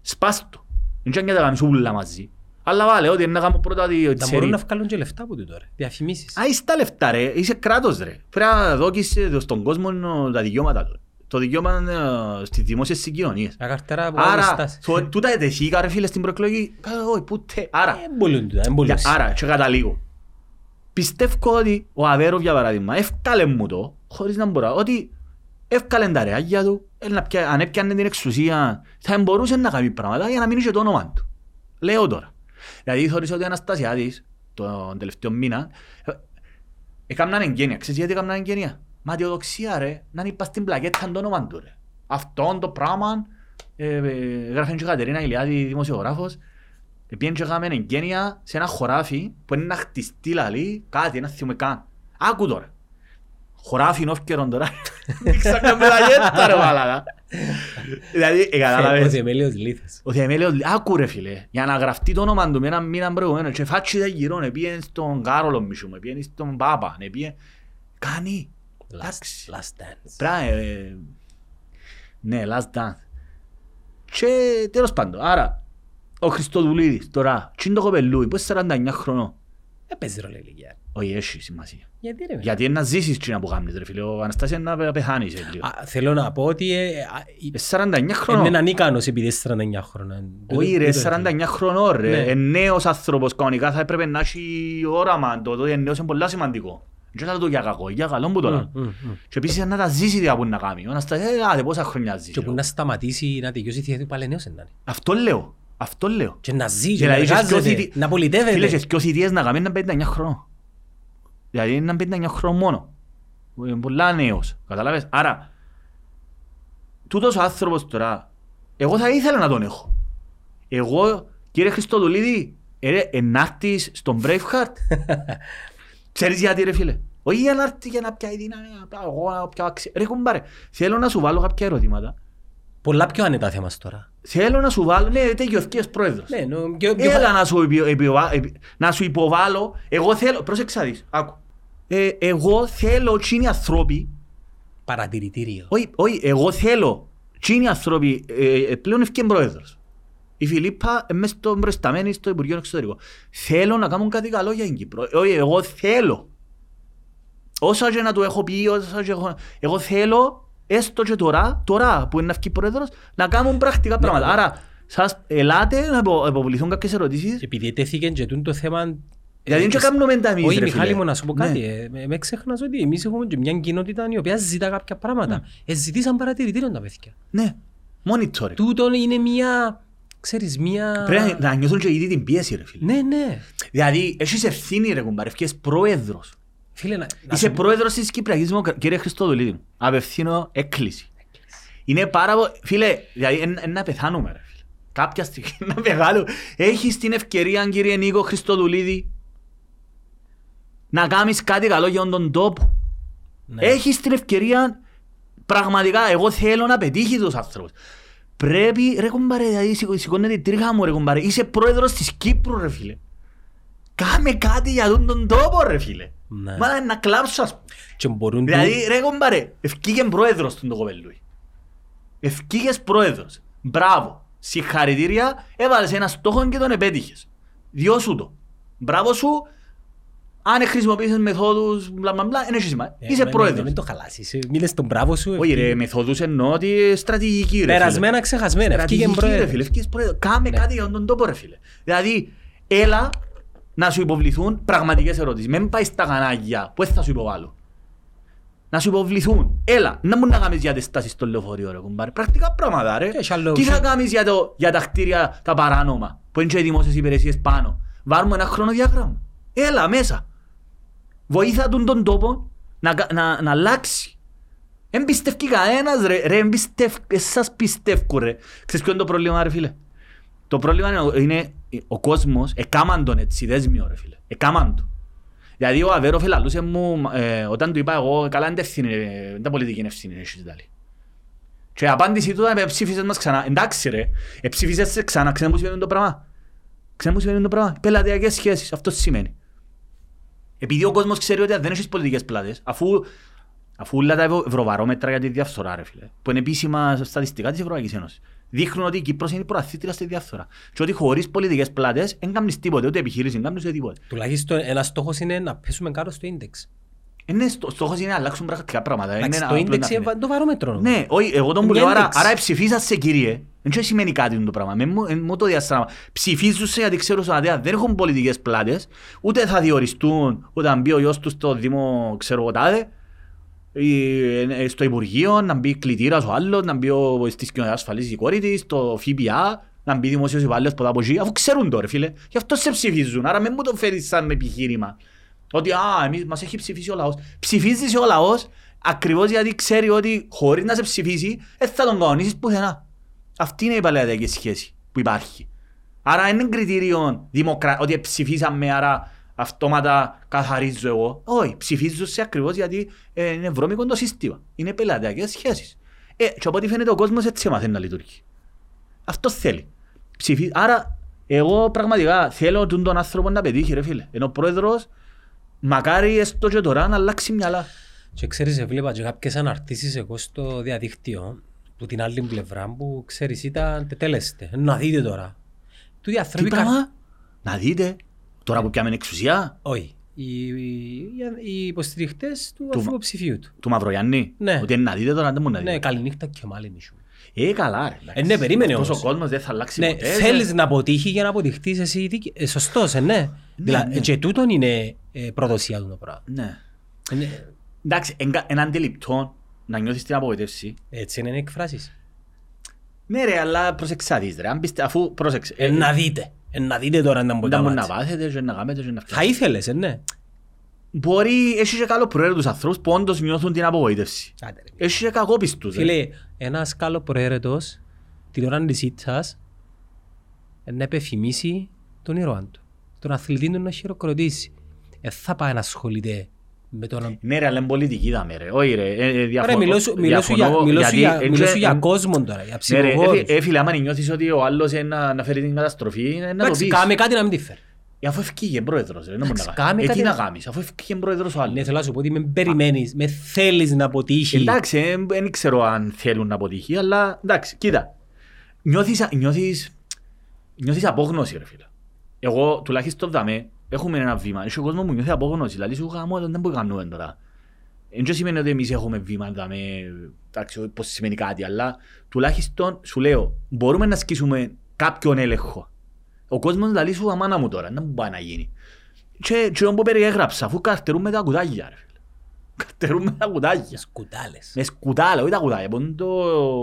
S1: Σπάστο. Δεν ξέρω αν τα κάνεις ούλα μαζί. Αλλά βάλε ότι είναι να κάνω πρώτα τη
S2: Θα
S1: τη
S2: μπορούν να
S1: σερή.
S2: βγάλουν και λεφτά από τούτο, ρε. Διαφημίσεις.
S1: Α, είσαι τα λεφτά ρε, είσαι κράτος ρε. Πρέπει να δώκεις ε, στον κόσμο ε, τα δικαιώματα του. Το δικαίωμα ε, στις δημόσιες συγκοινωνίες.
S2: Τα καρτέρα που
S1: Άρα,
S2: στάσεις.
S1: το- τούτα ετεθήκα ρε φίλες στην προεκλογή. Ε, Όχι, πούτε. Άρα,
S2: Ε, μπολούν τούτα, δεν
S1: Για-
S2: μπολούν.
S1: Άρα, και καταλήγω. Πιστεύω ότι ο Αβέροφ, για παράδειγμα, έφκαλε μου το, χωρίς να μπορώ, ότι έφκαλε τα ρεάγια του, ε, να πια- αν έπιανε την εξουσία, θα μπορούσε να κάνει πράγματα για να μείνει και το όνομα του. Λέω τώρα. Δηλαδή, θεωρείς ότι ο Αναστασιάδης, τον τελευταίο μήνα, ε, έκαναν εγγένεια. Ξέρεις γιατί έκαναν εγγένεια; Ματιοδοξία ρε, να είπα στην πλακέτα το όνομα του ρε. Αυτό το πράγμα, ε, ε, γράφει και η Κατερίνα Ηλιάδη, δημοσιογράφος, Επίεν και έκαμε εγγένεια σε ένα χωράφι που είναι να χτιστεί λαλή κάτι, να θυμούμε καν. Άκου τώρα. Χωράφι είναι όφκερον τώρα. Δείξα μια μεταγέτα ρε μάλακα. Δηλαδή, ε,
S2: Ο
S1: κατάλαβες.
S2: Θεμέλιος Λίθος.
S1: Ο Θεμέλιος, άκου ρε φίλε, για να γραφτεί το όνομα του με έναν μήνα προηγουμένως και φάτσι τα γύρω, επίεν στον Κάρολο Μισού, επίεν στον Πάπα, επίεν... Κάνει. Εντάξει.
S2: Last, last Dance.
S1: Πράγμα, ε, ναι, last dance. Και τέλος πάντων, άρα, ο Χριστοδουλίδης τώρα, τι είναι το κοπελούι, που είναι 49 χρονών.
S2: Δεν παίζει ρόλο η ηλικία.
S1: Όχι, έχει σημασία.
S2: Γιατί ρε.
S1: Γιατί είναι να ζήσεις τι να που κάνεις ρε φίλε, ο Αναστάσια είναι να πεθάνεις ε, λίγο.
S2: Α, Θέλω να πω ότι ε, α, η-
S1: Ε, 49
S2: είναι
S1: χρονών.
S2: ανίκανος επειδή είναι 49 χρόνια.
S1: Όχι ρε,
S2: Δεν το-
S1: 49 χρονών ρε.
S2: Ναι.
S1: Ε, νέος άνθρωπος κανονικά θα έπρεπε να έχει όραμα. Το ότι είναι νέος είναι πολύ σημαντικό. Δεν θα το για κακό, για καλό που το λέω.
S2: Μμ, μμ, μμ.
S1: Και επίσης να τα ζήσει τι που να κάνει. Να στα ε, άντε πόσα χρόνια ζήσει.
S2: Και που να σταματήσει να τελειώσει η θεία του πάλι νέος είναι. να είναι.
S1: Αυτό λέω. Αυτό λέω.
S2: Και να ζει, και
S1: Δηλαδή,
S2: να
S1: και
S2: εργάζεται,
S1: σκιώθη-
S2: να
S1: Φίλες,
S2: πολιτεύεται.
S1: και δυο θητείες να κάνει είναι 59 χρόνο. Δηλαδή είναι 59 χρόνο μόνο. Είναι πολλά νέος. Καταλάβες. Άρα, τούτος ο άνθρωπος τώρα, εγώ θα ήθελα να τον έχω. Εγώ, κύριε Χριστοδουλίδη, ε, ενάρτης στον Braveheart. Ξέρεις γιατί ρε φίλε; Όχι για να έρθει και να πιάει δύναμη, απλά εγώ να πιάω αξία. Ρε κουμπάρε, θέλω να σου βάλω κάποια ερωτήματα.
S2: Πολλά πιο άνετα θέμα τώρα.
S1: Θέλω να σου βάλω, ναι, τελειωθήκες πρόεδρος.
S2: Ναι, νο- πιο- πιο-
S1: Έλα να σου, επι- επιβα- επι- να σου υποβάλω. Εγώ θέλω, πρόσεξα δεις, άκου. Ε, εγώ θέλω εκείνοι οι ανθρώποι,
S2: Παρατηρητήριο.
S1: όχι, όχι, εγώ θέλω εκείνοι οι ανθρώποι, ε, ε, πλέον ευκαιρία πρόεδρος. Η Φιλίππα ε, μες στον προϊσταμένη στο Υπουργείο Εξωτερικό. Θέλω να κάνουν κάτι καλό για την Κύπρο. Όχι, εγώ θέλω. Όσα και να του έχω πει, όσα και έχω... Εγώ θέλω, έστω και τώρα, τώρα που είναι να βγει πρόεδρος, να κάνουν πρακτικά πράγματα. Άρα, σας ελάτε να υπο- υποβληθούν κάποιες ερωτήσεις.
S2: Επειδή τέθηκε και τούτο το θέμα...
S1: Γιατί δεν
S2: ε,
S1: και κάνουμε τα εμείς,
S2: Όχι,
S1: ρε
S2: Μιχάλη
S1: φίλε.
S2: μου, να σου πω
S1: Ναι.
S2: κάτι. ε, με- Με ξεχνάς ότι εμείς έχουμε και μια κοινότητα η οποία ζητά κάποια πράγματα. Ε, Ζητήσαν παρατηρητήριο τα παιδιά.
S1: Ναι, monitor.
S2: Τούτο είναι μια... Ξέρεις, μια...
S1: Πρέπει να- να νιώθουν και ήδη την πίεση ρε φίλε.
S2: Ναι, ναι.
S1: Δηλαδή, έχεις ευθύνη ρε κουμπάρε, ευκαιρίες πρόεδρος.
S2: Φίλε, να, να
S1: Είσαι
S2: σου πω-
S1: πρόεδρος της Κυπριακής Δημοκρατίας, κύριε Χριστοδουλίδη μου. Απευθύνω έκκληση. Είναι πάρα πολύ... Φίλε, δηλαδή, εν- εν να πεθάνουμε ρε φίλε. Κάποια στιγμή να μεγάλο. Έχεις την ευκαιρία, κύριε Νίκο Χριστοδουλίδη, να κάνεις κάτι καλό για τον τόπο.
S2: Ναι.
S1: Έχεις την ευκαιρία, πραγματικά, εγώ θέλω να πετύχει τους άνθρωπους. Πρέπει, ρε κουμπάρε, δηλαδή σηκώ- σηκώνεται η τρίχα μου ρε κουμπάρε, είσαι πρόεδρος της Κύπρου ρε φίλε. Κάμε κάτι για τον, τον τόπο ρε φίλε.
S2: Ναι.
S1: Μα να κλάψω ας πούμε.
S2: Και μπορούν του-
S1: Δηλαδή ρε κουμπάρε, ευκήγε πρόεδρος τον το κοπελούι. Ευκήγες πρόεδρος. Μπράβο. Συγχαρητήρια, έβαλες ένα στόχο και τον επέτυχες. Διώσου το. Μπράβο σου. Αν χρησιμοποιήσεις μεθόδους μπλα μπλα μπλα, είναι σημασία.
S2: Ε,
S1: Είσαι
S2: με-
S1: πρόεδρος.
S2: Μην το χαλάσεις. ε, Μίλες τον μπράβο σου.
S1: Όχι ρε,
S2: ευκεί-
S1: μεθοδούς εννοώ ότι στρατηγική ρε φίλε.
S2: Περασμένα, ξεχασμένα. Ευκήγε
S1: Στρατηγική ρε
S2: πρόεδρος.
S1: φίλε, ευκήγες πρόεδρος. Κάμε
S2: Ναι.
S1: κάτι για τον τόπο ρε φίλε. Δηλαδή, έλα να σου υποβληθούν πραγματικές ερωτήσεις. Μην πάει στα κανάλια που δεν θα σου υποβάλω. Να σου υποβληθούν. Έλα, να μου να κάνεις για τις στάσεις στο λεωφορείο ρε κουμπάρε. Πρακτικά πράγματα ρε.
S2: Και έχει άλλο-
S1: Τι θα κάνεις για, το, για τα κτίρια τα παράνομα που είναι και οι δημόσιες υπηρεσίες πάνω. Βάρουμε ένα χρονοδιάγραμμα. Έλα μέσα. Βοήθα τον τον τόπο να, κα- να, να αλλάξει. Εν πιστεύει κανένας ρε, ρε εν πιστεύ, εσάς πιστεύω ρε. Ξέρεις ποιο είναι το πρόβλημα ρε φίλε; Το πρόβλημα είναι, ο- είναι ο κόσμος, εκάμαν τον έτσι δέσμιο ρε φίλε. Εκάμαν τον. Δηλαδή ο Αβέρο φιλαλούσε μου, ε, όταν του είπα εγώ, καλά είναι ευθύνη, ε, δεν τα πολιτική είναι ευθύνη, έχεις δάλει. Και η απάντηση του ήταν, ψήφισες μας ξανά. Εντάξει ρε, ε, ψήφισες σε ξανά, ξέρεις που σημαίνει το πράγμα; Ξέρεις που σημαίνει το πράγμα; Πελατειακές σχέσεις, αυτό σημαίνει. Επειδή ο κόσμος ξέρει ότι δεν έχεις πολιτικές πλάτες, αφού, αφού όλα τα ευρω- ευρωβαρόμετρα για τη διαφθορά, ρε φίλε, που είναι επίσημα στατιστικά της Ευρωπαϊκής Ένωσης, δείχνουν ότι η Κύπρος είναι η προαθήτρια στη διαφθορά. Και ότι χωρίς πολιτικές πλάτες δεν κάνεις τίποτε, ούτε επιχείρηση, δεν κάνεις ούτε τίποτε.
S2: Τουλάχιστον ένας στόχος είναι να πέσουμε κάτω στο ίντεξ.
S1: Είναι στο, στόχος είναι να αλλάξουν πρακτικά πράγματα. είναι
S2: Εντάξει,
S1: να
S2: το
S1: απλό
S2: ίντεξ
S1: να
S2: είναι
S1: φαίνεται.
S2: το βαρόμετρο.
S1: Ναι, όχι, εγώ τον που
S2: Μια
S1: λέω, άρα,
S2: ένδειξη.
S1: άρα ψηφίσας σε κύριε. Δεν σημαίνει κάτι το πράγμα. Με μου, εν μου το διαστράμα. Ψηφίζουν σε γιατί ξέρω ότι δεν έχουν πολιτικές πλάτες, ούτε θα διοριστούν, ούτε να μπει ο γιος τους στο Δήμο, ξέρω εγώ τάδε, ή, ε, στο Υπουργείο, να μπει κλητήρας ο άλλος, να μπει ο, στις κοινωνικές ασφαλίσεις η κόρη της, στο ΦΠΑ, να μπει δημοσίος υπάλληλος από τα από εκεί, αφού ξέρουν το ρε φίλε. Γι' αυτό σε ψηφίζουν, άρα μην μου το φέρεις σαν επιχείρημα. Ότι α, εμείς, μας έχει ψηφίσει ο λαός. Ψηφίζεις ο λαός ακριβώς γιατί ξέρει ότι χωρίς να σε ψηφίσει, δεν θα τον κανονίσεις πουθενά. Αυτή είναι η παλαιαδιακή σχέση που υπάρχει. Άρα είναι κριτήριο δημοκρα... ότι ψηφίσαμε, άρα αυτόματα καθαρίζω εγώ. Όχι, ψηφίζω σε ακριβώς γιατί ε, είναι βρώμικο το σύστημα. Είναι πελατειακές σχέσεις. Ε, και από ό,τι φαίνεται ο κόσμος έτσι μαθαίνει να λειτουργεί. Αυτό θέλει. Ψηφί... Άρα, εγώ πραγματικά θέλω τον, τον άνθρωπο να πετύχει, ρε φίλε. Ενώ ο πρόεδρος, μακάρι έστω και τώρα να αλλάξει μυαλά.
S2: Και ξέρεις, έβλεπα και κάποιες αναρτήσεις εγώ στο διαδίκτυο που την άλλη πλευρά που ξέρεις ήταν τετέλεστε. Να δείτε τώρα. Του
S1: Τι
S2: διαθρέπει
S1: πράγμα, να δείτε, τώρα που πιάμε εξουσία,
S2: Όχι. Οι, οι, οι υποστηριχτές του
S1: Του-
S2: αφιποψηφίου του.
S1: του Μαυρογιάννη,
S2: Ναι.
S1: ότι είναι να δείτε τώρα, δεν μπορεί να δείτε.
S2: Ναι, καληνύχτα και μάλλον νησού.
S1: Ε, καλά ρε. εντάξει.
S2: Ε, ναι, περίμενε
S1: Αυτός
S2: όμως.
S1: ο κόσμος δεν θα αλλάξει
S2: Ναι,
S1: ποτέ.
S2: θέλεις να αποτύχει για να αποτυχτείς εσύ δίκη. Ε, σωστός, ε, ναι. Δηλαδή,
S1: ναι.
S2: Και τούτον είναι ε, προδοσία του το πράγμα.
S1: Ναι.
S2: Είναι-
S1: Εντάξει, εγκα- είναι αντιληπτό να νιώθεις την απογοήτευση.
S2: Έτσι είναι οι εκφράσεις.
S1: Ναι ρε, αλλά προσεξάτης ρε. Αν πιστε, αφού πρόσεξε.
S2: Ε, να δείτε. Ε, να δείτε τώρα να μπορεί
S1: Δεν
S2: να
S1: μπορεί να
S2: μάθει.
S1: πάθετε και να κάνετε και να
S2: Θα
S1: φτιάξετε.
S2: ήθελες, ε, ναι.
S1: Μπορεί, έχει και καλό προαίρετο τους ανθρώπους που όντως νιώθουν την απογοήτευση.
S2: Άντε, ρε.
S1: Έχει και κακόπιστους. ρε.
S2: Φίλε, ένας καλοπροαίρετος την ώρα της ήττας ε, να επεφημίσει τον ήρωα του. Τον αθλητή του να χειροκροτήσει. Ε, θα πάει να ασχολείται με τον...
S1: Ναι ρε, αλλά είναι πολιτική δάμε ρε. Όχι ρε, ε, ε,
S2: Ρε,
S1: διαφωνώ.
S2: μιλώ σου- μιλώ σου για-
S1: διαφωνώ,
S2: μιλώ σου
S1: γιατί
S2: για-
S1: εν
S2: μιλώ
S1: και-
S2: σου για
S1: εν-
S2: κόσμο τώρα, για
S1: Ναι ρε,
S2: ψυχογόνους.
S1: ε, ε, φίλε, άμα νιώθεις ότι ο άλλος είναι να να φέρει την καταστροφή, είναι να το
S2: Εντάξει,
S1: πεις.
S2: κάμε κάτι να μην τη φέρει.
S1: Ε, Αφού ευκήγε πρόεδρος, ρε, δεν μπορεί
S2: Εντάξει,
S1: να
S2: κάμε
S1: κάνεις. Ε,
S2: κάτι
S1: τι να
S2: να-
S1: κάνεις, αφού ευκήγε πρόεδρος ο άλλος.
S2: Ναι, θέλω να σου πω ότι με περιμένεις, με θέλεις να αποτύχει.
S1: Εντάξει, ε, δεν ξέρω αν θέλουν να αποτύχει, αλλά εντάξει, κοίτα. Νιώθεις, νιώθεις, νιώθεις απόγνωση, ρε φίλε. Εγώ τουλάχιστον δαμέ, έχουμε ένα βήμα. Έχει ο κόσμος που νιώθει απόγνωση. Δηλαδή σου γάμω, δεν μπορεί να κάνουμε τώρα. Δεν και σημαίνει ότι εμείς έχουμε βήμα, δαμέ, εντάξει, πώς σημαίνει κάτι, αλλά τουλάχιστον σου λέω, μπορούμε να ασκήσουμε κάποιον έλεγχο. Ο κόσμος δηλαδή σου αμάνα μου τώρα, δεν μου πάει να γίνει. Και, και όπου περιέγραψα, αφού καρτερούμε τα κουτάκια, ρε φίλε. Καρτερούμε τα κουτάκια.
S2: Σκουτάλες.
S1: Με σκουτάλα, όχι τα κουτάκια, πον το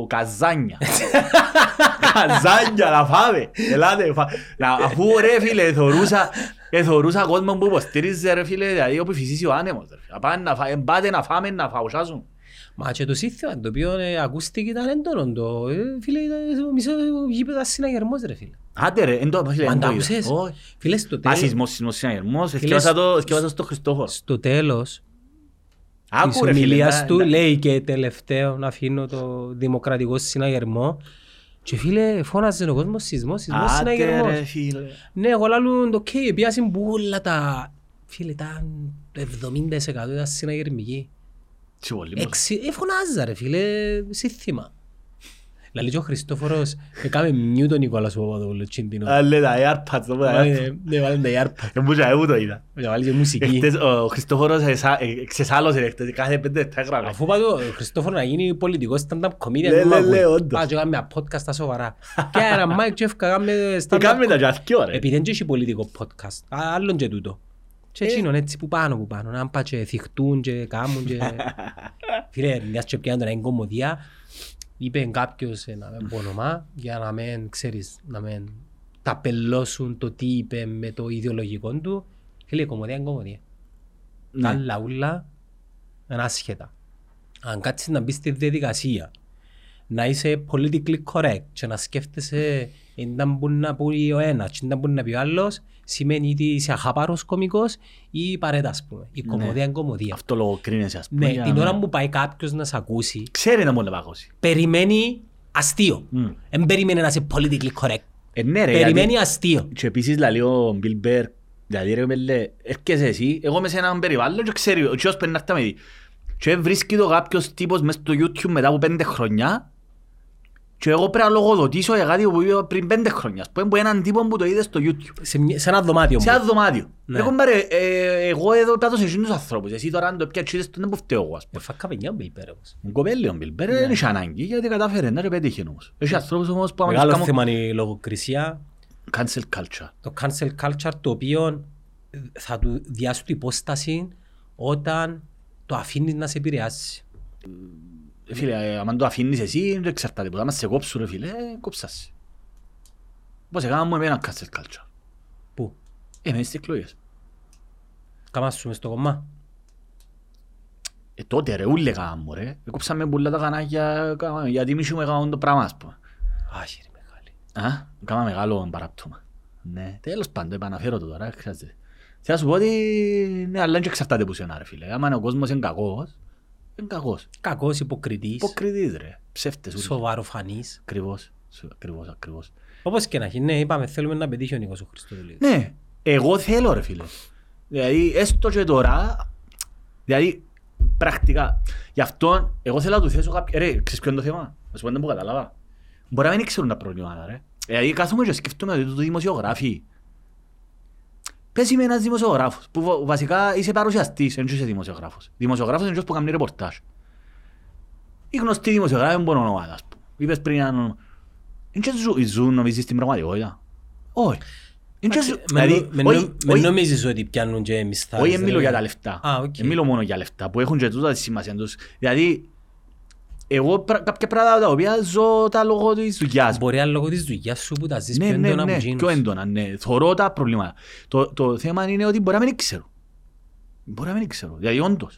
S1: καζάνια. καζάνια να φάμε. Ελάτε, φα... να, αφού ρε φίλε, θωρούσα, εθωρούσα κόσμο που υποστήριζε ρε φίλε, δηλαδή όπου φυσίσει ο άνεμος. Ρε. φίλε. Να πάνε να φάμε, πάτε να φάμε, να φαουσάσουν.
S2: Μα και το σύνθημα το οποίο ε, ακούστηκε ήταν έντονο το. ε, Φίλε, ήταν μισό γήπεδα συναγερμός ρε φίλε.
S1: Άντε ρε, εν το φίλε,
S2: Μα
S1: εν το
S2: τα
S1: είδα.
S2: άκουσες.
S1: Όχι.
S2: Φίλες, στο
S1: Α,
S2: τέλος,
S1: σεισμός, σεισμός, συναγερμός,
S2: Φίλε,
S1: εθιέβασα το, εθιέβασα στο Χριστόφορο.
S2: στο τέλος της
S1: Άκου ρε φίλε,
S2: ομιλίας
S1: να-
S2: του
S1: να-
S2: λέει και τελευταίο να αφήνω το δημοκρατικό συναγερμό και φίλε φώναζε ο κόσμος σεισμός, σεισμός,
S1: Άντε ρε
S2: συναγερμός.
S1: φίλε.
S2: Ναι, εγώ λάλλον το ok, πιάσουν πουλα τα... Φίλε, ήταν το 70% ήταν συναγερμική.
S1: Τι πολύ μας.
S2: Εξι... Ε, φωνάζα ρε φίλε, σύνθημα. Λαλή και ο Χριστόφορος έκαμε μιού τον Νικόλας Παπαδόπουλος τσιν την ώρα.
S1: Αλλά τα AirPods, το πω, τα AirPods.
S2: Βάλε- Ναι, βάλε τα ιάρπα.
S1: Δεν μπορούσα, εγώ το είδα.
S2: Βάλε και μουσική.
S1: Εχθές ο Χριστόφορος εσα- ε, εξεσάλωσε ρε, χτες, κάθε πέντε λεπτά έγραφε.
S2: Αφού πάει ο Χριστόφορος να γίνει πολιτικός stand-up comedian,
S1: Λε,
S2: δεν μ'
S1: λε,
S2: ακούει.
S1: λε, όντως.
S2: Πάει και κάνει μια podcast στα σοβαρά. Και ένα Mike Jeff κάμε
S1: Τι
S2: stand-up
S1: κάνουμε τα τζαθκιό ρε.
S2: Επειδή δεν έχει πολιτικό podcast, α, άλλον και τούτο. Και
S1: Ε.
S2: εκείνον έτσι που πάνω που πάνω, να πάνε και θυχτούν και κάμουν και... Φίλε, μιας και πιάνε τώρα εγκομωδία, είπε κάποιος ε, να μην πω όνομά, για να μην, ξέρεις, να μην ταπελώσουν το τι είπε με το ιδεολογικό του. Φίλε, η κομμωδία είναι κομμωδία. Τα
S1: Ναι.
S2: άλλα ούλα είναι άσχετα. Αν κάτσεις να μπεις στη διαδικασία, να είσαι politically correct και να σκέφτεσαι ήταν που να πει ο ένας και ήταν που να πει ο άλλος, σημαίνει ότι είσαι αχάπαρος κωμικός ή παρέτα, ας πούμε. Η κομμωδία είναι κομμωδία.
S1: Αυτό λογοκρίνεσαι ας πούμε.
S2: Ναι,
S1: για
S2: την
S1: να-
S2: ώρα που πάει κάποιος να σε ακούσει,
S1: Ξέρει να μπορεί να παγώσει.
S2: περιμένει αστείο.
S1: Μμ.
S2: Δεν περιμένει να είσαι politically correct.
S1: Ε, ναι ρε,
S2: Περιμένει
S1: γιατί-
S2: αστείο.
S1: Και επίσης λέει ο Bill Burr, δηλαδή ρε μέλε, έρχεσαι εσύ, εγώ είμαι σε έναν περιβάλλον και ξέρει, ο τσιός πρέπει να έρθει να με δει. Και βρίσκει το κάποιος τύπος μες στο YouTube μετά από πέντε χρονιά και εγώ πρέπει να λογοδοτήσω για κάτι που είπα πριν πέντε χρόνια. Ας πούμε, που έναν τύπο που το είδε στο YouTube.
S2: Σε, μια- σε ένα δωμάτιο
S1: Σε
S2: μου.
S1: ένα δωμάτιο.
S2: Ναι.
S1: Εγώ, μπαρε, ε, εγώ εδώ πάτω σε εκείνους ανθρώπους. Εσύ τώρα αν το πιάτσιδες τον δεν που φταίω εγώ ας πούμε.
S2: Ε, φάκα παιδιά ο Bill Burr όμως.
S1: Μου κοπέλει ο Bill Burr,
S2: Ναι.
S1: δεν είχε ανάγκη γιατί κατάφερε να ρε πέτυχε όμως. Έχει ανθρώπους όμως που άμα τους
S2: Μεγάλο
S1: κάνουν
S2: θέμα είναι η λογοκρισία,
S1: cancel culture.
S2: το cancel culture το οποίο θα του διάσει την υπόσταση όταν το αφήνεις να σε επηρεάσει.
S1: Ε, Φίλε, ε, άμα το αφήνεις εσύ, δεν εξαρτάται που. Άμα σε κόψουν, ρε φίλε, ε, κόψασαι. Πώς έκαναμε με έναν cancel culture.
S2: Πού,
S1: Ε, μέσα στις εκλογές.
S2: καμάσουμε στο κομμά.
S1: Ε, τότε ρε, ούλε έκαναμε, ρε. Κόψαμε πολλά τα κανάκια, κάμα- γιατί μη σου έκαναμε το πράγμα, ας πούμε.
S2: Άχι ρε μεγάλη.
S1: Α, κάμα μεγάλο παράπτωμα. Ναι, τέλος πάντων, επαναφέρω το τώρα, χρειάζεται. Θέλω να σου πω ότι, ναι, αλλά δεν και εξαρτάται που σένα, ρε φίλε. Άμα είναι ο κόσμος είναι κακός, είναι κακός.
S2: Κακός υποκριτής,
S1: Υποκριτής, ρε. Ψεύτες, ούλοι.
S2: σοβαροφανής.
S1: Ακριβώς, Σου- ακριβώς, ακριβώς.
S2: Όπως και να έχει, ναι, είπαμε, θέλουμε να πετύχει ο Νίκος ο Χριστοδουλίδης.
S1: Ναι, εγώ θέλω ρε φίλε. Δηλαδή, έστω και τώρα, δηλαδή, πρακτικά, γι' αυτό, εγώ θέλω να του θέσω κάποιο, ρε, ξέρεις ποιο είναι το θέμα, να σου πω δεν που κατάλαβα. Μπορεί να μην ξέρουν τα προβλήματα, ρε. Δηλαδή, κάθομαι και σκεφτούμε ότι το δημοσιογράφοι. Πες είμαι ένας δημοσιογράφος, που βα- βασικά είσαι παρουσιαστής, δεν είσαι δημοσιογράφος. Δημοσιογράφος είναι αυτός που κάνει ρεπορτάζ. Οι γνωστοί δημοσιογράφοι είναι ονομάτα, ας πούμε. Είπες πριν, αν... Είναι και ζου- ζουν, νομίζεις, στην πραγματικότητα; Όχι. Εν και
S2: Εντάξει,
S1: σου-
S2: με
S1: δηλαδή,
S2: νο- με
S1: όχι-
S2: νο- με
S1: όχι-
S2: νομίζεις ότι πιάνουν και μισθά.
S1: Όχι, δεν μιλώ για τα λεφτά.
S2: Α, οκ.
S1: Δεν μιλώ μόνο για λεφτά, που έχουν και τούτα τη σημασία τους. Δηλαδή, εγώ πρα- κάποια πράγματα τα οποία ζω τα λόγω της δουλειάς μου.
S2: Μπορεί να λόγω της δουλειάς σου που τα ζεις
S1: Ναι,
S2: πιο
S1: ναι,
S2: έντονα
S1: ναι,
S2: από
S1: πιο
S2: εκείνους.
S1: έντονα, ναι. Θωρώ τα προβλήματα. Το, το θέμα είναι ότι μπορεί να μην ξέρω. Μπορεί να μην ξέρω, δηλαδή όντως.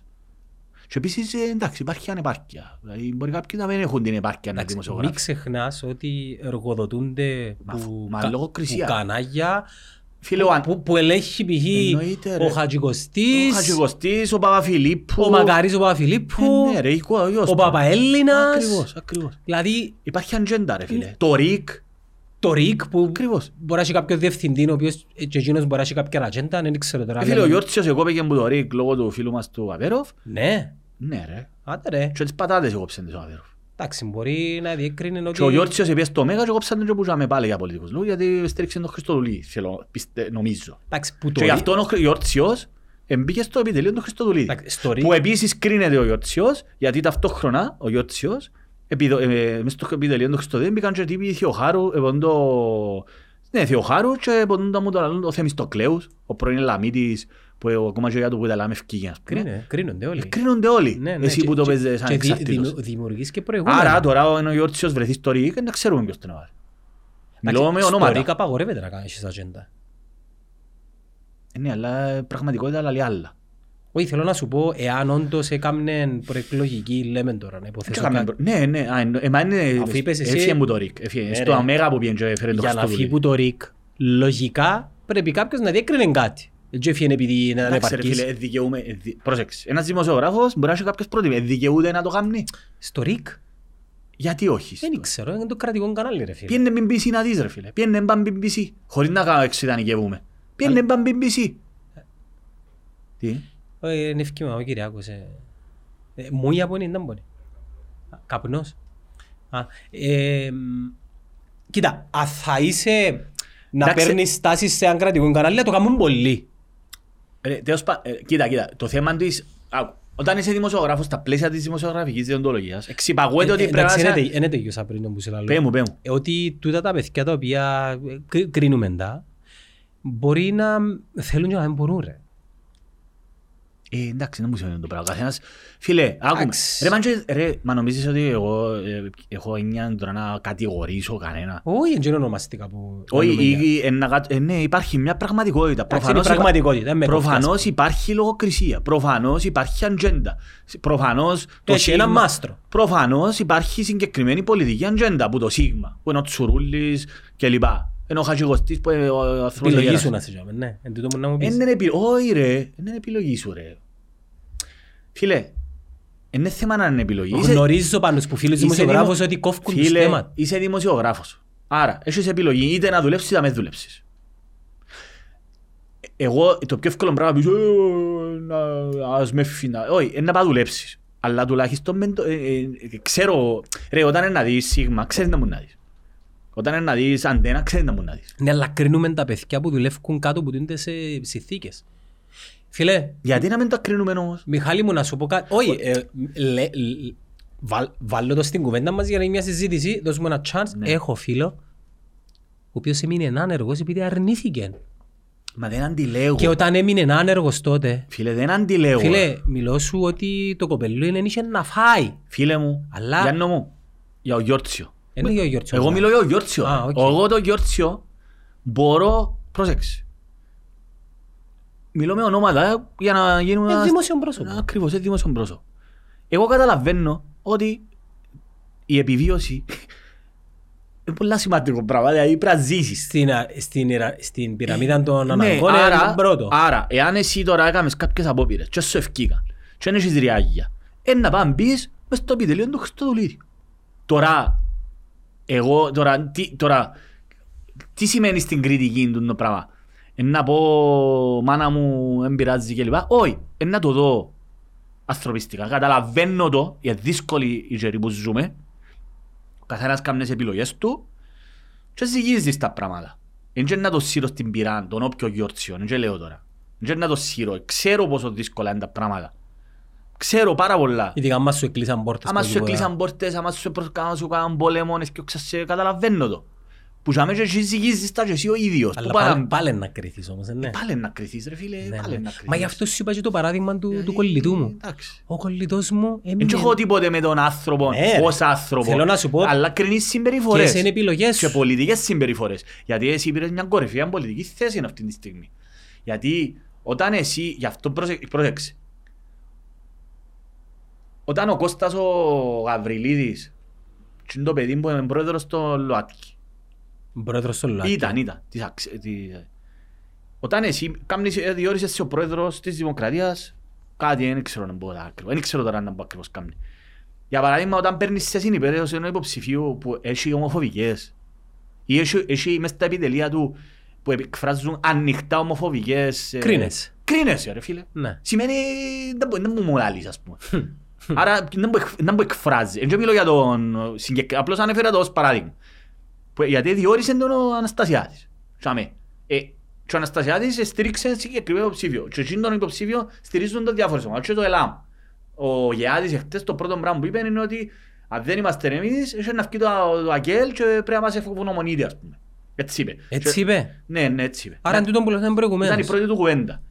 S1: Και επίσης, ε, εντάξει, υπάρχει ανεπάρκεια. Δηλαδή, μπορεί κάποιοι να μην έχουν την επάρκεια να
S2: Εντάξει, Μην
S1: δημοσιογράφουν.
S2: ξεχνάς ότι εργοδοτούνται
S1: Μα-
S2: που,
S1: μα
S2: κα-
S1: λογοκρισία.
S2: που κανάγια
S1: Φίλε, ο, Αν-
S2: που, που ελέγχει π.χ.
S1: Εννοείται, ρε.
S2: ο
S1: ο
S2: Χατζικοστής,
S1: Χατζικοστής, ο Παπαφιλίππου.
S2: ο Μακαρής ο Παπαφιλίππου,
S1: Ε, ναι, ρε, ο ο γιος
S2: ο
S1: του.
S2: Παπαέλληνας.
S1: Ακριβώς, ακριβώς.
S2: Δηλαδή
S1: Υπάρχει ατζέντα ρε φίλε. Το ΡΙΚ.
S2: το ΡΙΚ που
S1: Ακριβώς.
S2: μπορεί να έχει κάποιο διευθυντή ο οποίος ε, και εκείνος μπορεί να έχει κάποια ατζέντα, δεν ξέρω τώρα.
S1: Ε, Φίλε, ο
S2: λέμε-
S1: Γιώργος εγώ πήγαινε που το ΡΙΚ λόγω του φίλου μας του Αβέροφ.
S2: Ναι,
S1: Ναι ρε.
S2: άντε ρε.
S1: Και τις πατάτες έκοψαν τις ο Αβέροφ.
S2: Εντάξει, μπορεί να διέκρινε ότι...
S1: Και ο Γιώργος πήγε στο Μέγα και έκοψαν τον και πούσαμε πάλι για πολιτικούς λόγους γιατί στήριξε τον Χριστοδουλή, θέλω, πιστε- νομίζω.
S2: Εντάξει, που το
S1: Και γι'
S2: ΡΙΚ-
S1: αυτό ο Γιώργος μπήκε στο επιτελείο του Χριστοδουλή.
S2: Εντάξει, στο ΡΙΚ-
S1: Που επίσης κρίνεται ο Γιώργος γιατί ταυτόχρονα ο Γιώργος επιδο- ε, μες στο επιτελείο του Χριστοδουλή μπήκαν και τύποι Θεοχάρου, επόν το... Ναι, Θεοχάρου και επόν το μου το λαλούν ο Θεμιστοκλέους, ο πρώην Ελαμίτης που ε, ακόμα και για του που τα λέμε ευκήγια. ας πούμε.
S2: Κρίνε, κρίνονται όλοι.
S1: Ε, Κρίνονται όλοι.
S2: Ναι, ναι,
S1: Εσύ
S2: και-
S1: που το
S2: και-
S1: παίζεις σαν
S2: και δη-
S1: εξαρτήτως.
S2: δημιου- δημιουργείς και προηγούμενα.
S1: Άρα τώρα ο Γιώργος βρεθείς στο ΡΙΚ να ξέρουμε ποιος τον έβαλε. Μιλώ με
S2: Στο ΡΙΚ
S1: ονόματα.
S2: απαγορεύεται να κάνεις ατζέντα.
S1: Ε, Ναι, αλλά πραγματικότητα λέει άλλα.
S2: Όχι, θέλω να σου πω, εάν όντως έκαμνε προεκλογική, λέμε τώρα, να
S1: Έτσι
S2: υποθέσω
S1: έκαμε
S2: κάτι,
S1: προ- Ναι, ναι, α, εννο- εμά είναι...
S2: Αφού είπες εσύ-
S1: Έφυγε μου το ΡΙΚ. έφυγε.
S2: Ναι,
S1: Στο
S2: ρε.
S1: Αμέγα που πήγαινε και έφερε το
S2: για να
S1: Χριστοδουλή.
S2: φύγει που το ΡΙΚ, λογικά πρέπει κάποιος να διέκρινε κάτι. Έτσι έφυγε επειδή είναι
S1: Εντάξει, ρε
S2: ανεπαρκής.
S1: φίλε, ε, δικαιούμαι- ε, δι- πρόσεξε. Ένας δημοσιογράφος μπορεί να έχει κάποιος πρότυπο. Ε, Δικαιούται να το κάνει.
S2: Στο ΡΙΚ,
S1: Γιατί όχι.
S2: δεν ξέρω, είναι το κρατικό κανάλι ρε φίλε.
S1: Πιένε BBC να δεις ρε φίλε. Πιένε μπαν BBC. Χωρίς να κάνω εξειδανικεύουμε. Πιένε μπαν BBC. Τι;
S2: Ε, Είναι ευκήμα, ο Κυριάκος. ε. Ε, Μου η Ιαπωνία ήταν μπορεί. Α, Καπνός. Α, ε, μ, Κοίτα, αν θα είσαι να
S1: Εντάξει.
S2: παίρνεις στάσεις σε έναν κρατικό κανάλι, το κάνουν πολλοί.
S1: Ρε, τέλος πα- ε, Κοίτα, κοίτα. Το θέμα της... άκου, Όταν είσαι δημοσιογράφος, στα πλαίσια της δημοσιογραφικής διοντολογίας, εξυπαγούεται ότι
S2: Ε,
S1: πρέπει να
S2: εντάξει,
S1: είσαι...
S2: είναι τε- Είναι τελειώσα πριν το που σε λαλώ.
S1: Πέ μου, πέ μου.
S2: Ε, Ότι τούτα τα παιδιά τα οποία ε, κρι- κρίνουμε τα, μπορεί να θέλουν και να μην μπορούν ρε.
S1: Ε, εντάξει, δεν μου σημαίνει το πράγμα. Καθένας, φίλε, άκουμε.
S2: Εντάξει.
S1: Ρε, μάντζε, ρε, μα νομίζεις ότι εγώ ε, έχω έννοια τώρα να κατηγορήσω κανένα;
S2: Όχι, δεν είναι ονομαστικά που...
S1: Όχι,
S2: κάνουμε για-
S1: ή- ε, να κατ- ε, ναι, υπάρχει μια πραγματικότητα.
S2: Εντάξει, είναι
S1: Προφανώς, υπά-
S2: πραγματικότητα, δεν με
S1: προφανώς
S2: κοφτιάς.
S1: υπάρχει λογοκρισία. Προφανώς υπάρχει ατζέντα. Προφανώς το
S2: Έχει ένα
S1: Σίγμα-
S2: μάστρο.
S1: Προφανώς υπάρχει συγκεκριμένη πολιτική ατζέντα που το Σίγμα, που είναι ο Τσουρούλης κλπ. Είναι ο Χατζηγοστής που είναι ο άνθρωπος
S2: Επιλογή σου να σε τζάμε, ναι. Εν τούτο μου να μου πεις.
S1: είναι επι... Όχι ρε, είναι επιλογή σου ρε. Φίλε, είναι θέμα να είναι επιλογή. Είσαι-
S2: Γνωρίζω πάνω στους φίλους
S1: είσαι
S2: δημοσιογράφους
S1: δημο-
S2: ότι κόφκουν τους
S1: Φίλε,
S2: θέματα.
S1: είσαι δημοσιογράφος. Άρα, έχεις επιλογή είτε να δουλέψεις είτε να μην δουλέψεις. Ε, Εγώ το πιο εύκολο πράγμα που «Ε, να- ας με φύνα. Όχι, είναι να πάω δουλέψεις. Αλλά τουλάχιστον μεν το- ε, ε, ε, ξέρω, ρε, όταν είναι να δεις σίγμα, ξέρεις να μου να δεις. Όταν είναι να δεις αντένα, ξέρεις να μου να δεις.
S2: Ναι, αλλά κρίνουμε τα παιδιά που δουλεύουν κάτω που τούνται σε συνθήκες. Φίλε,
S1: Γιατί να μην το κρίνουμε όμως;
S2: Μιχάλη μου να σου πω κάτι. Όχι, ε, λέ- λ- βάλ- βάλω το στην κουβέντα μας για να γίνει μια συζήτηση. Δώσ' μου ένα chance.
S1: Ναι.
S2: Έχω φίλο ο οποίος έμεινε άνεργος επειδή αρνήθηκε.
S1: Μα δεν αντιλέγω.
S2: Και όταν έμεινε άνεργος τότε,
S1: Φίλε, δεν αντιλέγω.
S2: φίλε, μιλώ σου ότι το κοπελού είναι είχε να φάει.
S1: Φίλε μου,
S2: Αλλά-
S1: Γιάννο μου, για ο Γιόρτσιο.
S2: Είναι για ο Γιώργος.
S1: Εγώ μιλώ για ο Γιόρτσιο.
S2: Α, οκ.
S1: Εγώ το Γιόρτσιο μπορώ, πρόσεξε. Μιλώ με ονόματα για να γίνουμε...
S2: Είναι δημόσιο πρόσωπο.
S1: Ακριβώς, είναι δημόσιο πρόσωπο. Εγώ καταλαβαίνω ότι η επιβίωση είναι πολύ σημαντικό πράγμα, δηλαδή πρέπει να ζήσεις.
S2: Στην, α- στην, ιρα- στην πυραμίδα των
S1: Ναι,
S2: αναγκών είναι
S1: άρα,
S2: το πρώτο.
S1: άρα, εάν εσύ τώρα έκαμες κάποιες απόπειρες και σου ευκήκαν και δεν έχεις ριάγια, είναι να πάμε μπεις μες στο επιτελείο του Χριστοδουλίδη. Τώρα, εγώ, τώρα, τι, τώρα, τι σημαίνει στην κριτική του το πράγμα; Είναι να πω, μάνα μου, δεν πειράζει κλπ. Όχι, είναι να το δω ανθρωπιστικά. Καταλαβαίνω το, είναι δύσκολη η ζωή που ζούμε. Ο καθένας κάνει τις επιλογές του και ζυγίζεις τα πράγματα. Δεν είναι να το σύρω στην πυρά, τον όποιο γιόρτσιο, δεν λέω τώρα. Δεν είναι να το σύρω, ξέρω πόσο δύσκολα είναι τα πράγματα. Ξέρω πάρα πολλά.
S2: Ειδικά άμα σου εκλείσαν πόρτες.
S1: Άμα
S2: από
S1: σου
S2: τίποτα.
S1: έκλεισαν πόρτες, άμα σου, προ- άμα σου κάναν πόλεμο, και σε καταλαβαίνω το. Που για μέσα εσύ ζυγίζεις τα και εσύ ο ίδιος.
S2: Αλλά
S1: Που πάνε-
S2: πάλι- πάλι να κρυθείς όμως, ναι.
S1: Πάλι να κρυθείς ρε φίλε,
S2: Ναι,
S1: πάλι
S2: ναι.
S1: να κρυθείς.
S2: Μα γι' αυτό σου είπα και το παράδειγμα του,
S1: Δηλαδή,
S2: του κολλητού μου.
S1: Εντάξει.
S2: Ο κολλητός μου
S1: Δεν
S2: έμεινε...
S1: έχω τίποτε με τον άνθρωπο,
S2: Ναι, ρε.
S1: ως άνθρωπο.
S2: Θέλω να σου πω-
S1: Αλλά κρίνεις συμπεριφορές.
S2: Ποιες είναι οι επιλογές
S1: Και
S2: σου.
S1: πολιτικές συμπεριφορές. Γιατί εσύ πήρες μια κορυφαία πολιτική θέση αυτή τη στιγμή. Γιατί όταν εσύ, γι' αυτό πρόσε- πρόσεξε. Όταν ο Κώστας ο Γαβριλίδης, και είναι το παιδί που είναι πρόεδρος στο ΛΟΑΤΚΙ,
S2: Πρόεδρος στο ΛΟΑΤΚΙ.
S1: ήταν, ήταν. Της, αξ- της- Όταν εσύ κάνεις, ε, διόρισες σε ο πρόεδρος της Δημοκρατίας, κάτι δεν ξέρω να πω τα ακριβώς. Δεν ξέρω τώρα να πω ακριβώς κάνει. Για παράδειγμα, όταν παίρνεις σε συνυπέρεδος ενός υποψηφίου που έχει ομοφοβικές ή έχει, έχει μες στα επιτελεία του που εκφράζουν ανοιχτά ομοφοβικές... ε,
S2: Κρίνεσαι.
S1: Κρίνεσαι, ρε φίλε.
S2: Ναι.
S1: Σημαίνει δεν μπο- δεν μου μου λάλλεις, ας πούμε. Άρα δεν μου εκ- δεν μου εκφράζει. Δεν μιλώ για τον συγκεκ- απλώς ανέφερα το ως παράδειγμα. Που- Γιατί διόρισε τον ο Αναστασιάδης. Σαμε. Ε, και ο Αναστασιάδης στήριξε συγκεκριμένο υποψήφιο. Και εκείνον τον υποψήφιο στηρίζουν το διάφορες ομάδες. Και το ΕΛΑΜ. Ο Γεάδης εχθές το πρώτο πράγμα που είπε είναι ότι αν δεν είμαστε εμείς, έχει να βγει το, το ΑΚΕΛ και πρέπει να μας εφοβονομονείται, ας πούμε. Έτσι είπε.
S2: Έτσι
S1: Και-
S2: είπε;
S1: Ναι, ναι, έτσι είπε.
S2: Άρα είναι τούτο που λέμε
S1: Ήταν η
S2: προηγουμένως.
S1: πρώτη του κουβέντα.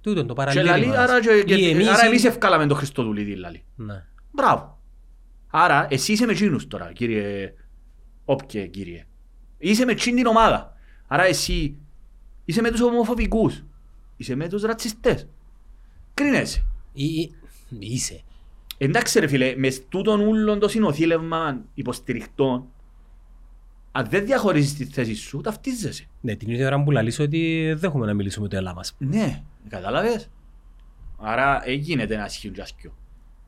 S2: Τούτο το
S1: Και λαλεί,
S2: παραλήρημα.
S1: άρα, και, και,
S2: Ή εμείς
S1: άρα
S2: ή-
S1: εμείς ευκάλαμε τον Χριστοδουλίδη, λαλεί.
S2: Ναι.
S1: Μπράβο. Άρα εσύ είσαι με εκείνους τώρα, κύριε, όποιε κύριε. Είσαι με εκείνη την ομάδα. Άρα εσύ είσαι με τους ομοφοβικούς. Είσαι με τους ρατσιστές. Κρίνεσαι.
S2: Ή- ή- Είσαι.
S1: Εντάξει ρε φίλε, μες τούτον ούλον το συνοθήλευμα υποστηριχτών, αν δεν διαχωρίζεις τη θέση σου, ταυτίζεσαι.
S2: Ναι, την ίδια ώρα που λαλείς ότι δεν έχουμε να μιλήσουμε το έλα μας.
S1: Ναι, κατάλαβες. Άρα ε, γίνεται ένα σχήον τζάσκιο.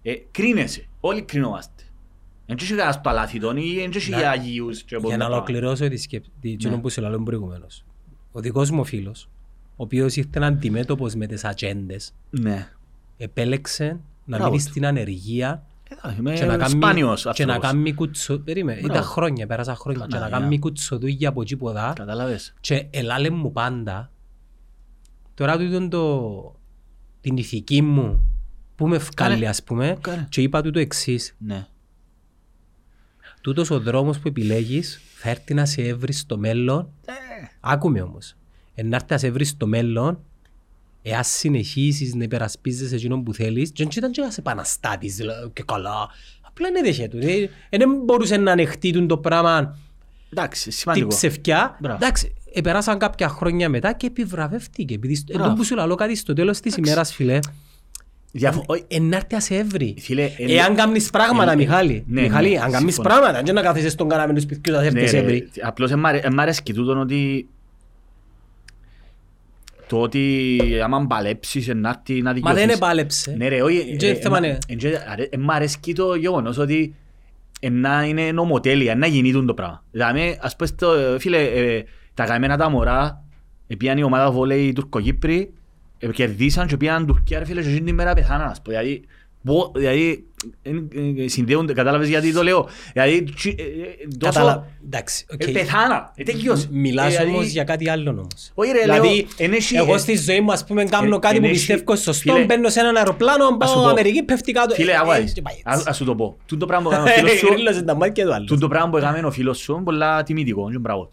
S1: Ε, κρίνεσαι, όλοι κρίνομαστε. Εν έχει κανένας το αλάθητον ή εν έχει
S2: Να-
S1: για αγίους και
S2: Για
S1: πολλά
S2: να
S1: πράγματα.
S2: ολοκληρώσω τη σκέψη,
S1: Ναι.
S2: ναι. που σε λέω προηγουμένως. Ο δικός μου φίλος, ο οποίος ήρθε αντιμέτωπος με τις ατζέντες,
S1: Ναι.
S2: επέλεξε να
S1: Μπράβο
S2: μείνει
S1: του.
S2: στην ανεργία
S1: Ε, Είμαι
S2: και να κάνει,
S1: σπάνιος
S2: και να
S1: άνθρωπος.
S2: κάνει κουτσο... Περίμενε,
S1: Μπράβο.
S2: ήταν χρόνια, πέρασα χρόνια και να
S1: Παναγιά.
S2: κάνει κουτσοδούγια από εκεί που δά
S1: Κατάλαβες.
S2: και ελάλε μου πάντα τώρα του ήταν το... την ηθική μου που με βγάλει
S1: Κάνε.
S2: ας πούμε
S1: Κάνε.
S2: και είπα του το εξής
S1: Ναι.
S2: Τούτος ο δρόμος που επιλέγεις θα έρθει να σε έβρει στο μέλλον άκουμε όμως εν να έρθει να σε έβρει στο μέλλον εάν συνεχίσεις να υπερασπίζεσαι εκείνον που θέλεις και δεν ήταν και ένας επαναστάτης δηλαδή, και καλά απλά είναι δέχε του Ε, δεν μπορούσε να ανεχτεί τούτο το πράγμα
S1: Εντάξει,
S2: την
S1: σημαντικό.
S2: ψευκιά.
S1: Μπράβο.
S2: Εντάξει, επεράσαν κάποια χρόνια μετά και επιβραβεύτηκε. Επειδή στο-
S1: Μπράβο.
S2: εντός που σου λαλώ κάτι στο τέλος της ημέρας, φίλε,
S1: Διαφο- όχι,
S2: ενάρτη να σε έβρει.
S1: Φίλε, εν-
S2: Εάν κάνεις πράγματα,
S1: εν-
S2: Μιχάλη,
S1: ναι,
S2: Μιχάλη,
S1: ναι,
S2: αν κάνεις
S1: συμφωνώ.
S2: πράγματα, δεν να κάθεσαι στον καναπέ του σπιτιού να
S1: Ναι,
S2: έρθεις σε
S1: ρε,
S2: έβρει.
S1: Απλώς εν μ' αρέ- εν μ' αρέσκει τούτον ότι το ότι άμα παλέψεις να έρθει να
S2: Μα
S1: δικαιωθείς.
S2: δεν επάλεψε.
S1: Ναι ρε, όχι.
S2: Και
S1: ε,
S2: θέμα
S1: ε,
S2: είναι-
S1: ε, ε, αρέ- ε, Μ' αρέσκει το γεγονός ότι ε, να είναι νομοτέλεια, να γίνει τούτο το πράγμα. Δηλαδή, ας πούμε, στο, ε, φίλε, ε, τα καημένα τα μωρά, πήγαν η ομάδα βολέι Τουρκοκύπροι, ε, κερδίσαν και πήγαν Τουρκία, ρε φίλε, και εκείνη την μέρα πεθάναν, ας πούμε. Δηλαδή, πο- δηλαδή, ε, ε, συνδέονται, κατάλαβες γιατί το λέω. Δηλαδή, τσι- ε, ε, τόσο-
S2: Κατάλα... Εντάξει, οκ.
S1: ε, πεθάνα, ε, τελειώσε.
S2: Μιλάς
S1: Ε, δηλαδή,
S2: όμως για κάτι άλλο όμως.
S1: Όχι ρε,
S2: Δηλαδή,
S1: λέω, εν έχει-
S2: εγώ
S1: ε,
S2: στη ζωή μου, ας πούμε, κάνω
S1: ε,
S2: κάτι
S1: εν
S2: που
S1: έχει-
S2: πιστεύω σωστό,
S1: φίλε,
S2: μπαίνω σε έναν αεροπλάνο,
S1: Ας σου
S2: πάω
S1: πω.
S2: Αμερική, πέφτει κάτω.
S1: Φίλε,
S2: Ε,
S1: άκου
S2: ε,
S1: να δεις.
S2: και πάει
S1: Ας-
S2: έτσι.
S1: ας σου το πω. Τούτο το πράγμα που έκανε ο φίλος σου,
S2: Γρήλωσε τα μάτια του άλλου.
S1: Τούτο το πράγμα που έκαμε ο φίλος σου είναι πολλά τιμητικό και μπράβο.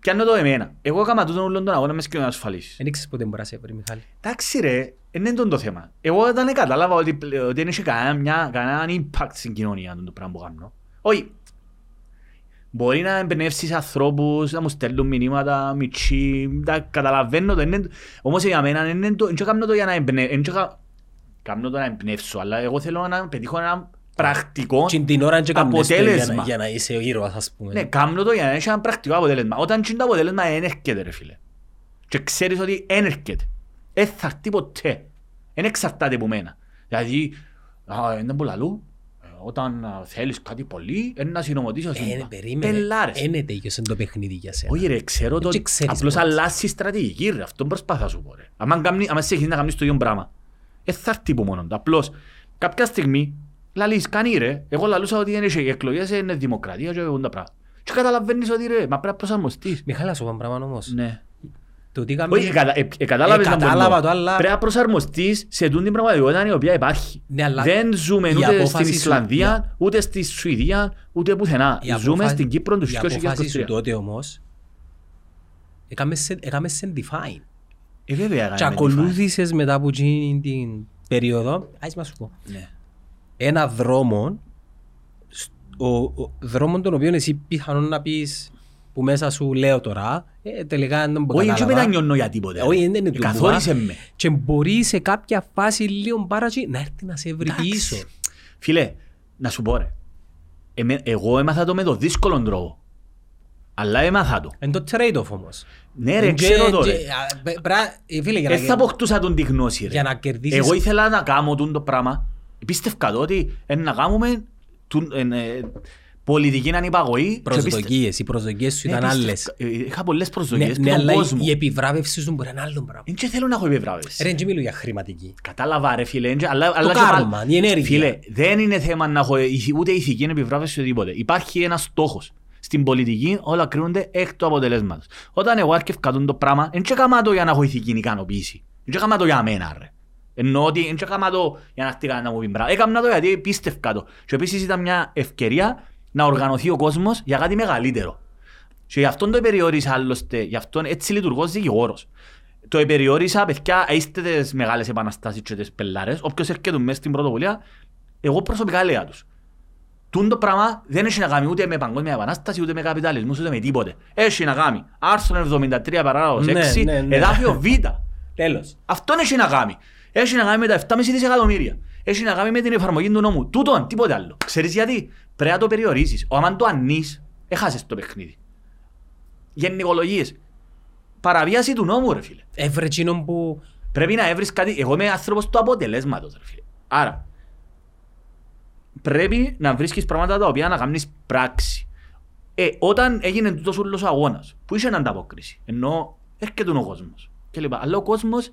S1: Πιάνω το εμένα. Εγώ έκανα τούτον όλον τον αγώνα μες και να ασφαλίσεις.
S2: Δεν ήξερες πότε μπορείς να σε βρει, Μιχάλη.
S1: Εντάξει ρε, δεν είναι τούτο το θέμα. Εγώ όταν κατάλαβα ότι, πλε- ότι δεν έχει κανένα, μια- κανέναν impact στην κοινωνία τούτο το πράγμα που κάνω. Όχι. Μπορεί να εμπνεύσεις ανθρώπους, να μου στέλνουν μηνύματα, μητσί, τα καταλαβαίνω το. είναι- Όμως για μένα δεν είναι το, δεν κάνω το για να εμπνεύσω. Κάνω το να εμπνεύσω, αλλά εγώ θέλω να πετύχω ένα πρακτικό
S2: Και την ώρα και κάνεις το για να-
S1: αποτέλεσμα.
S2: για να είσαι ο ήρωας, ας πούμε.
S1: Ναι, κάνω το για να έχει ένα πρακτικό αποτέλεσμα. Όταν είναι το αποτέλεσμα δεν έρχεται ρε φίλε. Και ξέρεις ότι δεν έρχεται. Δεν θα έρθει ποτέ. Δεν εξαρτάται από μένα. Δηλαδή, α, είναι πολύ αλλού. Ε, Όταν α, θέλεις κάτι πολύ, είναι να συνομωτήσω
S2: Ε,
S1: σύμπα.
S2: περίμενε.
S1: Πελάρες.
S2: Είναι τέλειωσε το παιχνίδι για σένα.
S1: Όχι ρε, ξέρω το
S2: Έτσι ξέρεις
S1: απλώς
S2: πώς.
S1: αλλάζει η στρατηγική ρε. Αυτό προσπάθα να σου πω ρε. Αν κάνεις, άμα σε έχεις να κάνεις το ίδιο πράγμα, δεν θα έρθει από μόνο του. Απλώς, κάποια στιγμή, λαλείς, κάνει ρε. Εγώ λαλούσα ότι είναι οι εκλογές, είναι δημοκρατία και όλα τα πράγματα. Και καταλαβαίνεις ότι ρε, μα πρέπει να προσαρμοστείς.
S2: Μιχάλη, να σου πω ένα πράγμα όμως.
S1: Ναι.
S2: Το τι κάνουμε...
S1: Όχι, κατα- ε, ε, κατάλαβες
S2: Ε,
S1: να πω
S2: κατάλαβα
S1: εννοώ.
S2: το, αλλά-
S1: Πρέπει να προσαρμοστείς σε τούτη την πραγματικότητα η οποία υπάρχει.
S2: Ναι, αλλά
S1: Δεν ζούμε
S2: η
S1: ούτε
S2: απόφαση
S1: στην
S2: σου-
S1: Ισλανδία, ούτε στη Σουηδία, ούτε πουθενά.
S2: η
S1: Ζούμε
S2: απόφαση-
S1: στην Κύπρο του
S2: Η απόφαση σου
S1: 2023.
S2: τότε όμως έκαμε σε- έκαμε σε define.
S1: Ε, βέβαια,
S2: Και
S1: έκαμε
S2: ακολούθησες μετά από εκείνη την περίοδο, ας μας σου πω,
S1: define. Ναι.
S2: Ένα δρόμο, σ- ο, ο δρόμο τον οποίο εσύ πιθανόν να πεις που μέσα σου λέω τώρα, ε, τελικά δεν το
S1: Όχι, δεν
S2: κατάλαβα.
S1: μετανιώνω για τίποτε.
S2: Όχι, δεν είναι
S1: Ε,
S2: του
S1: Καθόρισε
S2: μπουά.
S1: με.
S2: Και μπορεί σε κάποια φάση λίγο μπάρατσι να έρθει να σε βρει
S1: Εντάξει.
S2: πίσω.
S1: Φίλε, να σου πω ρε. Εμέ- εγώ έμαθα το με το δύσκολο τρόπο. Αλλά έμαθα το.
S2: Είναι το trade-off όμως.
S1: Ναι ρε,
S2: Και-
S1: ξέρω το
S2: και-
S1: ρε.
S2: α, πε- πρά- ε, Φίλε, για να
S1: Δεν θα αποκτούσα τον τη γνώση ρε.
S2: για να κερδίσεις...
S1: Εγώ ήθελα να κάνω τούν το πράγμα. Πίστευκα το ότι εν να κάνουμε τούν- εν, ε, πολιτική ανυπαγωγή. και πίστε-
S2: Προσδοκίες, οι προσδοκίες σου
S1: Ναι,
S2: ήταν
S1: πίστευκα-
S2: άλλες.
S1: ε, Είχα πολλές
S2: Ναι,
S1: προσδοκίες
S2: ναι,
S1: που τον
S2: αλλά η-
S1: κόσμο.
S2: η επιβράβευση σου μπορεί να είναι άλλο πράγμα.
S1: Δεν και θέλω να έχω επιβράβευση.
S2: Ρε, δεν μιλώ για χρηματική.
S1: Κατάλαβα ρε φίλε. εν και- Αλλά, αλλά και
S2: κάρμα,
S1: πάλι-
S2: η ενέργεια.
S1: Φίλε, δεν είναι θέμα να έχω ηθι- ούτε ηθική επιβράβευση ούτε τίποτε. Υπάρχει ένας στόχος. Στην πολιτική όλα κρίνονται εκ του αποτελέσματος. Όταν εγώ άρκευκα τον το πράγμα, δεν έκανα το για να έχω ηθική ικανοποίηση. Δεν έκανα το για μένα ρε. Εννοώ ότι δεν έκανα το για να χτύκα να μου πει πράγμα. Έκανα το γιατί πίστευκα το. Και επίσης ήταν μια ευκαιρία να οργανωθεί ο κόσμος για κάτι μεγαλύτερο. Και γι' αυτόν το περιόρισα άλλωστε, γι' αυτόν έτσι λειτουργώ ως δικηγόρος. Το περιόρισα, παιδιά, είστε τις μεγάλες επαναστάσεις και τις πελάρες, όποιος έρχεται μέσα στην πρωτοβουλία, εγώ προσωπικά λέω τους. Τούν το πράγμα δεν έχει να κάνει ούτε με παγκόσμια επανάσταση, ούτε με καπιταλισμό, ούτε με τίποτε. Έχει να κάνει. Άρθρο 73 παράγραφος
S2: Ναι,
S1: 6,
S2: ναι, ναι.
S1: εδάφιο Β.
S2: Τέλος.
S1: Αυτό έχει να κάνει. Έχει να κάνει με τα 7,5 δισεκατομμύρια. Έχει να κάνει με την εφαρμογή του νόμου. Τούτον, τίποτε άλλο. Ξέρεις γιατί; Πρέπει να το περιορίσεις. Ο άμα το ανείς, έχασες το παιχνίδι. Γενικολογίες. Παραβίαση του νόμου, ρε φίλε.
S2: Έβρε εκείνον που...
S1: Πρέπει να έβρεις κάτι. Εγώ είμαι άνθρωπος του αποτελέσματος, ρε φίλε. Άρα, πρέπει να βρίσκεις πράγματα τα οποία να κάνεις πράξη. Ε, όταν έγινε τούτος ούλος αγώνας, που είχε ανταπόκριση, ενώ έρχεται ο κόσμος και λοιπά, αλλά ο κόσμος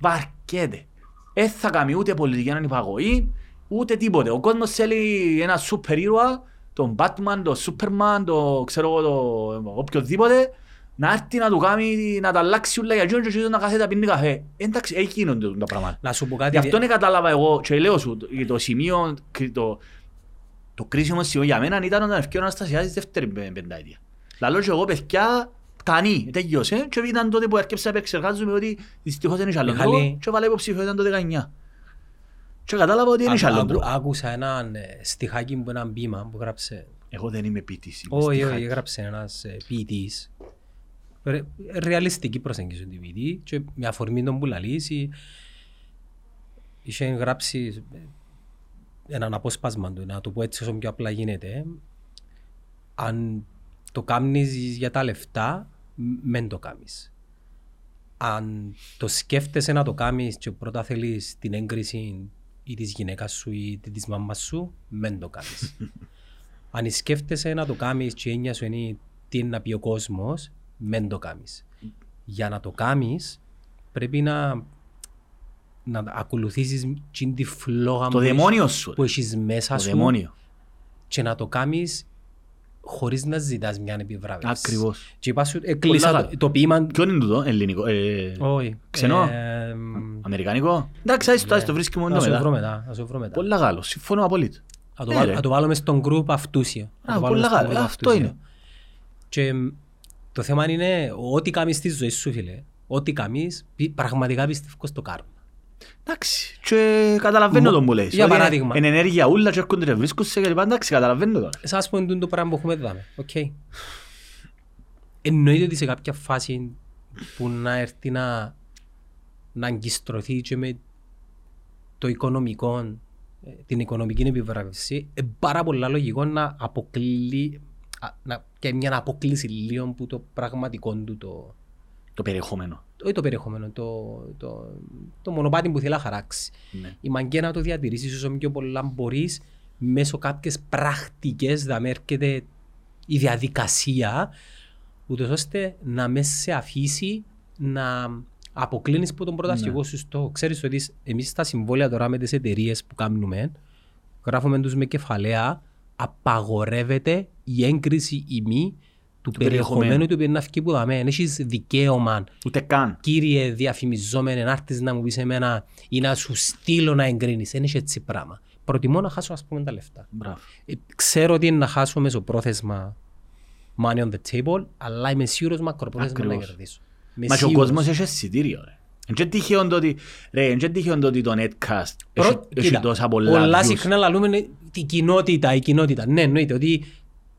S1: βαρκέται. Δεν θα κάνει ούτε πολιτική ανυπαγωγή, ούτε τίποτε. Ο κόσμος θέλει ένα σούπερ ήρωα, τον Batman, τον Superman, το ξέρω εγώ, το οποιοδήποτε, να έρθει να του κάνει, να τα αλλάξει όλα για εκείνον και εκείνος να κάθεται να πίνει καφέ. Εντάξει, εκεί γίνονται τα πράγματα.
S2: Να σου πω κάτι...
S1: Γι' αυτό δεν κατάλαβα εγώ και λέω σου το- το σημείο, το, το κρίσιμο σημείο για μένα ήταν όταν ευκαιρία να στασιάζει δεύτερη πε- πενταετία. Λαλό και εγώ παιδιά, κανεί, τέλειωσε και ήταν τότε που έρκεψα να επεξεργάζομαι ότι δυστυχώς δεν είχε άλλον
S2: Μεγάλη-
S1: τρόπο και βάλα υποψήφιο ήταν το 19. Και κατάλαβα ότι δεν είχε
S2: Άκου-
S1: άλλον
S2: άκου-
S1: τρόπο.
S2: Άκουσα ένα στιχάκι που ένα μπήμα που γράψε...
S1: Εγώ δεν είμαι ποιητής. είμαι
S2: Όχι,
S1: στιχάκι.
S2: όχι, έγραψε ένας ε, ποιητής. Ρε- Ρεαλιστική προσέγγιση του ποιητή και με αφορμή τον που λαλείς η- είχε γράψει ε, έναν απόσπασμα του, να το πω έτσι όσο πιο απλά γίνεται. Αν το κάνεις για τα λεφτά, μ- μεν το κάνεις. Αν το σκέφτεσαι να το κάνεις και πρώτα θέλεις την έγκριση ή της γυναίκας σου ή της μάμας σου, μεν το κάνεις. Αν σκέφτεσαι να το κάνεις και η έννοια σου είναι τι είναι να πει ο κόσμος, μεν το κάνεις. Για να το κάνεις πρέπει να, να ακολουθήσεις την τη φλόγα
S1: Το
S2: που έχεις-
S1: δαιμόνιος σου.
S2: που έχεις μέσα
S1: Το
S2: σου
S1: δαιμόνιο.
S2: και να το κάνεις χωρίς να ζητάς μια επιβράβευση.
S1: Ακριβώς.
S2: Και είπα σου, έκλεισα
S1: καλά.
S2: το, το ποίημα...
S1: Ποιο είναι τούτο, ελληνικό, ε,
S2: Όχι.
S1: ξενό;
S2: Ε, μ,
S1: αμερικανικό. Εντάξει, άσε το, άσε το βρίσκει μόνο
S2: να σου βρω
S1: μετά.
S2: μετά. Να σου βρω μετά.
S1: Πολλά Γάλλος, συμφωνώ απολύτως.
S2: Να το,
S1: Ναι,
S2: βάλω,
S1: ρε.
S2: να το βάλουμε στον group αυτούσιο. Να
S1: Α,
S2: το βάλουμε
S1: πολλά
S2: στον
S1: καλά.
S2: group
S1: Αυτό
S2: αυτούσιο.
S1: είναι.
S2: Και μ, το θέμα είναι ό,τι κάνεις στη ζωή σου, φίλε. Ό,τι κάνεις, πι- πραγματικά πιστεύω στο κάρμα.
S1: Εντάξει, και καταλαβαίνω
S2: Μο-
S1: τον που λες.
S2: για
S1: Ότι
S2: παράδειγμα.
S1: Είναι ενέργεια ούλα και έρχονται και βρίσκουν σε και λοιπά. Εντάξει, καταλαβαίνω τώρα.
S2: Σας πω εντούν το πράγμα που έχουμε δάμε. Οκ. Εννοείται ότι σε κάποια φάση που να έρθει να, να αγκιστρωθεί και με το οικονομικό, ε, την οικονομική επιβράβευση, είναι πάρα πολλά λογικό να αποκλεί, α, να, και μια απόκληση λίγο που το πραγματικό του το,
S1: Το περιεχόμενο.
S2: Όχι το περιεχόμενο, το, το, το μονοπάτι που θέλει να χαράξει.
S1: Ναι.
S2: Η μαγκαία να το διατηρήσεις όσο πιο πολλά μπορείς μέσω κάποιες πρακτικές να με έρχεται η διαδικασία, ούτως ώστε να μες σε αφήσει να αποκλίνεις από τον πρωταρχικό σου στόχο. Ξέρεις ότι εμείς στα συμβόλαια τώρα με τις εταιρείες που κάνουμε, γράφουμε τους με κεφαλαία, απαγορεύεται η έγκριση ή μη του
S1: Του
S2: περιεχομένου
S1: περιεχομένου.
S2: του οποίου να βγει που δαμέ. Εν έχεις δικαίωμα,
S1: Ούτε καν.
S2: κύριε διαφημιζόμενε, να έρθεις να μου πεις εμένα ή να σου στείλω να εγκρίνεις. Δεν έχει έτσι πράγμα. Προτιμώ να χάσω ας πούμε τα λεφτά.
S1: Μπράβο.
S2: Ε, Ξέρω ότι είναι να χάσω μεσοπρόθεσμα money on the table, αλλά είμαι σίγουρος μακροπρόθεσμα να
S1: Ακριβώς.
S2: κερδίσω. Είμαι
S1: Μα και ο
S2: σίγουρος.
S1: κόσμος έχει εισιτήριο. ρε. Εν και τυχαίο το ότι, ρε, εν και τυχαίο το ότι το Netcast
S2: Πρω-
S1: έχει- έχει
S2: κοίτα,
S1: τόσα πολλά
S2: Πολλά
S1: views.
S2: συχνά λαλούμε είναι η κοινότητα, η κοινότητα. Ναι, εννοείται ότι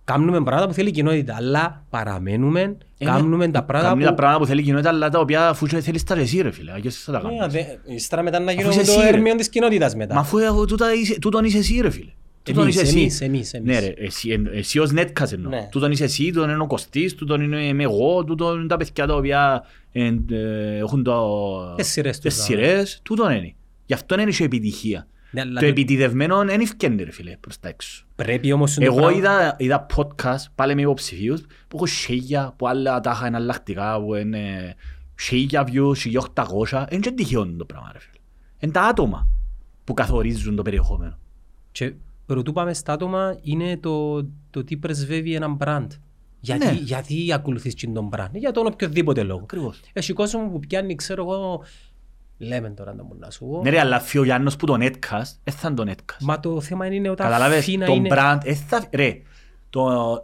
S2: κάνουμε πράγματα που θέλει η κοινότητα, αλλά παραμένουμε,
S1: Ε,
S2: κάνουμε τα
S1: Κάνει
S2: πράγματα
S1: τα
S2: που...
S1: πράγματα που θέλει η κοινότητα, αλλά τα οποία αφού και θέλεις τα και εσύ ρε φίλε. αγιώς θα τα
S2: Ναι,
S1: κάνεις.
S2: δε- Ύστερα μετά να
S1: Αφού
S2: γίνουμε
S1: είσαι
S2: το
S1: εσύ, ρε.
S2: έρμειο της κοινότητας μετά.
S1: Μα αφού αφού τούτα είσαι- τούτον είσαι εσύ ρε φίλε. Τούτον
S2: Εμείς,
S1: είσαι εσύ.
S2: εμείς, εμείς, εμείς.
S1: Ναι ρε, εσύ, εν- εσύ ως Netcast εννοώ.
S2: Ναι.
S1: Τούτον είσαι εσύ, τούτον είναι ο Κωστής, τούτον είναι είμαι εγώ, τούτον είναι τα παιδιά τα οποία εν- ε, έχουν το-
S2: Τις σειρές τους,
S1: τις
S2: ναι.
S1: σειρές, τούτον είναι. Γι' αυτό είναι και επιτυχία.
S2: Ναι, αλλά
S1: Το
S2: το-
S1: επιτιδευμένο δεν ευκαινεί ρε φίλε προς τα έξω.
S2: Πρέπει όμως το
S1: Εγώ
S2: πράγμα-
S1: είδα, είδα podcast πάλι με υποψηφίους που έχουν χίλια, που άλλα τα είχαν εναλλακτικά, που είναι χίλια views, χίλια οχτακόσια. Είναι και τυχαίο το πράγμα ρε φίλε. Είναι τα άτομα που καθορίζουν το περιεχόμενο.
S2: Και πρωτού πάμε στα άτομα είναι το, το τι πρεσβεύει ένα brand. Γιατί,
S1: Ναι.
S2: γιατί ακολουθείς και τον brand. Για τον οποιοδήποτε λόγο.
S1: Ακριβώς.
S2: Έχει κόσμο που πιάνει, ξέρω εγώ, λέμε τώρα να μου να σου πω.
S1: Ναι ρε, αλλά φύγει ο Γιάννος που το Netcast, δεν θα είναι το Netcast.
S2: Μα το θέμα είναι όταν
S1: Καταλάβες,
S2: αφήνει να
S1: το
S2: είναι...
S1: brand, δεν θα... Ρε, το...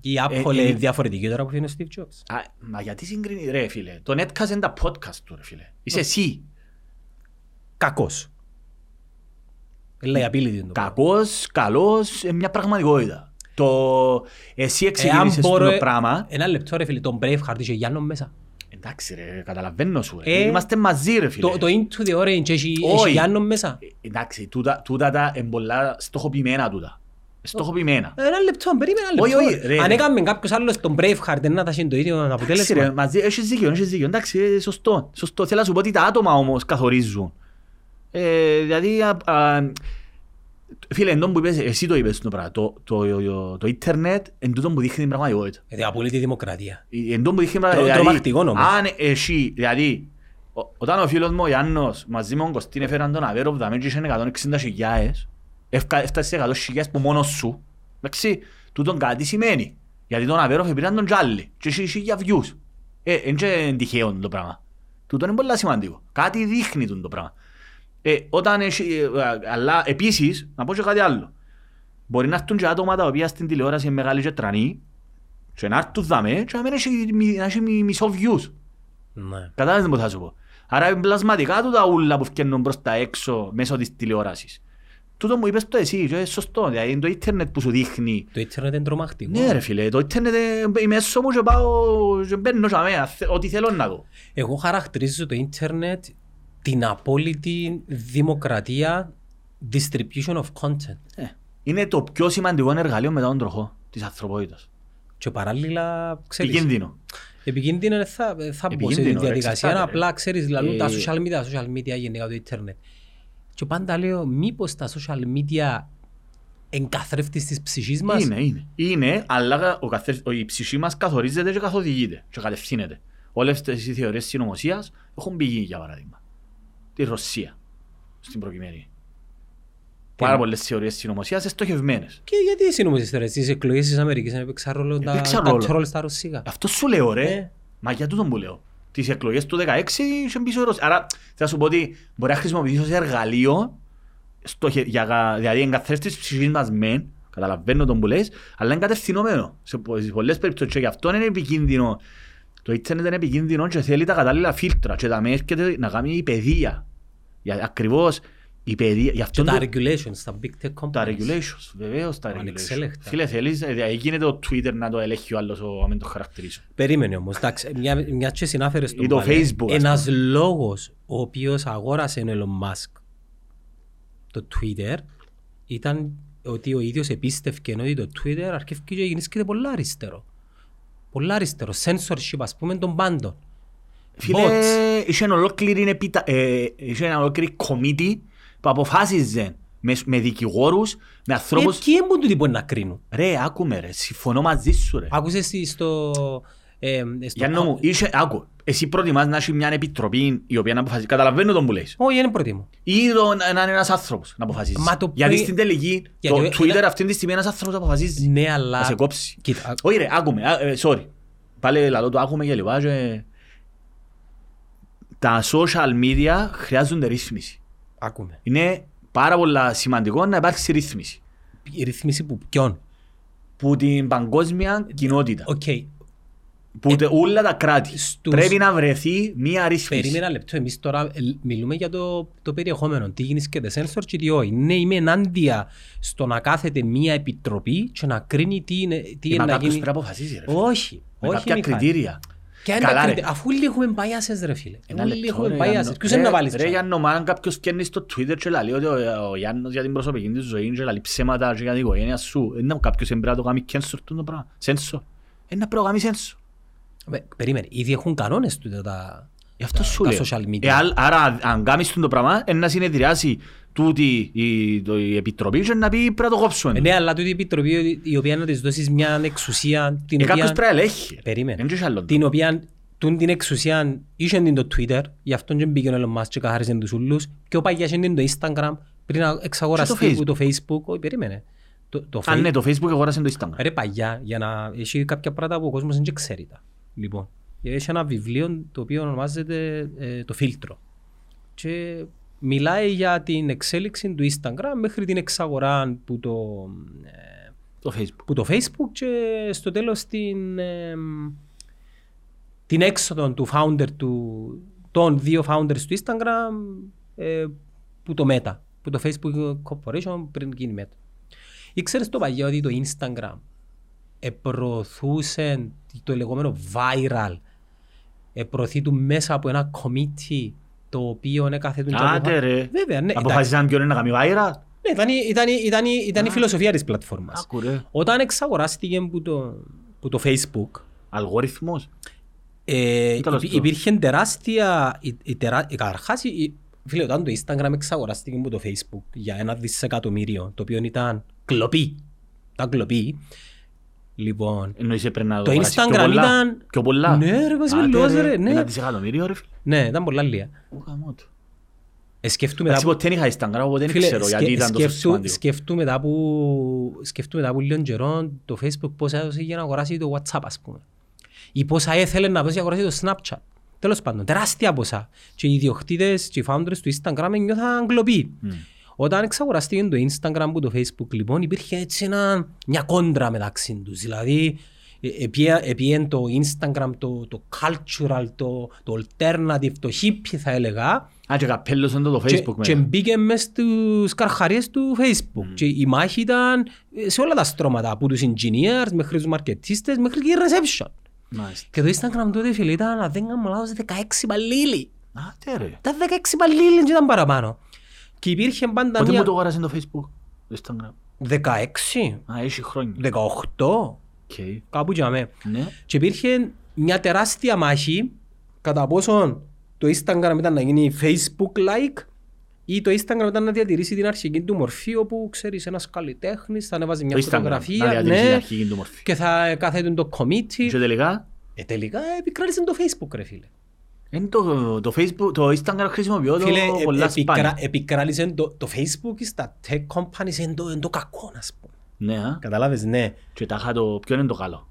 S2: Η Apple
S1: Ε,
S2: είναι
S1: ε,
S2: διαφορετική τώρα που είναι ο Steve Jobs.
S1: Α, μα γιατί συγκρίνει, ρε φίλε. Το Netcast είναι τα podcast του ρε φίλε. Είσαι εσύ.
S2: Κακός. Λέει απειλή το πράγμα.
S1: Κακός, καλός, είναι μια πραγματικότητα. Το... Εσύ
S2: Εάν
S1: εξεκίνησες
S2: μπορώ-
S1: το πράγμα.
S2: Ένα λεπτό ρε φίλε, τον Braveheart είχε Γιάννο μέσα.
S1: Εντάξει ρε, καταλαβαίνω σου.
S2: Ε,
S1: ρε. Είμαστε μαζί ρε φίλε.
S2: Το, το Into the Orange έχει,
S1: Όχι.
S2: έχει Γιάννο μέσα;
S1: Ε, Εντάξει, τούτα, τούτα τα είναι πολλά στοχοποιημένα τούτα. Στοχοποιημένα.
S2: Ένα λεπτό, περίμενα ένα
S1: Όχι,
S2: λεπτό.
S1: όχι, ρε,
S2: Αν
S1: ρε.
S2: έκαμε κάποιος άλλος τον Braveheart, δεν θα έχει το ίδιο
S1: Εντάξει ρε,
S2: αποτέλεσμα.
S1: μαζί, έχεις δίκιο, έχεις δίκιο. Εντάξει, ε, σωστό. Σωστό. Θέλω να σου πω ότι τα άτομα όμως καθορίζουν. Ε, δηλαδή, α, α, φίλε, εντός που είπες, εσύ το είπες το πράγμα. Το, το, το, το ίντερνετ εν τούτο που δείχνει την πραγματικότητα.
S2: Γιατί απολύτει η δημοκρατία.
S1: Εν τούτο που δείχνει την
S2: Τρο-
S1: πραγματικότητα.
S2: τρομακτικό όμως.
S1: Αν εσύ, δηλαδή, ο- όταν ο φίλος μου ο Γιάννος μαζί με τον Κωστίν έφεραν τον Αβέρο που τα μέτρησε 160 χιλιάες, έφκα- έφτασε σε 100 χιλιάες που μόνος σου, εντάξει, τούτον κάτι σημαίνει. Γιατί τον Αβέρο πήραν τον Τζάλι και έχει χιλιά views. Ε, είναι και τυχαίο το πράγμα. Τούτο είναι πολύ σημαντικό. Κάτι δείχνει τούτο το πράγμα. Ε, όταν έχει, ε, αλλά επίσης, να πω και κάτι άλλο. Μπορεί να έρθουν και άτομα τα οποία στην τηλεόραση είναι μεγάλη και τρανή και να έρθουν δαμέ και να μην έχει, μη- να έχει μη- μισό views.
S2: Ναι.
S1: Κατάλαβες τι θα σου πω. Άρα είναι πλασματικά του τα ούλα που φτιάχνουν προς τα έξω μέσω της τηλεόρασης. Τούτο μου είπες το εσύ και είναι σωστό. Δηλαδή είναι το ίντερνετ που σου δείχνει.
S2: Το ίντερνετ είναι τρομακτικό.
S1: Ναι ρε φίλε, το ίντερνετ ε, είμαι έσω μου και πάω και μπαίνω και αμέ, ό,τι θέλω να δω.
S2: Εγώ χαρακτηρίζω το ίντερνετ την απόλυτη δημοκρατία distribution of content.
S1: Ε, Είναι το πιο σημαντικό εργαλείο μετά τον τροχό της ανθρωπότητας.
S2: Και παράλληλα, ξέρεις,
S1: Επικίνδυνο.
S2: επικίνδυνο δεν θα, δεν θα μπω σε
S1: Επικίνδυνο,
S2: τη
S1: ρε,
S2: διαδικασία,
S1: εξαρτάται,
S2: αλλά
S1: ρε.
S2: απλά ξέρεις, δηλαδή τα
S1: Ε,
S2: social media, τα social media γενικά το ίντερνετ. Και πάντα λέω, μήπως τα social media εγκαθρέφτης της ψυχής μας;
S1: Είναι, είναι. Είναι, αλλά ο καθε... ο- η ψυχή μας καθορίζεται και καθοδηγείται και κατευθύνεται. Όλες αυτές οι θεωρίες συνωμοσίας έχουν πηγή, για παράδειγμα. Τη Ρωσία, στην προκειμένη. Πάρα πολλές θεωρίες συνωμοσίας στοχευμένες.
S2: Και γιατί οι συνομωσίες τώρα, στις εκλογές της Αμερικής δεν έπαιξαν ρόλο τα,
S1: Έπαιξαν
S2: τα
S1: ρόλο.
S2: τρόλ στα ρωσικά.
S1: Αυτό σου λέω ρε.
S2: Ε.
S1: Μα για τούτον που λέω. Τις εκλογές του 16 είχε πίσω η Ρωσία. Άρα θα σου πω ότι μπορεί να χρησιμοποιήσω ως εργαλείο στοχε... για... κα- δηλαδή εγκαθρέσεις της ψυχής μας μεν, καταλαβαίνω τον που λες, αλλά είναι κατευθυνόμενο. Σε πο- σε πολλές περιπτώσεις και γι' αυτό είναι επικίνδυνο. Το ίντερνετ είναι επικίνδυνο και θέλει τα κατάλληλα φίλτρα και τα με έρχεται να κάνει η παιδεία. Για, ακριβώς η παιδεία. Γι'
S2: Και
S1: αυτό
S2: τα
S1: το-
S2: regulations, τα big tech companies.
S1: τα regulations, βεβαίως τα regulations.
S2: Ανεξέλεκτα.
S1: Φίλε, θέλεις, ε, δηλαδή γίνεται το Twitter να το ελέγχει ο άλλος, ο- να μην το χαρακτηρίσω.
S2: Περίμενε όμως, εντάξει, μια, μια και συνάφερες τον
S1: Ή το
S2: πάλι,
S1: Facebook, ας
S2: Ένας λόγος ο οποίος αγόρασε ο Elon Musk το Twitter ήταν ότι ο ίδιος επίστευκε ότι το Twitter αρκεύει και γεννήσκεται πολλά αριστερό. Πολλά αριστερό, censorship ας πούμε των πάντων.
S1: Φίλε,
S2: Bots.
S1: είχε ένα ολόκληρη επιτα... ε, είχε ένα ολόκληρη κομίτη που αποφάσιζε με, με δικηγόρους, με
S2: Ε,
S1: ανθρώπους...
S2: ποιοι έμπουν τούτοι μπορεί να κρίνουν;
S1: Ρε, άκουμε ρε, συμφωνώ μαζί σου ρε.
S2: Άκουσες τι στο... Ε, στο
S1: Γιάννο μου, είχε, άκου, Εσύ προτιμάς να έχει μια επιτροπή η οποία να αποφασίζει. Καταλαβαίνω τον που λες.
S2: Όχι, είναι προτιμώ.
S1: Ή το, να να είναι ένας άνθρωπος να αποφασίζει.
S2: Μα το
S1: Γιατί
S2: που-
S1: στην τελική
S2: Γιατί
S1: το
S2: είναι-
S1: Twitter αυτή τη στιγμή ένας άνθρωπος αποφασίζει.
S2: Ναι,
S1: Να σε
S2: αλλά...
S1: κόψει.
S2: Κοίτα,
S1: Όχι ρε, άκουμε, α, ε, sorry. Πάλι λαλώ το άκουμε και λοιπά και... Τα social media χρειάζονται ρύθμιση.
S2: άκουμε.
S1: Είναι πάρα πολλά σημαντικό να υπάρξει ρύθμιση.
S2: Η ρυθμίση που ποιον;
S1: Που την παγκόσμια κοινότητα.
S2: Οκ,
S1: Που τε- όλα τα κράτη.
S2: στους-
S1: Πρέπει να βρεθεί μία ρύθμιση.
S2: περίμενα ένα λεπτό. Εμείς τώρα ε, μιλούμε για το, το περιεχόμενο. Τι γίνεται sensor και τι όχι. Ναι, είμαι ενάντια στο να κάθεται μία επιτροπή και να κρίνει τι είναι, τι
S1: Ε,
S2: είναι
S1: Μα
S2: να
S1: κάποιος
S2: γίνει.
S1: πρέπει να αποφασίσει ρε. φίλε.
S2: Όχι,
S1: Με
S2: όχι
S1: κάποια
S2: Μιχάλη.
S1: κριτήρια.
S2: Ποια είναι
S1: Καλά,
S2: τα
S1: ρε.
S2: κριτήρια. Αφού όλοι έχουμε biases ρε φίλε.
S1: Ένα
S2: Όλοι
S1: λεπτό,
S2: έχουμε
S1: ρε,
S2: biases.
S1: Γιάννο.
S2: Ποιος είναι να
S1: Ρε-
S2: βάλεις.
S1: Ρε
S2: τσάμπα.
S1: Γιάννο, μάλλον κάποιος καίνει στο Twitter και λέει ότι ο- ο Γιάννος για την προσωπική της ζωή και λέει ψέματα και για την οικογένεια σου. Είναι κάποιος πρέπει να το κάνει cancel το πράγμα. Σένσο. Είναι να πρέπει να κάνει σένσο.
S2: Ε, Περίμενε, ήδη έχουν κανόνες τούτα τα,
S1: Γι' αυτό
S2: τα-
S1: σου
S2: τα
S1: λέω.
S2: social media.
S1: Ε, α- Άρα αν κάνεις το πράγμα, είναι να συνεδριάσει τούτη η, το- η επιτροπή και να πει πρέπει να το κόψουμε.
S2: Ε, Ναι, αλλά τούτη η επιτροπή η οποία να της δώσεις μια εξουσία την
S1: Ε, κάποιος
S2: οποία...
S1: πρέπει να ελέγχει.
S2: Περίμενε.
S1: Δεν έχει άλλο.
S2: την οποία τούν την εξουσία είχε την το Twitter, γι' αυτόν και μπήκε ο Elon Musk και καθάρισε τους ούλους, και ο Παγιάς είχε την το Instagram, πριν να εξαγοραστεί
S1: Και
S2: που το Facebook, όχι περίμενε. Το, το
S1: Αν
S2: Face-
S1: ναι, το Facebook αγόρασε το Instagram.
S2: Ρε παγιά, για να έχει κάποια πράγματα που ο κόσμος δεν ξέρει τα. Λοιπόν, έχει ένα βιβλίο το οποίο ονομάζεται ε, το φίλτρο. Και μιλάει για την εξέλιξη του Instagram μέχρι την εξαγορά που το, ε,
S1: Το Facebook.
S2: που το Facebook και στο τέλος την, ε, την έξοδο του founder του, των δύο founders του Instagram ε, που το Meta, που το Facebook Corporation πριν γίνει Meta. Ήξερες το παγιό ότι το Instagram επροωθούσε το λεγόμενο viral επροωθεί του μέσα από ένα committee το οποίο έκαθε τον
S1: Άντε ρε.
S2: Βέβαια, ναι. Ήταν,
S1: Αποφασίσαν ποιον είναι να κάνει viral;
S2: ναι, ήταν, η- ήταν, η- ήταν, η- ήταν η φιλοσοφία της πλατφόρμας.
S1: Άκου ρε.
S2: Όταν εξαγοράστηκε που το, που το Facebook,
S1: Αλγόριθμος;
S2: ε,
S1: Τι τέλος
S2: υπή-
S1: του.
S2: υπήρχε τεράστια, η, η τερά, η, καταρχάς, η- η- φίλε, όταν το Instagram εξαγοράστηκε από το Facebook για ένα δισεκατομμύριο, το οποίο ήταν κλοπή, ήταν κλοπή, λοιπόν,
S1: Εννοείς έπρεπε να
S2: Το
S1: αγοράσεις πιο
S2: Instagram
S1: πολλά.
S2: ήταν-
S1: Πιο πολλά.
S2: Ναι, ρε, μας
S1: Άντε,
S2: μιλώς, ρε, ναι.
S1: Ένα δισεκατομμύριο ρε φίλε.
S2: ναι, ήταν πολλά λίγα.
S1: Ω, γαμώ το.
S2: Ε, σκεφτούμε
S1: Εντάξει,
S2: μετά που-
S1: ποτέ δεν είχα Instagram, οπότε δεν
S2: Φίλε,
S1: ξέρω γιατί
S2: σκε-
S1: ήταν τόσο
S2: σκεφτού-
S1: σημαντικό.
S2: σκεφτούμε μετά που σκεφτούμε μετά που λίγων καιρών το Facebook πόσα έδωσε για να αγοράσει το WhatsApp ας πούμε. Ή πόσα έθελε να δώσει για να αγοράσει το Snapchat. Τέλος πάντων, τεράστια ποσά. Και οι ιδιοκτήτες και οι founders του Instagram νιώθαν κλοπή.
S1: Μμ.
S2: Όταν εξαγοραστήκε το Instagram από το Facebook λοιπόν υπήρχε έτσι ένα, μια κόντρα μεταξύ τους. Δηλαδή επίεν το Instagram, το, το cultural, το, το alternative, το hippie θα έλεγα
S1: Α, και καπέλωσαν το το
S2: και,
S1: Facebook
S2: και
S1: μετά.
S2: μπήκε μες στους καρχαρίες του Facebook. Και η μάχη ήταν ε, σε όλα τα στρώματα, από τους engineers μέχρι τους μαρκετίστες μέχρι και η reception.
S1: Μάλιστα.
S2: Και το Instagram τότε φίλε ήταν, αν δεν κάνω λάθος, 16 υπαλλήλοι.
S1: Άντε ρε.
S2: Τα 16 υπαλλήλοι και ήταν παραπάνω. Και υπήρχε πάντα
S1: Πότε μου
S2: μία...
S1: το αγόρασε το Facebook, το Instagram.
S2: 16,
S1: Α, έχει χρόνια.
S2: 18,
S1: Οκ.
S2: κάπου τζιαμέ.
S1: Ναι.
S2: Και υπήρχε μια τεράστια μάχη κατά πόσον το Instagram ήταν να γίνει Facebook-like ή το Instagram ήταν να διατηρήσει την αρχική του μορφή όπου ξέρεις ένας καλλιτέχνης θα ανέβαζε μια
S1: Το Instagram, να
S2: φωτογραφία
S1: διατηρήσει την
S2: ναι,
S1: αρχική του μορφή.
S2: και θα κάθεται το committee.
S1: Και τελικά,
S2: Ε, τελικά επικράτησε το Facebook ρε φίλε.
S1: Είναι το, το Facebook, το Instagram χρησιμοποιώ το
S2: Φίλε, ε,
S1: πολλά
S2: επικρα,
S1: σπάνια.
S2: επικράτησε το, το Facebook στα tech companies είναι το, είναι το κακό να πούμε.
S1: Ναι, α.
S2: Καταλάβες, ναι.
S1: Και τάχα το, ποιο είναι το καλό.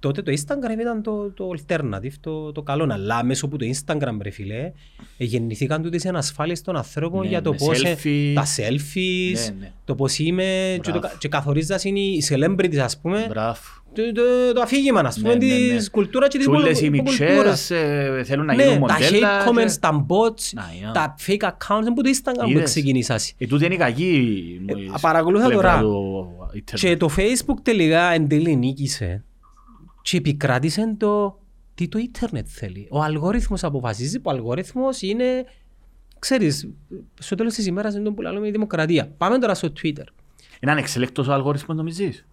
S2: Τότε το Instagram ήταν το, το alternative, το, το καλό. Αλλά μέσω από το Instagram, ρε φίλε, ε, γεννηθήκαν τούτες ανασφάλειες των ανθρώπων
S1: Ναι,
S2: για το
S1: με
S2: πώς ε,
S1: selfie.
S2: τα selfies,
S1: Ναι, ναι.
S2: το πώς είμαι και, το,
S1: Μπράβο.
S2: και καθορίζας είναι οι celebrities, ας πούμε,
S1: Μπράβο.
S2: το, το, το αφήγημα, ας πούμε,
S1: Ναι, ναι, ναι.
S2: της κουλτούρας και της
S1: Και όλες οι
S2: πολ- κουλτούρας.
S1: μητσές ε, θέλουν να
S2: Ναι,
S1: γίνουν
S2: τα
S1: μοντέλα.
S2: hate comments,
S1: και-
S2: τα bots,
S1: Να, yeah.
S2: τα fake accounts, είναι που το Instagram που
S1: Είδες.
S2: ξεκινήσας.
S1: Ε, τούτη είναι η κακή
S2: Ε, παρακολούθα
S1: πλευρά
S2: τώρα.
S1: του ίντερνετ.
S2: Και το Facebook τελικά εν τέλει νίκησε και επικράτησε το τι το ίντερνετ θέλει. Ο αλγόριθμος αποφασίζει που ο αλγόριθμος είναι, ξέρεις, στο τέλος της ημέρας είναι το που λέμε η δημοκρατία. Πάμε τώρα στο Twitter.
S1: Είναι ανεξελέκτος ο αλγόριθμος νομίζεις;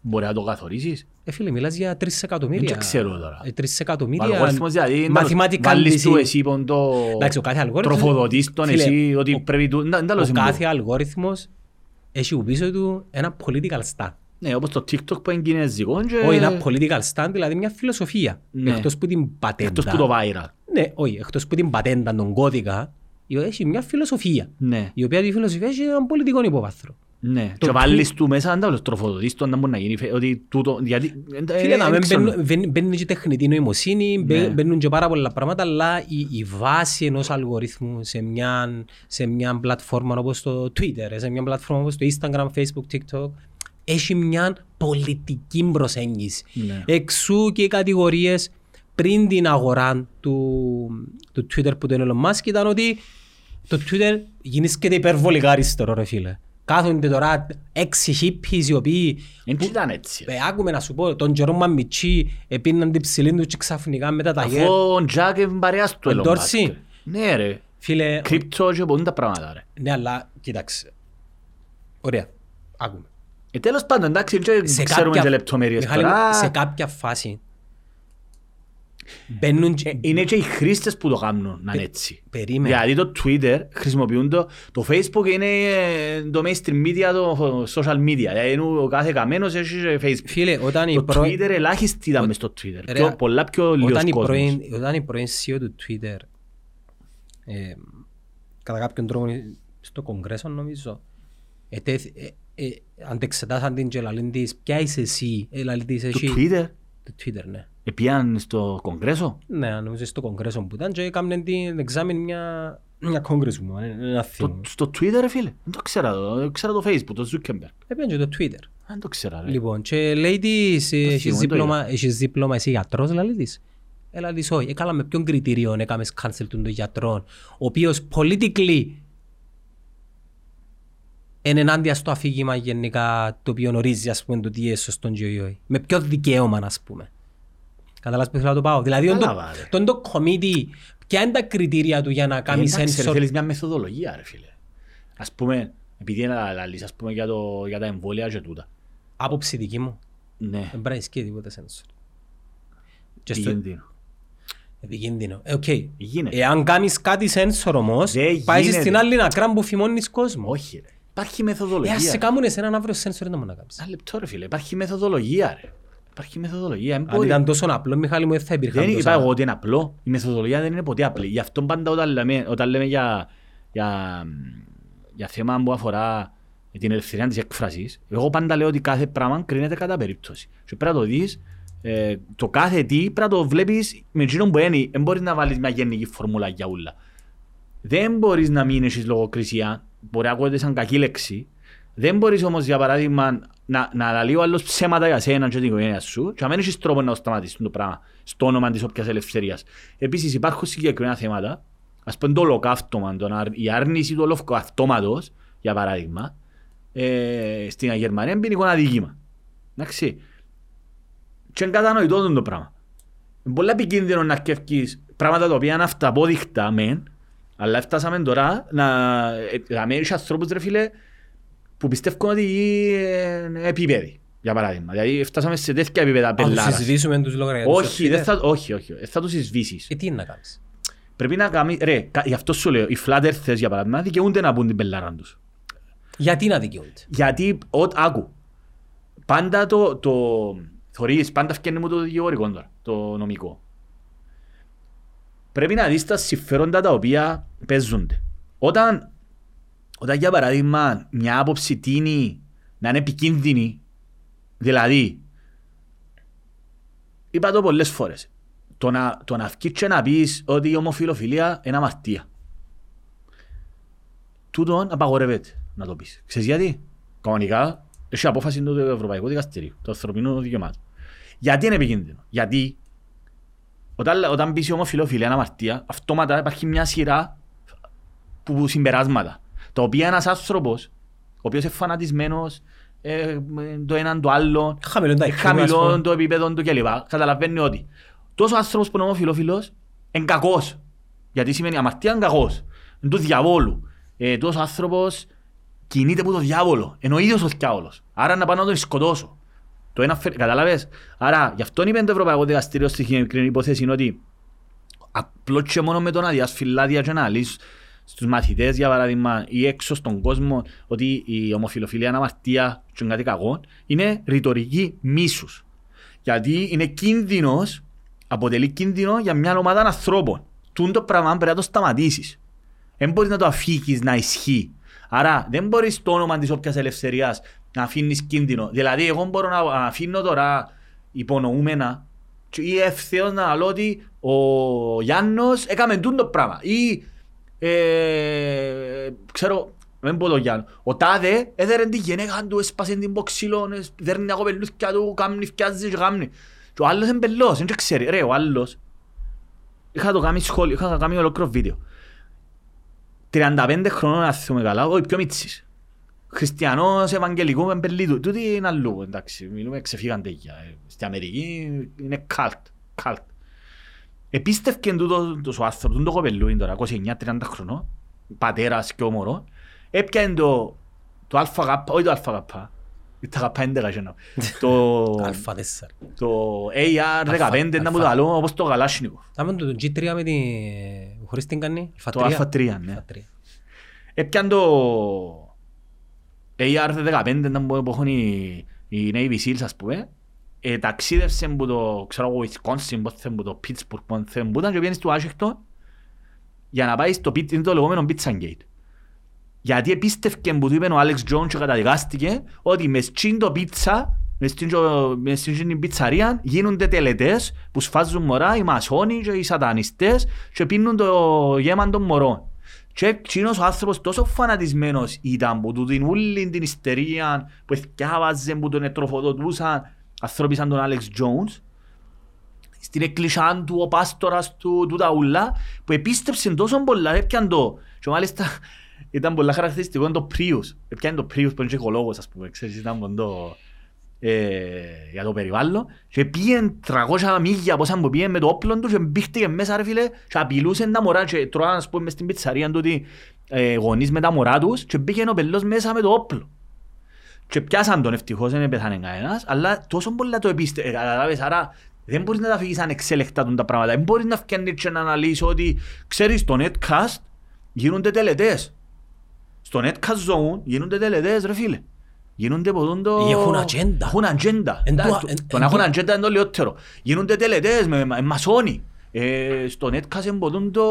S1: Μπορεί να το καθορίσεις.
S2: Ε, φίλε, μιλάς για τρεις εκατομμύρια.
S1: Δεν ξέρω τώρα.
S2: Ε, τρεις
S1: Ο
S2: εκατομμύρια.
S1: αλγόριθμος δηλαδή
S2: μαθηματικά
S1: βάλεις
S2: λύση.
S1: του εσύ πον το
S2: Εντάξει, ο κάθε αλγόριθμος-
S1: τροφοδοτείς τον
S2: Φίλε,
S1: εσύ ότι
S2: ο-
S1: πρέπει του... Να- να το
S2: Ο
S1: συμπού.
S2: κάθε αλγόριθμος έχει πίσω του ένα political stand.
S1: Ναι, όπως το TikTok που είναι κινέζικο και...
S2: Όχι, ένα political stand, δηλαδή μια φιλοσοφία.
S1: Ναι.
S2: Εκτός που την πατέντα.
S1: Εκτός που το viral.
S2: Ναι, όχι, εκτός που την πατέντα, τον κώδικα, έχει μια φιλοσοφία.
S1: Ναι,
S2: Η οποία τη φιλοσοφία έχει έναν πολιτικό υποβάθρο.
S1: ναι.
S2: Το
S1: Και βάλεις του μέσα, αν τα τροφοδοτείς το, αν μπορεί να γίνει, ότι τούτο, γιατί... ε,
S2: Φίλε, να
S1: δεν
S2: μην
S1: ξέρω.
S2: μπαίνουν- μπαίνει- μπαίνει και τεχνητή νοημοσύνη, μπαι-
S1: Ναι.
S2: μπαίνουν και πάρα πολλά πράγματα, αλλά η, η βάση ενός αλγορίθμου σε μια, σε μια πλατφόρμα όπως το Twitter, σε μια πλατφόρμα όπως το Instagram, Facebook, TikTok, έχει μια πολιτική προσέγγιση.
S1: Ναι.
S2: Εξού και οι κατηγορίες πριν την αγορά του, του Twitter που το Elon Musk ήταν ότι το Twitter γίνησκεται υπερβολικά αριστερό ρε φίλε. Κάθονται τώρα έξι hippies οι οποίοι
S1: Δεν ήταν έτσι.
S2: ε, άκουμε να σου πω, τον Τζερόμ Μαμιτσί επίναν την ψηλή τους και ξαφνικά μετά τα γέρ.
S1: Αφού ο Τζακ είναι παρέας του
S2: Ο
S1: Elon
S2: Ντόρσι.
S1: Musk. Ναι ρε.
S2: Φίλε,
S1: Κρύπτο και πολλούν τα πράγματα ρε.
S2: ναι αλλά κοίταξε. Ωραία, άκουμε.
S1: Ε, τέλος πάντων, εντάξει, δεν
S2: Σε
S1: ξέρουμε
S2: κάποια-
S1: και λεπτομέρειες
S2: Μιχάλη,
S1: τώρα.
S2: σε κάποια φάση μπαίνουν και...
S1: Ε, Είναι και οι χρήστες που το κάνουν να είναι έτσι.
S2: περίμενε.
S1: Δηλαδή το Twitter χρησιμοποιούν το, το Facebook είναι ε, το mainstream media, το social media. Δηλαδή είναι ο κάθε καμένος έχει και Facebook.
S2: Φίλε, όταν η
S1: Το
S2: προ...
S1: Twitter ελάχιστη ήταν μες στο Twitter.
S2: Ρε,
S1: Πιο, πολλά πιο λίγος
S2: όταν, η
S1: κόσμος.
S2: πρώην, όταν η πρώην CEO του Twitter ε, κατά κάποιον τρόπο στο Κογκρέσο νομίζω ετέθη, ε, ε, αντεξετάσαν την και λαλήν της ποια είσαι εσύ ε, λαλήν της
S1: Το
S2: εσύ
S1: Twitter
S2: το Twitter ναι
S1: επίαν στο Κογκρέσο;
S2: ναι νομίζω στο Κογκρέσο που ήταν και έκαμε την εξάμεινη μια μια κόγκρεσου ένα
S1: Το,
S2: θύμο
S1: στο Twitter ρε φίλε. Δεν το ξέρα. το- Ξέρα το Facebook, το Zuckerberg.
S2: έπιαν και το Twitter
S1: Δεν το ξέρα ρε.
S2: λοιπόν και λέει της ε, έχεις
S1: θυμούμαι το
S2: δίπλωμα έχεις δίπλωμα εσύ γιατρός λαλή της; Έλα της όχι, έκανα με ποιον κριτήριο έκαμες cancel των γιατρών ο οποίος politically είναι ενάντια στο αφήγημα γενικά το οποίο ορίζει ας πούμε το τι είναι σωστό και όχι. Με ποιο δικαίωμα ας πούμε. Καταλάβεις που θέλω να το πάω. Δηλαδή τον το,
S1: Κατάλαβα, ρε.
S2: τον το committee, ποια είναι τα κριτήρια του για να κάνει
S1: Εντάξει, ρε,
S2: sensor.
S1: θέλεις μια μεθοδολογία ρε φίλε. Ας πούμε, επειδή είναι λαλείς, ας πούμε για, το, για τα εμβόλια και τούτα.
S2: Άποψη δική μου.
S1: Ναι,
S2: Δεν πρέπει να ισχύει τίποτα sensor. Και στο-
S1: επικίνδυνο.
S2: Επικίνδυνο. Ε, οκ.
S1: Γίνεται.
S2: Εάν κάνεις κάτι sensor όμως,
S1: Δεν
S2: πάει
S1: γίνεται.
S2: στην άλλη άκρα που φημώνεις κόσμο.
S1: Όχι ρε. Υπάρχει
S2: Ε,
S1: μεθοδολογία.
S2: ας σε κάνουν εσένα αύριο sensor δεν μπορεί να κάνεις.
S1: Ένα λεπτό ρε φίλε. Υπάρχει μεθοδολογία ρε. Υπάρχει μεθοδολογία. Εν
S2: Αν
S1: μπορεί.
S2: ήταν τόσο απλό, Μιχάλη μου, δεν θα υπήρχαν
S1: Δεν είπα
S2: τόσα-
S1: εγώ ότι είναι απλό. Η μεθοδολογία δεν είναι ποτέ απλή. Γι' αυτό πάντα όταν λέμε, όταν λέμε για, για, για θέμα που αφορά την ελευθερία της έκφρασης, εγώ πάντα λέω ότι κάθε πράγμα κρίνεται κατά περίπτωση. Και πρέπει να το δεις, ε, το κάθε τι πρέπει να το βλέπεις με εκείνον που είναι. Δεν μπορείς να βάλεις μια γενική φορμούλα για όλα. Δεν μπορείς να μην έχεις λογοκρισία, μπορεί να ακούγεται σαν κακή λέξη. Δεν μπορείς όμως για παράδειγμα να, να λαλεί ο άλλος ψέματα για σένα και την οικογένεια σου και να μην έχεις τρόπο να το σταματήσεις το πράγμα στο όνομα της όποιας ελευθερίας. Επίσης υπάρχουν συγκεκριμένα θέματα, ας πούμε το ολοκαύτωμα, το να- η άρνηση του ολοκαυτώματος, για παράδειγμα, ε, στην Γερμανία είναι ποινικό αδίκημα. Εντάξει. Και είναι κατανοητό το πράγμα. Είναι πολύ επικίνδυνο να σκεφτείς πράγματα τα οποία είναι αυταπόδεικτα μεν, αλλά φτάσαμε τώρα να... ε, Δηλαδή έχει ανθρώπους ρε φίλε που πιστεύουν ότι είναι επίπεδοι, για παράδειγμα. Δηλαδή φτάσαμε σε τέτοια επίπεδα
S2: Αν τους
S1: πελάρας.
S2: συζητήσουμε τους λογαριασμούς στο
S1: Όχι, δεν
S2: Twitter.
S1: θα, όχι, όχι, δεν θα το συσβήσεις.
S2: Ε, τι είναι να κάνεις;
S1: Πρέπει να κάνει, ρε, κα- γι' αυτό σου λέω, οι flat earthers για παράδειγμα δικαιούνται να πούν την πελάρα τους.
S2: Γιατί να δικαιούνται;
S1: Γιατί, ο, άκου, πάντα το, το θωρείς, πάντα φτιάχνει μου το δικηγορικό τώρα, το νομικό. Πρέπει να δεις τα συμφέροντα τα οποία παίζονται. Όταν, όταν για παράδειγμα μια άποψη τίνει να είναι επικίνδυνη, δηλαδή, είπα το πολλές φορές, το να, το να βγεις και να πεις ότι η ομοφιλοφιλία είναι αμαρτία. Τούτον απαγορεύεται να το πεις. Ξέρεις γιατί; Κανονικά έχει απόφαση του Ευρωπαϊκού Δικαστηρίου, του ανθρωπίνου δικαιωμάτου. Γιατί είναι επικίνδυνο; Γιατί όταν, όταν πεις η ομοφιλοφιλία είναι αμαρτία, αυτόματα υπάρχει μια σειρά που συμπεράσματα. Τα οποία ένας άνθρωπος, ο οποίος είναι φανατισμένος, ε, με το έναν το άλλο,
S2: Χαμηλό τα IQ, ας
S1: χαμηλό
S2: πούμε.
S1: το επίπεδο του κλπ. Καταλαβαίνει ότι τόσος άνθρωπος που είναι ομοφιλόφιλος είναι κακός. Γιατί σημαίνει αμαρτία είναι κακός. Είναι του διαβόλου. Ε, τόσος άνθρωπος κινείται από το διάβολο. Είναι ο ίδιος ο διάβολος. Άρα να πάω να τον σκοτώσω. Το ένα φε- Κατάλαβες; Άρα γι' αυτό είπε το Ευρωπαϊκό Δικαστήριο στη συγκεκριμένη υπόθεση είναι ότι απλώς και μόνο με το να διας φυλάδια και να λύσεις στους μαθητές για παράδειγμα ή έξω στον κόσμο ότι η ομοφιλοφιλία είναι αμαρτία και είναι κάτι κακό είναι ρητορική μίσους. Γιατί είναι κίνδυνος, αποτελεί κίνδυνο για μια ομάδα ανθρώπων. Τούν το πράγμα πρέπει να το σταματήσεις. Δεν μπορείς να το αφήκεις να ισχύει. Άρα δεν μπορείς το όνομα της όποιας ελευθερίας να αφήνεις κίνδυνο. Δηλαδή εγώ μπορώ να αφήνω τώρα υπονοούμενα ή ευθέως να λέω ότι ο Γιάννος έκαμε το πράγμα. Ή ε, ξέρω, δεν πω το Γιάννο. Ο Τάδε έδερε τη γενέκα του, έσπασε την ποξιλόν, δέρνει τα κοπελούθκια του, κάμνει, φτιάζει και κάμνει. Και ο άλλος είναι μπελός, δεν ξέρει. Ρε, ο άλλος, είχα το κάνει σχόλιο, είχα κάνει ολόκληρο βίντεο. 35 χρόνων να θυμούμε καλά, όχι πιο μίτσις. Χριστιανός, Ευαγγελικό, με μπελίτου. Τούτοι είναι αλλού, εντάξει, μιλούμε, ξεφύγαν τέτοια. Ε, στην Αμερική είναι καλτ, καλτ. Επίστευκε τούτο ο άνθρωπος, το κοπελούιν τώρα, 29-30 χρονών, πατέρας και ομορός, έπιανε το, το ΑΓ, όχι το ΑΓ, τα Γ11 γεννά, το, το AR15 να μου το άλλο, όπως το
S2: Γαλάσινικο.Άμε το G3 με την, χωρίς την κάνει,
S1: Το Α3, ναι. Έπιανε το AR15 να μου έχουν οι Navy Seals, ας πούμε, ε, ταξίδευσε από το, ξέρω εγώ, Wisconsin, πότε από το Pittsburgh, πότε που ήταν και πήγαινε στο Washington για να πάεις στο είναι το λεγόμενο Pizza Gate. Γιατί επίστευκε που του είπε ο Άλεξ Τζόν και καταδικάστηκε ότι μες σκήν το πίτσα, μες σκήν την πιτσαρία γίνονται τελετές που σφάζουν μωρά οι μασόνοι και οι σατανιστές και πίνουν το γέμα των μωρών. Και εκείνος ο άνθρωπος τόσο φανατισμένος ήταν που του την ούλη την ιστερία που εθιάβαζε, που τον ετροφοδοτούσαν ανθρώποι σαν τον Άλεξ Τζόουνς, στην εκκλησιά του, ο πάστορας του, του τα ούλα, που επίστεψε τόσο πολλά, έπιαν το, και μάλιστα ήταν πολλά χαρακτηριστικό το Prius, έπιαν το Prius που είναι οικολόγος, ας πούμε, ξέρεις, ήταν ποντό ε, για το περιβάλλον και πήγαινε 300 μίλια πόσα που πήγαινε με το όπλο του και μπήχτηκε μέσα ρε φίλε και απειλούσε τα μωρά και τρώγαν ας πούμε μες στην πιτσαρία του ότι ε, γονείς με τα μωρά τους και πήγαινε ο πελός μέσα με το όπλο. Και πιάσαν τον ευτυχώς, δεν πέθανε κανένας, αλλά τόσο πολλά το επίστε, ε, καταλάβες, άρα δεν μπορείς να τα φύγεις ανεξέλεκτα τα πράγματα. Δεν μπορείς να φτιάχνεις και να αναλύσεις ότι, ξέρεις, στο Netcast γίνονται τελετές. Στο Netcast Zone γίνονται τελετές, ρε φίλε. Γίνονται από τον το...
S2: Έχουν ατζέντα.
S1: Έχουν ατζέντα. Το να έχουν ατζέντα είναι το λιότερο. Γίνονται τελετές με μασόνοι. Ε, στο Netcast είναι από το...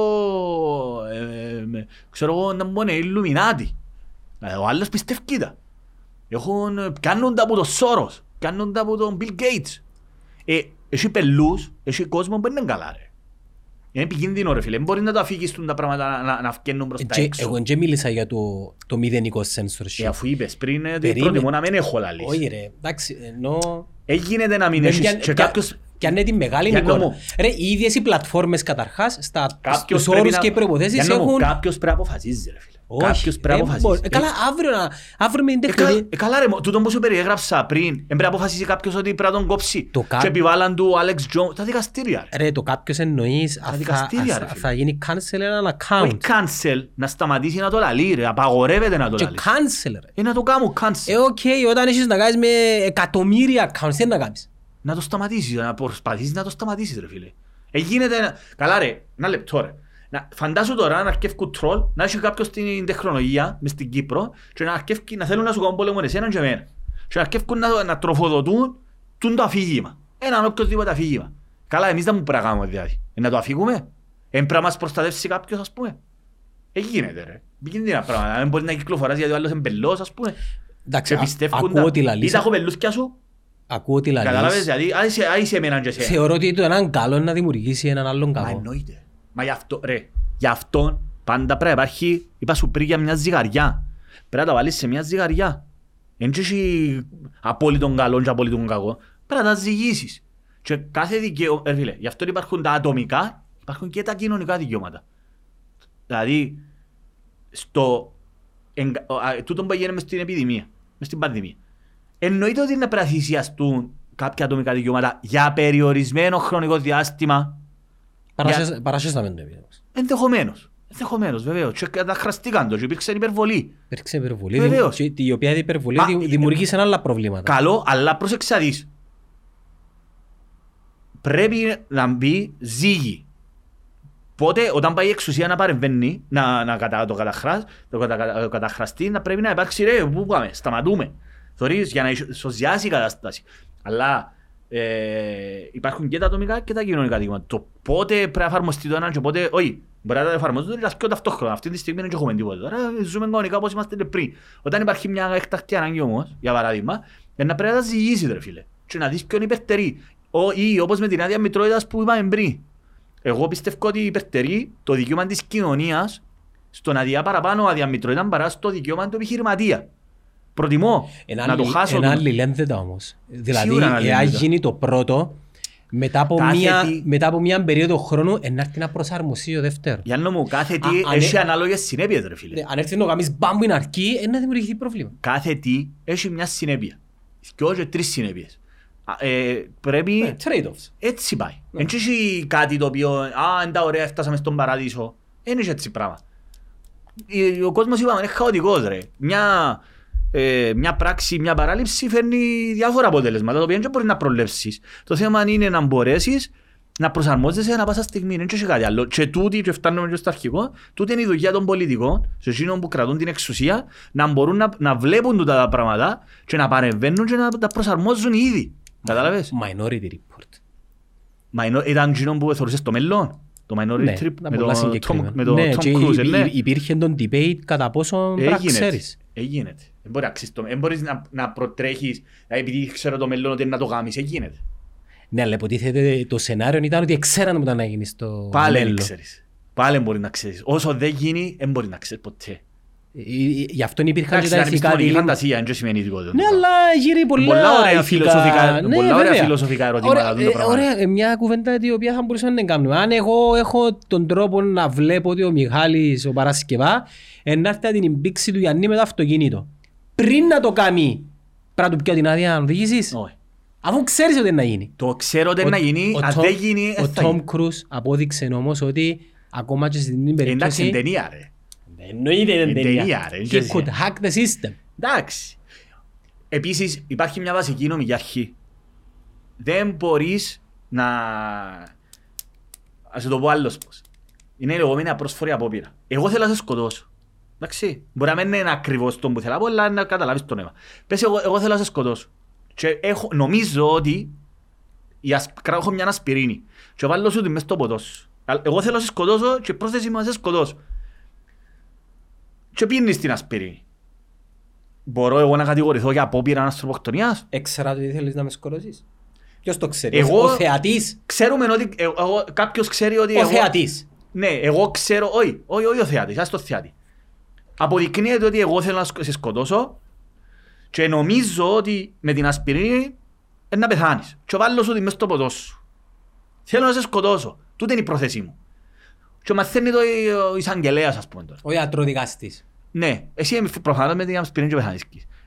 S1: Ε, ξέρω εγώ, να μπω είναι Ιλουμινάτι. Ο άλλος πιστεύει τα. Έχουν, πιάνονται από τον Σόρος, πιάνονται από τον Bill Gates. Ε, έχει πελούς, έχει κόσμο που είναι καλά ρε. Είναι επικίνδυνο ρε φίλε, δεν μπορεί να το αφήγεις τα πράγματα να, να φκένουν προς τα έξω.
S2: Εγώ δεν μίλησα για το, το μηδενικό censorship.
S1: Ε, αφού είπες πριν, ότι προτιμώ να μην έχω λαλείς.
S2: Όχι ρε, εντάξει, ενώ...
S1: Έγινε να μην έχεις και κάποιος...
S2: Και αν είναι τη μεγάλη εικόνα. Ρε, οι ίδιες οι πλατφόρμες καταρχάς, στους όρους και προϋποθέσεις έχουν...
S1: Κάποιος πρέπει να αποφασίζει ρε φίλε. Κάποιος πρέπει να αποφασίσει.
S2: Ε, καλά, αύριο, αύριο με την ε, τεχνική.
S1: Ε, καλά ρε, τούτο που σου περιέγραψα πριν, πρέπει να αποφασίσει κάποιος ότι πρέπει να τον κόψει. Και επιβάλλαν του Alex Jones, τα δικαστήρια.
S2: Ρε, το κάποιος εννοείς, θα γίνει cancel ένα account. Όχι
S1: cancel, να σταματήσει να το λαλεί ρε, απαγορεύεται να το λαλείς.
S2: Και cancel ρε.
S1: Ε, να το κάνω cancel.
S2: Ε, οκ, όταν έχεις να κάνεις με εκατομμύρια accounts, τι να κάνεις;
S1: Να το σταματήσεις, να προσπαθήσεις να το σταματήσεις ρε φίλε. Ε, γίνεται, καλά ρε, ένα λεπτό ρε. Να, φαντάσου τώρα να αρκεύκουν τρόλ, να έχει κάποιος την τεχνολογία μες στην Κύπρο και να, αρκεύκει, να θέλουν να σου κάνουν πόλεμο εσένα και εμένα. Και να αρκεύκουν να, να τροφοδοτούν τον το αφήγημα. Έναν οποιοδήποτε αφήγημα. Καλά, εμείς δεν μου πρέπει να κάνουμε δηλαδή. Ε, να το αφήγουμε. Ε, πρέπει να μας προστατεύσει κάποιος ας πούμε. Ε, γίνεται ρε. Επικίνδυνα πράγματα. Δεν μπορεί να κυκλοφοράς γιατί ο άλλος είναι μπελός ας πούμε.
S2: Εντάξει, ακούω τη λαλίσα. Ή τα
S1: κοπελούθκια σου.
S2: Ακούω τη λαλίσα.
S1: Καταλάβες δηλαδή, άισε εμένα και εσένα.
S2: Θεωρώ ότι το έναν καλό να δημιουργήσει έναν άλλον καλό. Μα
S1: εννοείται. Μα γι' αυτό, ρε, γι' αυτό πάντα πρέπει να υπάρχει, είπα σου πριν για μια ζυγαριά. Πρέπει να τα βάλεις σε μια ζυγαριά. Δεν έχει απόλυτον καλό και απόλυτον κακό. Πρέπει να τα ζυγίσεις. Και κάθε δικαίωμα, ρε φίλε, γι' αυτό υπάρχουν τα ατομικά, υπάρχουν και τα κοινωνικά δικαιώματα. Δηλαδή, στο, εν, τούτο που έγινε μες στην επιδημία, μες στην πανδημία. Εννοείται ότι είναι πρέπει να θυσιαστούν κάποια ατομικά δικαιώματα για περιορισμένο χρονικό διάστημα
S2: Παρασύσταμε το επίδομα.
S1: Ενδεχομένως. Ενδεχομένως βεβαίως. Και καταχραστήκαν το και υπήρξε υπερβολή.
S2: Υπήρξε υπερβολή. Βεβαίως. η οποία υπερβολή Μα, δημιουργήσε άλλα προβλήματα.
S1: Καλό, αλλά πρόσεξα δεις. Πρέπει να μπει ζύγι Πότε, όταν πάει η εξουσία να παρεμβαίνει, να, να κατα, το, καταχράς, το κατα, καταχραστεί, να πρέπει να υπάρξει ρε, πού πάμε, σταματούμε. Θωρείς, για να ισοζιάσει η κατάσταση. Αλλά ε, υπάρχουν και τα ατομικά και τα κοινωνικά δείγματα. Το πότε πρέπει να εφαρμοστεί το ένα και πότε, όχι, μπορεί να τα εφαρμοστούν τα και ταυτόχρονα. Αυτή τη στιγμή δεν έχουμε τίποτα. Τώρα ζούμε κανονικά όπως είμαστε πριν. Όταν υπάρχει μια εκτακτή ανάγκη όμως, για παράδειγμα, να πρέπει να τα ζυγίσει ρε φίλε. Και να δεις ποιον υπερτερεί. Ή όπως με την άδεια μητρότητας που είπαμε πριν. Εγώ πιστεύω ότι υπερτερεί το δικαίωμα της κοινωνίας στο να διά παραπάνω άδεια μητρότητα παρά στο δικαίωμα του επιχειρηματία. Προτιμώ
S2: Ένα
S1: να το
S2: άλλη-
S1: χάσω.
S2: Ένα
S1: το-
S2: αλληλένδετα όμως. Δηλαδή,
S1: Σίγουρα
S2: εάν
S1: αλληλένδετα.
S2: γίνει το πρώτο, μετά από,
S1: Κάθε
S2: μια,
S1: τι-
S2: μετά από μια περίοδο χρόνου, να έρθει να προσαρμοστεί το δεύτερο.
S1: Γιάννο μου, κάθε τι
S2: Α, αν
S1: έχει
S2: ε-
S1: ανάλογες συνέπειες ρε φίλε.
S2: Ναι, Αν έρθει να κάνεις μπάμπου είναι αρκεί, ε, να δημιουργηθεί πρόβλημα.
S1: Κάθε τι έχει μια συνέπεια. Και όχι τρεις συνέπειες. Α, ε, πρέπει...
S2: Ναι, Trade-offs.
S1: Έτσι πάει. Δεν έχει κάτι το οποίο, α, είναι τα ωραία, φτάσαμε στον παράδεισο. Δεν έχει έτσι πράγμα. Ε, Ο κόσμος είπαμε είναι χαοτικός ρε. Μια, ε, μια πράξη, μια παράληψη φέρνει διάφορα αποτέλεσματα, τα οποία δεν μπορεί να προλέψεις. Το θέμα είναι να μπορέσεις να προσαρμόζεσαι ανά πάσα στιγμή, δεν έχει κάτι άλλο. Και τούτη, και φτάνουμε και στο αρχικό, τούτη είναι η δουλειά των πολιτικών, σε εκείνων που κρατούν την εξουσία, να μπορούν να, να βλέπουν τούτα τα πράγματα και να παρεμβαίνουν και να τα προσαρμόζουν ήδη. Κατάλαβες;
S2: Minority Report.
S1: Μα ενώ ήταν εκείνο που θεωρούσες το μέλλον. Το Minority
S2: Ναι,
S1: Trip
S2: ήταν
S1: με
S2: πολλά
S1: τον Tom,
S2: συγκεκριμένο.
S1: με τον
S2: Ναι,
S1: Tom
S2: και
S1: Cruise,
S2: υ-
S1: ναι.
S2: υ- υπήρχε τον debate κατά πόσο πρέπει να
S1: Έγινες.
S2: ξέρεις.
S1: Έγινες. Δεν μπορεί να ξέρεις το- δεν μπορείς να, να προτρέχεις, δηλαδή επειδή ξέρω το μέλλον ότι είναι να το κάνεις. Έγινες.
S2: Ναι, αλλά υποτίθεται το σενάριο ήταν ότι ξέραν που ήταν να γίνεις στο
S1: Πάλι δεν
S2: μέλλον.
S1: ξέρεις. Πάλι μπορεί να ξέρεις. Όσο δεν γίνει, δεν μπορεί να ξέρεις ποτέ.
S2: Ε, ε, Γι' αυτό υπήρχαν και
S1: Εντάξει,
S2: τα
S1: ήταν
S2: ηθικά
S1: επιστημονική
S2: διλήμματα.
S1: φαντασία, δεν σημαίνει τίποτα.
S2: Ναι, αλλά γύρει πολλά,
S1: Πολλά ωραία
S2: ηθικά-
S1: φιλοσοφικά-
S2: Ναι,
S1: πολλά ωραία
S2: βέβαια.
S1: φιλοσοφικά ερωτήματα
S2: Ωραία,
S1: δουν το
S2: ε,
S1: πράγμα.
S2: Ωραία, ε, μια κουβέντα η οποία θα μπορούσαμε να κάνουμε. Αν εγώ έχω τον τρόπο να βλέπω ότι ο Μιχάλης, ο Παρασκευά, ε, να έρθει να την εμπίξει του Γιάννη με το αυτοκίνητο. Πριν να το κάνει, πρέπει να του πιω την άδεια να οδηγήσεις.
S1: Όχι.
S2: Αφού ξέρεις ότι είναι να γίνει.
S1: Το ξέρω ότι είναι να γίνει, αν
S2: Tom-
S1: δεν γίνει,
S2: Ο
S1: δεν θα
S2: Τόμ
S1: γίνει.
S2: Κρούς απόδειξε όμως ότι ακόμα και στην
S1: Εντάξει,
S2: περίπτωση...
S1: είναι ταινία ρε.
S2: Εννοείται είναι
S1: Είναι
S2: ταινία.
S1: ταινία, ρε,
S2: He
S1: είναι
S2: could hack the system.
S1: Εντάξει. Επίσης υπάρχει μια βασική νομική αρχή. Δεν μπορείς να... Ας το πω άλλος πώς. Είναι η λεγόμενη απρόσφορη απόπειρα. Εγώ θέλω να σε σκοτώσω. Εντάξει. Μπορεί να μην είναι ακριβώς το που θέλω να πω, αλλά να καταλάβεις το νόημα. Πες εγώ, εγώ θέλω να σε σκοτώσω. Και έχω, νομίζω ότι η ασ... έχω μια ασπιρίνη. Και βάλω σου τη μες στο ποτό σου. Αλλά Εγώ θέλω να σε σκοτώσω και πρόθεση μου να σε σκοτώσω. Και πίνεις την ασπιρίνη. Μπορώ εγώ να κατηγορηθώ για απόπειρα ανθρωποκτονίας;
S2: Έξερα ότι θέλεις να με σκοτώσεις. Ποιος το ξέρει;
S1: Εγώ-
S2: Ο θεατής;
S1: Ξέρουμε ότι ε, εγώ, κάποιος ξέρει ότι
S2: Ο
S1: εγώ...
S2: θεατής.
S1: Ναι, εγώ ξέρω, όχι, όχι, όχι ο θεάτης, ας το θεάτη. Αποδεικνύεται ότι εγώ θέλω να σκ- σε σκοτώσω και νομίζω ότι με την ασπιρίνη ε, να πεθάνεις. Και βάλω σου τη μες στο ποτό σου. Θέλω να σε σκοτώσω. Τούτη είναι η πρόθεσή μου. Και μαθαίνει το ο εισαγγελέας, ας πούμε τώρα.
S2: Ο ιατροδικαστής.
S1: Ναι, εσύ ε, προφανώς με την ασπιρίνη και πεθάνεις.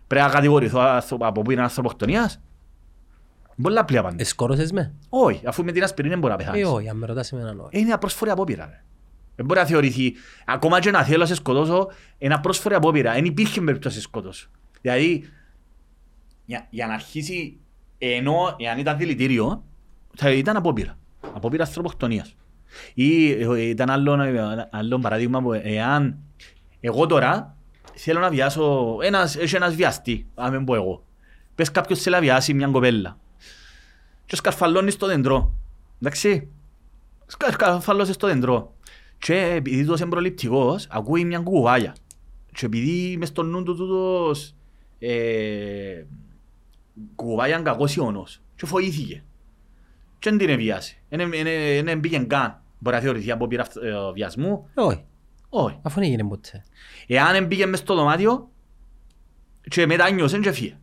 S1: Πρέπει να κατηγορηθώ άνθρω- από που είναι ανθρωποκτονίας. Πολλά απλή απάντηση.
S2: Εσκόρωσες με;
S1: Όχι, αφού με την ασπιρίνη δεν μπορεί να
S2: Ε,
S1: πεθάνεις.
S2: όχι, αν με ρωτάς εμένα όχι.
S1: Είναι απρόσφορη απόπειρα. Ρε. Δεν μπορεί να θεωρηθεί. Ακόμα και να θέλω να σε σκοτώσω, είναι απρόσφορη απόπειρα. Δεν υπήρχε περίπτωση να σε σκοτώσω. Δηλαδή, για, για να αρχίσει, ενώ εάν ήταν δηλητήριο, θα ήταν απόπειρα. Απόπειρα ανθρωποκτονίας. Ή ε, ήταν άλλο, ε, άλλο παράδειγμα που εάν εγώ τώρα θέλω να βιάσω, ένας, έχει ένας βιαστή, αν μην πω εγώ. Πες κάποιος θέλει να βιάσει μια κοπέλα. Και σκαρφαλώνεις στο δέντρο. Εντάξει. Σκαρφαλώσει στο δέντρο. Και επειδή τούτος είναι προληπτικός, ακούει μια κουβάλια. Και επειδή μες στο νου του τούτος ε, κουβάλιαν κακός ιόνος. Και φοήθηκε. Και δεν την εβιάσει. Δεν πήγαινε καν. Μπορεί να θεωρηθεί από πείρα ε, βιασμού;
S2: Όχι,
S1: Όχι.
S2: αφού δεν έγινε ποτέ.
S1: Εάν δεν πήγαινε μες στο δωμάτιο και μετά νιώσε και φύγε.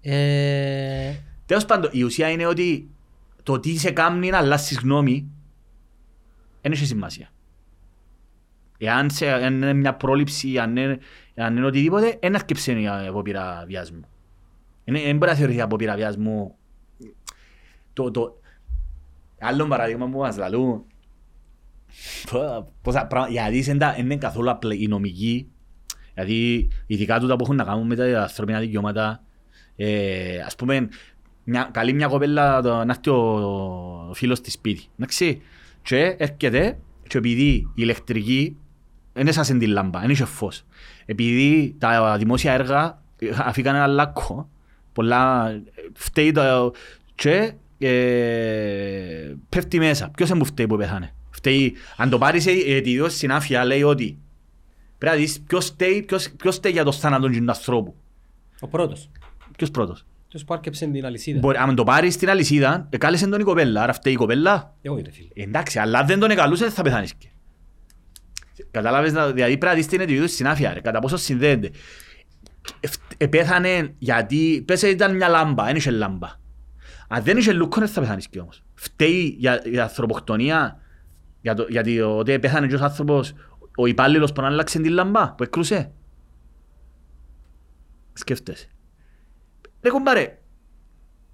S2: Ε,
S1: Τέλος πάντων, η ουσία είναι ότι το τι σε κάνει να αλλάσεις γνώμη δεν έχει σημασία. Εάν σε, αν είναι μια πρόληψη, αν είναι, αν είναι οτιδήποτε, δεν αρκεψε η απόπειρα βιασμού. Είναι- Δεν μπορεί να θεωρηθεί απόπειρα βιασμού. Το, το, άλλο παράδειγμα που μας λαλούν, πο- πόσα πράγματα, γιατί δεν τα- δεν είναι καθόλου απλά η νομική, γιατί ειδικά τούτα που έχουν να κάνουν με τα ανθρώπινα δικαιώματα, ε, ας πούμε, μια, καλή μια κοπέλα το- να έρθει ο φίλος της σπίτι. Εντάξει. Και έρχεται και επειδή η ηλεκτρική δεν έσασε την λάμπα, δεν είχε φως. Επειδή τα δημόσια έργα αφήκαν ένα λάκκο, πολλά φταίει το και ε, πέφτει μέσα. Ποιος είναι που φταίει που πέθανε. Φταίει, αν το πάρεις ε, τη ιδιώση συνάφεια λέει ότι πρέπει να δεις ποιος φταίει, ποιος, ποιος φταίει για το θάνατο του ανθρώπου.
S2: Ο πρώτος.
S1: Ποιος πρώτος;
S2: Ποιος που άρκεψε την αλυσίδα.
S1: Μπορεί, αν το πάρεις στην αλυσίδα, εκάλεσε τον η κοπέλα, άρα φταίει η κοπέλα.
S2: Εγώ ρε φίλε.
S1: Ε, Εντάξει, αλλά αν δεν τον εκαλούσες δεν θα πεθάνεις και. Κατάλαβες, να- δηλαδή πρέπει να δεις την ειδική συνάφεια, ρε, κατά πόσο συνδέεται. Εφ- Επέθανε γιατί, πες ήταν μια λάμπα, δεν είχε λάμπα. Αν δεν είχε λούκο δεν θα πεθάνεις και όμως. Φταίει για, για ανθρωποκτονία, για το, γιατί ότι πέθανε και ο άνθρωπος, ο υπάλληλος που άλλαξε την λάμπα, που έκρουσε. Σκέφτεσαι. Ρε κομπάρε,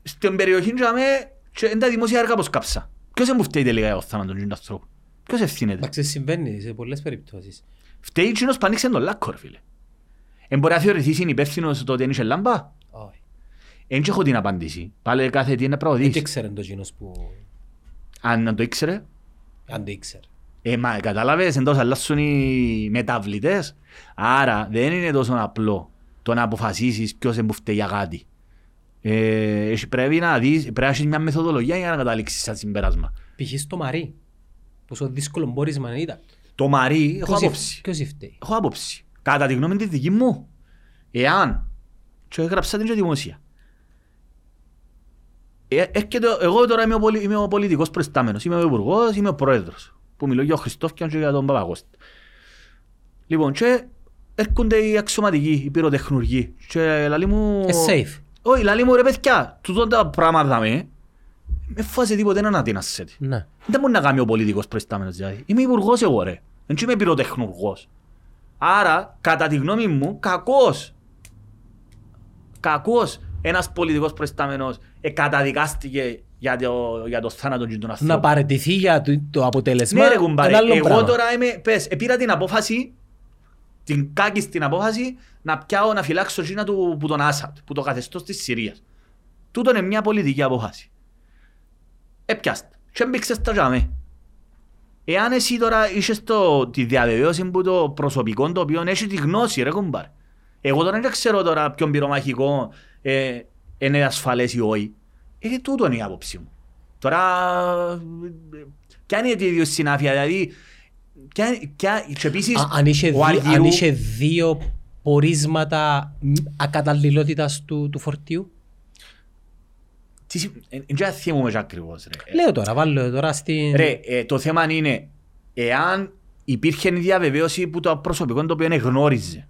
S1: στην περιοχή για με, και είναι τα δημόσια έργα πως κάψα. Ποιος είναι που φταίει τελικά για το θάνατο του ανθρώπου; Ποιος ευθύνεται;
S2: Εντάξει, συμβαίνει σε πολλές περιπτώσεις.
S1: Φταίει εκείνος που ανοίξε τον λάκκο, ρε φίλε. Εν μπορεί να θεωρηθείς είναι υπεύθυνος το ότι δεν είχε λάμπα;
S2: Όχι.
S1: Εν και έχω την απάντηση. Πάλι κάθε τι είναι να
S2: Δεν
S1: προωθείς.
S2: ξέρει το κοινός που...
S1: Αν να το ήξερε.
S2: Αν το ήξερε.
S1: Ε, μα κατάλαβες, εντός αλλάσουν οι μεταβλητές. Άρα δεν είναι τόσο απλό το να αποφασίσεις ποιος είναι που φταίει για κάτι. Ε, έχει- πρέπει να δεις, πρέπει να έχεις μια μεθοδολογία για να καταλήξεις σε συμπέρασμα.
S2: Π.χ. στο Μαρί. Πόσο δύσκολο μπόρισμα ήταν.
S1: Το Μαρί, έχω
S2: Ποιος
S1: άποψη.
S2: υφ- Ποιος φταίει.
S1: Έχω άποψη. Κατά τη γνώμη τη δική μου, εάν και έγραψα την και δημόσια. Ε, έρχεται, εγώ τώρα είμαι ο, πολι, είμαι ο πολιτικός προϊστάμενος, είμαι ο υπουργός, είμαι ο πρόεδρος, που μιλώ για τον Χριστόφιαν και για τον Παπαγώστα. Λοιπόν, και έρχονται οι αξιωματικοί, οι πυροτεχνουργοί και λαλή μου...
S2: Ε, safe.
S1: Όχι, λαλή μου ρε παιδιά, τούτο τα πράγματα με, με φάσε τίποτε να ανατείνασσεται.
S2: Ναι.
S1: Δεν μπορεί να κάνει ο πολιτικός προϊστάμενος δηλαδή. Είμαι υπουργός εγώ ρε. Δεν είμαι πυροτεχνουργός. Άρα, κατά τη γνώμη μου, κακός. Κακός ένας πολιτικός προϊστάμενος εκαταδικάστηκε για το, για το θάνατο του
S2: Να
S1: ανθρώπου.
S2: παραιτηθεί για το, το αποτέλεσμα.
S1: Ναι ρε κουμπάρε,
S2: ένα άλλο
S1: εγώ
S2: πράγμα.
S1: τώρα είμαι, πες, επήρα την απόφαση, την κάκιστη απόφαση, να πιάω να φυλάξω Κίνα του, που τον Άσαντ, που το καθεστώς της Συρίας. Τούτο είναι μια πολιτική απόφαση. Έπιαστα. Και έμπηξες τα τζάμε. Εάν εσύ τώρα είσαι το, τη διαβεβαίωση που το προσωπικό το οποίο έχει τη γνώση ρε κουμπάρ. Εγώ τώρα δεν ξέρω τώρα ποιον πυρομαχικό ε, είναι ασφαλές ή όχι. Ε, τούτο είναι η άποψη μου. Τώρα, ε, ποια είναι η ίδια συνάφεια, δηλαδή, ποια, ποια, και επίσης,
S2: Α- Αν είχε,
S1: ο
S2: δύ-
S1: Αργυρού-
S2: αν είχε δύο πορίσματα μ, ακαταλληλότητας του, του φορτίου;
S1: τι συ- εν- εν και θυμούμαι και ακριβώς, ρε.
S2: Λέω τώρα, βάλω τώρα στην...
S1: Ρε, ε, το θέμα είναι, εάν υπήρχε η διαβεβαίωση που το προσωπικό το οποίο είναι γνώριζε,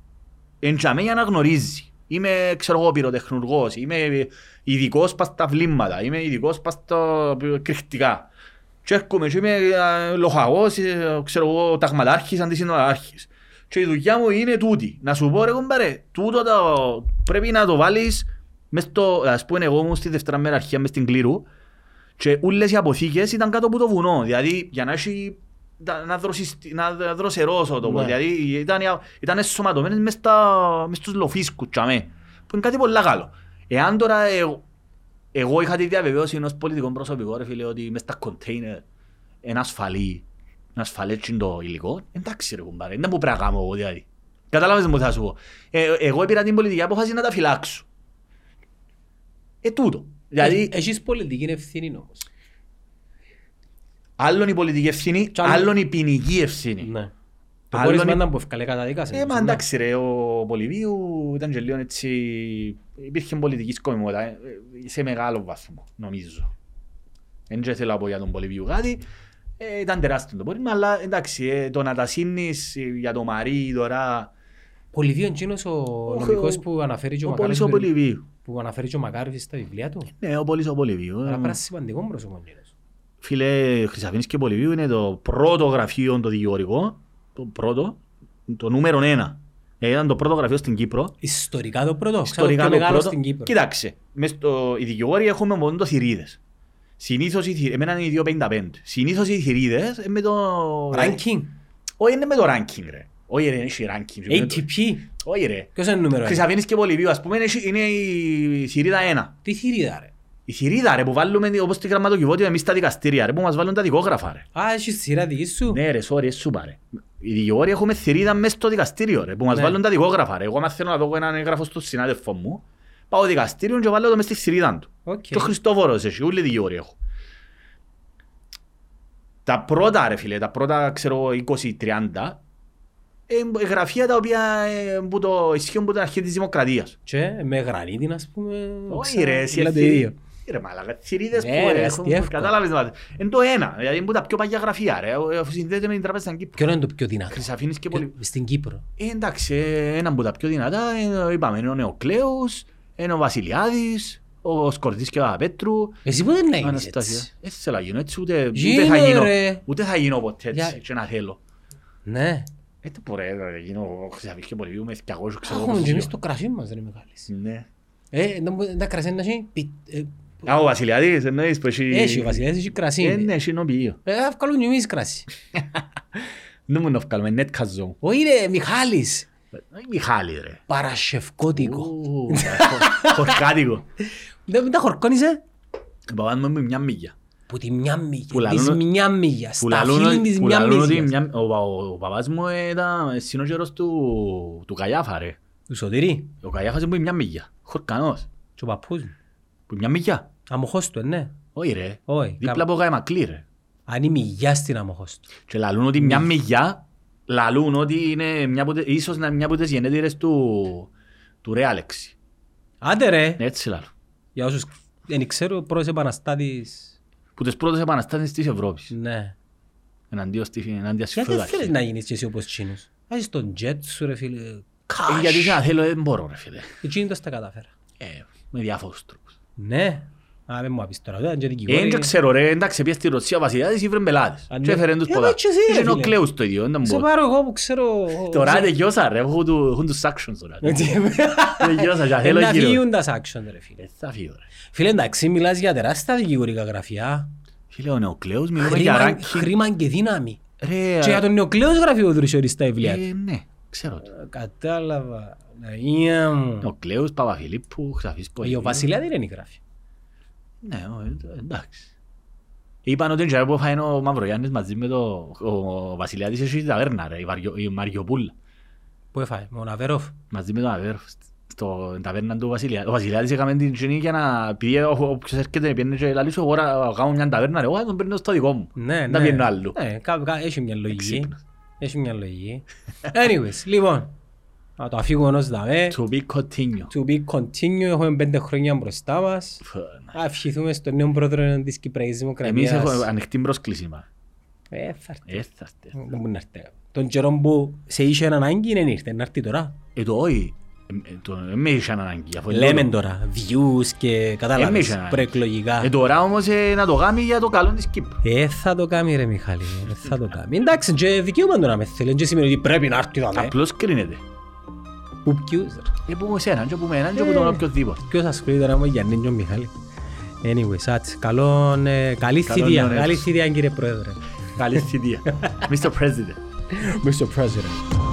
S1: εν τζαμέ για να γνωρίζει. Είμαι, ξέρω εγώ, πυροτεχνουργός, είμαι ειδικός πας στα βλήματα, είμαι ειδικός πας στα κρυκτικά. Και έρχομαι και είμαι ε, λοχαγός, ε, ξέρω εγώ, ταγματάρχης, αντισυνοδάρχης. Και η δουλειά μου είναι τούτη. Να σου πω ρε κομπάρε, τούτο το, πρέπει να το βάλεις μες στο, ας πούμε εγώ ήμουν στη Δευτέρα μέρα αρχαία μες στην Κλήρου και όλες οι αποθήκες ήταν κάτω από το βουνό. Δηλαδή για να έχει να, να, δροσιστη- να δροσερώσω το πω.
S2: Ναι.
S1: Δηλαδή ήταν, ήταν εσωματωμένες μες, στα, μες στους λοφίσκους τσαμέ, που είναι κάτι πολύ καλό. Εάν τώρα εγώ, εγώ είχα τη διαβεβαίωση ενός πολιτικού προσωπικού ρε φίλε ότι μες στα κοντέινερ είναι ασφαλή, είναι ασφαλές και το υλικό, εντάξει ρε κουμπάρε, δεν μου πρέπει να κάνω εγώ δηλαδή. Κατάλαβες μου τι θα σου πω. Ε, εγώ πήρα την πολιτική απόφαση να τα φυλάξω. Ε, τούτο. Δηλαδή,
S2: Ε, Έχεις πολιτική ευθύνη όμως.
S1: Άλλον η πολιτική ευθύνη,
S2: Κι άλλο-
S1: άλλον η ποινική ευθύνη.
S2: Ναι. Το
S1: Άλλον
S2: πόρισμα
S1: η-
S2: ήταν που ευκαλέ καταδικάσε.
S1: Ε, μα εντάξει ρε, ο Πολυβίου ήταν και λίγο έτσι, υπήρχε πολιτική σκοπιμότητα, ε, ε, σε μεγάλο βαθμό, νομίζω. Δεν και θέλω να πω για τον Πολυβίου κάτι, ε, ήταν τεράστιο το πόρισμα, αλλά εντάξει, ε, το να τα σύνεις ε, για το Μαρί τώρα,
S2: Πολυβίο εκείνος ο νομικός που αναφέρει και ο
S1: ο Πολύς
S2: Μακάρης
S1: ο Πολυβίου.
S2: που αναφέρει και ο Μακάρης στα βιβλία του.
S1: Ναι, ο Πολύς ο Πολυβίου.
S2: Αλλά
S1: ε,
S2: πρέπει να είναι σημαντικό πρόσωπο εκείνος.
S1: Φίλε, Χρυσαφήνης και Πολυβίου είναι το πρώτο γραφείο το δικηγορικό, το πρώτο, το νούμερο ένα. Ε, Ήταν το πρώτο γραφείο στην Κύπρο.
S2: Ιστορικά το πρώτο.
S1: Ιστορικά
S2: Ξέρω
S1: το
S2: πιο μεγάλο
S1: πρώτο.
S2: στην Κύπρο.
S1: Κοίταξε, μες στο, οι δικηγόροι έχουμε μόνο το θηρίδες. Συνήθως οι θηρίδες, εμένα είναι οι 2.55. Συνήθως οι θηρίδες είναι με το...
S2: Ranking.
S1: Όχι, είναι με το ranking ρε. Όχι ρε, έχει ranking.
S2: ATP.
S1: Όχι ρε.
S2: Ποιος είναι νούμερο ένα;
S1: Χρυσαφήνης και Πολυβίου, ας πούμε, είναι- είναι η θυρίδα 1.
S2: Τι θυρίδα ρε.
S1: Η θυρίδα ρε που βάλουμε όπως τη γραμματοκιβώτιο εμείς στα δικαστήρια ρε που μας βάλουν τα δικόγραφα ρε.
S2: Α, έχεις σειρά δική σου.
S1: Ναι ρε, sorry, κουμπάρε. Οι δικηγόροι έχουμε θυρίδα μέσα στο δικαστήριο ρε που μας
S2: Ναι.
S1: βάλουν τα δικόγραφα ρε. Εγώ αν θέλω να δω έναν έγγραφο στο συνάδελφο μου, πάω δικαστήριο και βάλω το μες στη θυρίδα του.
S2: Οκ.
S1: Και ο Χριστόφορος εσύ, όλοι οι δικηγόροι έχω. Τα πρώτα ρε φίλε, τα πρώτα ξέρω 20-30, ε, γραφεία τα οποία ε, που το ισχύουν από την αρχή της δημοκρατίας.
S2: Και με γρανίτη, ας πούμε.
S1: Όχι ρε, εσύ
S2: Μιλάτε
S1: ευθύ-
S2: ίδιο.
S1: Ρε μάλακα, θηρίδες
S2: Ναι,
S1: που
S2: ρε,
S1: έχουν,
S2: αστιεύκο.
S1: κατάλαβες μάτε. Είναι το ένα, δηλαδή είναι που τα πιο παγιά γραφεία ρε, ε, ε, συνδέεται με την τράπεζα στην Κύπρο.
S2: Ποιο είναι το πιο δυνατό;
S1: Χρυσαφήνης και πολύ.
S2: Ποιο- Στην Κύπρο.
S1: Ε, εντάξει, ε, ένα από τα πιο δυνατά, ε, είπαμε, είναι ο Νεοκλέος, είναι ο Βασιλιάδης, ο Σκορδής και ο Παπαπέτρου,
S2: Εσύ πότε να γίνεις
S1: Αναστασία.
S2: έτσι;
S1: Έτσι θέλω να γίνω έτσι, ούτε, ούτε
S2: Γίνε,
S1: θα γίνω.
S2: ρε.
S1: Ούτε θα γίνω ποτέ έτσι,
S2: Για-
S1: και να θέλω.
S2: Ναι.
S1: Έτσι μπορεί να γίνω Χρυσαφής και Πολυβίου με 200 ξέρω
S2: Έχουμε
S1: πόσους
S2: και εμείς
S1: δύο.
S2: το κρασί μας, ρε Μιχάλης.
S1: Ναι.
S2: Ε, να μου- να κρασί να έχει... πι- ε,
S1: Α, ο Βασιλιάδης εννοείς που έχει...
S2: Έχει, ο Βασιλιάς έχει κρασί.
S1: Ε, ναι, έχει νοπιείο.
S2: Ε, θα βγάλουν και εμείς κρασί.
S1: Δεν μου να βγάλουμε, net καζό.
S2: Όχι ρε, Μιχάλης.
S1: Ε, Μιχάλη ρε.
S2: Παρασχευκότικο.
S1: Ου, χο- Χορκάτικο.
S2: Δεν τα χορκώνησε.
S1: Ο παπάς μου είναι μια μύγια.
S2: Που τη μια μύγια.
S1: Που
S2: Της
S1: λαλούν-
S2: μια μύγια.
S1: Που
S2: Στα
S1: λαλούν
S2: φίλη
S1: ότι-
S2: της
S1: που
S2: μια
S1: λαλούν ότι
S2: μύγιας.
S1: μια- ο πα- ο παπάς μου ήταν συνόχερος του του Καγιάφα ρε.
S2: Του Σωτήρη.
S1: Ο Καγιάφας είναι που είναι μια μύγια. Χορκανός.
S2: Και ο παππούς μου.
S1: Που είναι μια μύγια.
S2: Αμοχώς του, ε, ναι.
S1: Όχι ρε.
S2: Όχι.
S1: Δίπλα
S2: κα-
S1: από Γαϊμακλή ρε.
S2: Αν είναι μυγιά στην αμοχώς του.
S1: Και λαλούν ότι μια μυγιά, λαλούν ότι είναι μια από, τε- ίσως να είναι μια από τις γενέτηρες του, του ρε Άλεξη.
S2: Άντε ρε.
S1: Έτσι λαλούν.
S2: Για όσους δεν ξέρω, ο πρώτος επαναστάτης.
S1: Που τις πρώτες επαναστάσεις της Ευρώπης.
S2: Ναι.
S1: Εναντίον στη εναντίον στις
S2: Γιατί δεν
S1: φεουδαρχίας.
S2: θέλεις να γίνεις και εσύ όπως τσίνος. Βάζεις τον τζετ σου ρε φίλε.
S1: Ε,
S2: Κաշ.
S1: Γιατί και να θέλω δεν μπορώ ρε φίλε.
S2: Εκείνοι το στα κατάφερα.
S1: Ε, με διάφορους τρόπους.
S2: Ναι. Α, δεν μου απείς τώρα. Δεν και
S1: Ε,
S2: δικηγόροι.
S1: δεν ξέρω ρε, εντάξει πήγε στη Ρωσία ο Βασιλιάδης ήβρε μπελάτες.
S2: Α,
S1: Και
S2: ναι.
S1: έφεραν τους
S2: Ε,
S1: πολλά.
S2: μα και εσύ, ρε,
S1: Είναι ο
S2: φίλε.
S1: Κλέους το ίδιο, δεν
S2: Σε
S1: μπορώ.
S2: πάρω εγώ που ξέρω...
S1: Τώρα τελειώσα ρε, έχουν του- έχουν τους actions τώρα. Τελειώσα και
S2: Ε,
S1: θέλω
S2: Να
S1: γύρω.
S2: φύγουν τα action ρε φίλε.
S1: Ε, θα φύγω ρε.
S2: Φίλε εντάξει μιλάς για τεράστια δικηγορικά γραφεία.
S1: Φίλε, ο Νεοκλέους μιλούμε για
S2: Χρήμα,
S1: ranking.
S2: χρήμα και δύναμη.
S1: Ρε,
S2: Και για τον νεοκλέος γραφείο ο Δρυσιώρης στα βιβλία του.
S1: ε, ναι, ξέρω το.
S2: Κατάλαβα. Αγία μου.
S1: Ο Κλέους, Παπαφιλίππου, Ξαφής
S2: Ε,
S1: Ποηλίου.
S2: Ο Βασιλιάδη δεν είναι γράφει.
S1: Ναι, ο- ε, εντάξει. Είπαν ότι είναι που φάει ο Μαυρογιάννης μαζί με το... Ο Βασιλιάδης έχει ταβέρνα ρε, η Βαριο- η Μαριοπούλα.
S2: Πού έφαγε, με ο Ναβέροφ;
S1: Μαζί με τον Αβέρ, στο ταβέρνα του Βασιλιάδη. Ο Βασιλιάδης έκαμε την κοινή για να... Επειδή ο- όποιος έρχεται πιένε και λαλεί σου, εγώ να κάνω μια ταβέρνα ρε, εγώ θα τον παίρνω στο δικό μου.
S2: Ναι,
S1: Να
S2: ναι.
S1: πιένω άλλου.
S2: Ναι, κα- κα- έχει μια λογική.
S1: Εξύπνος.
S2: Έχει μια λογική. Anyways, λοιπόν. Να το αφήγουμε ενός δαμέ.
S1: To be continued.
S2: To be continue, έχουμε πέντε χρόνια μπροστά μας.
S1: Φ-
S2: Να ευχηθούμε στον νέο πρόεδρο της Κυπραϊκής
S1: Εμείς
S2: Δημοκρατίας.
S1: έχουμε ανοιχτή πρόσκληση μας.
S2: Ε, θα έρθει.
S1: Ε, θα έρθει.
S2: Δεν μπορεί να έρθει. Τον καιρό που σε είχε ανάγκη δεν ήρθε, να έρθει τώρα.
S1: Ε, το όχι. Ε, ε, το- ε, με είχαν ανάγκη. αφού είναι
S2: Λέμε
S1: το-
S2: τώρα, views και
S1: Ε, με
S2: κατάλαβες,
S1: είχαν ανάγκη.
S2: προεκλογικά.
S1: Ε, τώρα όμως ε, να το κάνει για το καλό της Κύπρου.
S2: Ε, θα το κάνει ρε Μιχάλη, ε, θα το κάνει. Εντάξει, και δικαίωμα το να με θέλει, δεν σημαίνει ότι πρέπει να έρθει δαμέ.
S1: Απλώς κρίνεται.
S2: Που ποιους, ρε.
S1: Ε, που εσέναν και που μέναν και που τον οποιοδήποτε.
S2: Ποιος ασχολείται τώρα με Γιάννη και ο Μιχάλη. Anyways, άτσι, καλό, ε, καλή
S1: Καλό
S2: θητεία,
S1: νέο
S2: καλή
S1: έτος.
S2: θητεία κύριε Πρόεδρε.
S1: Καλή θητεία. Mr. President.
S2: Mr. President.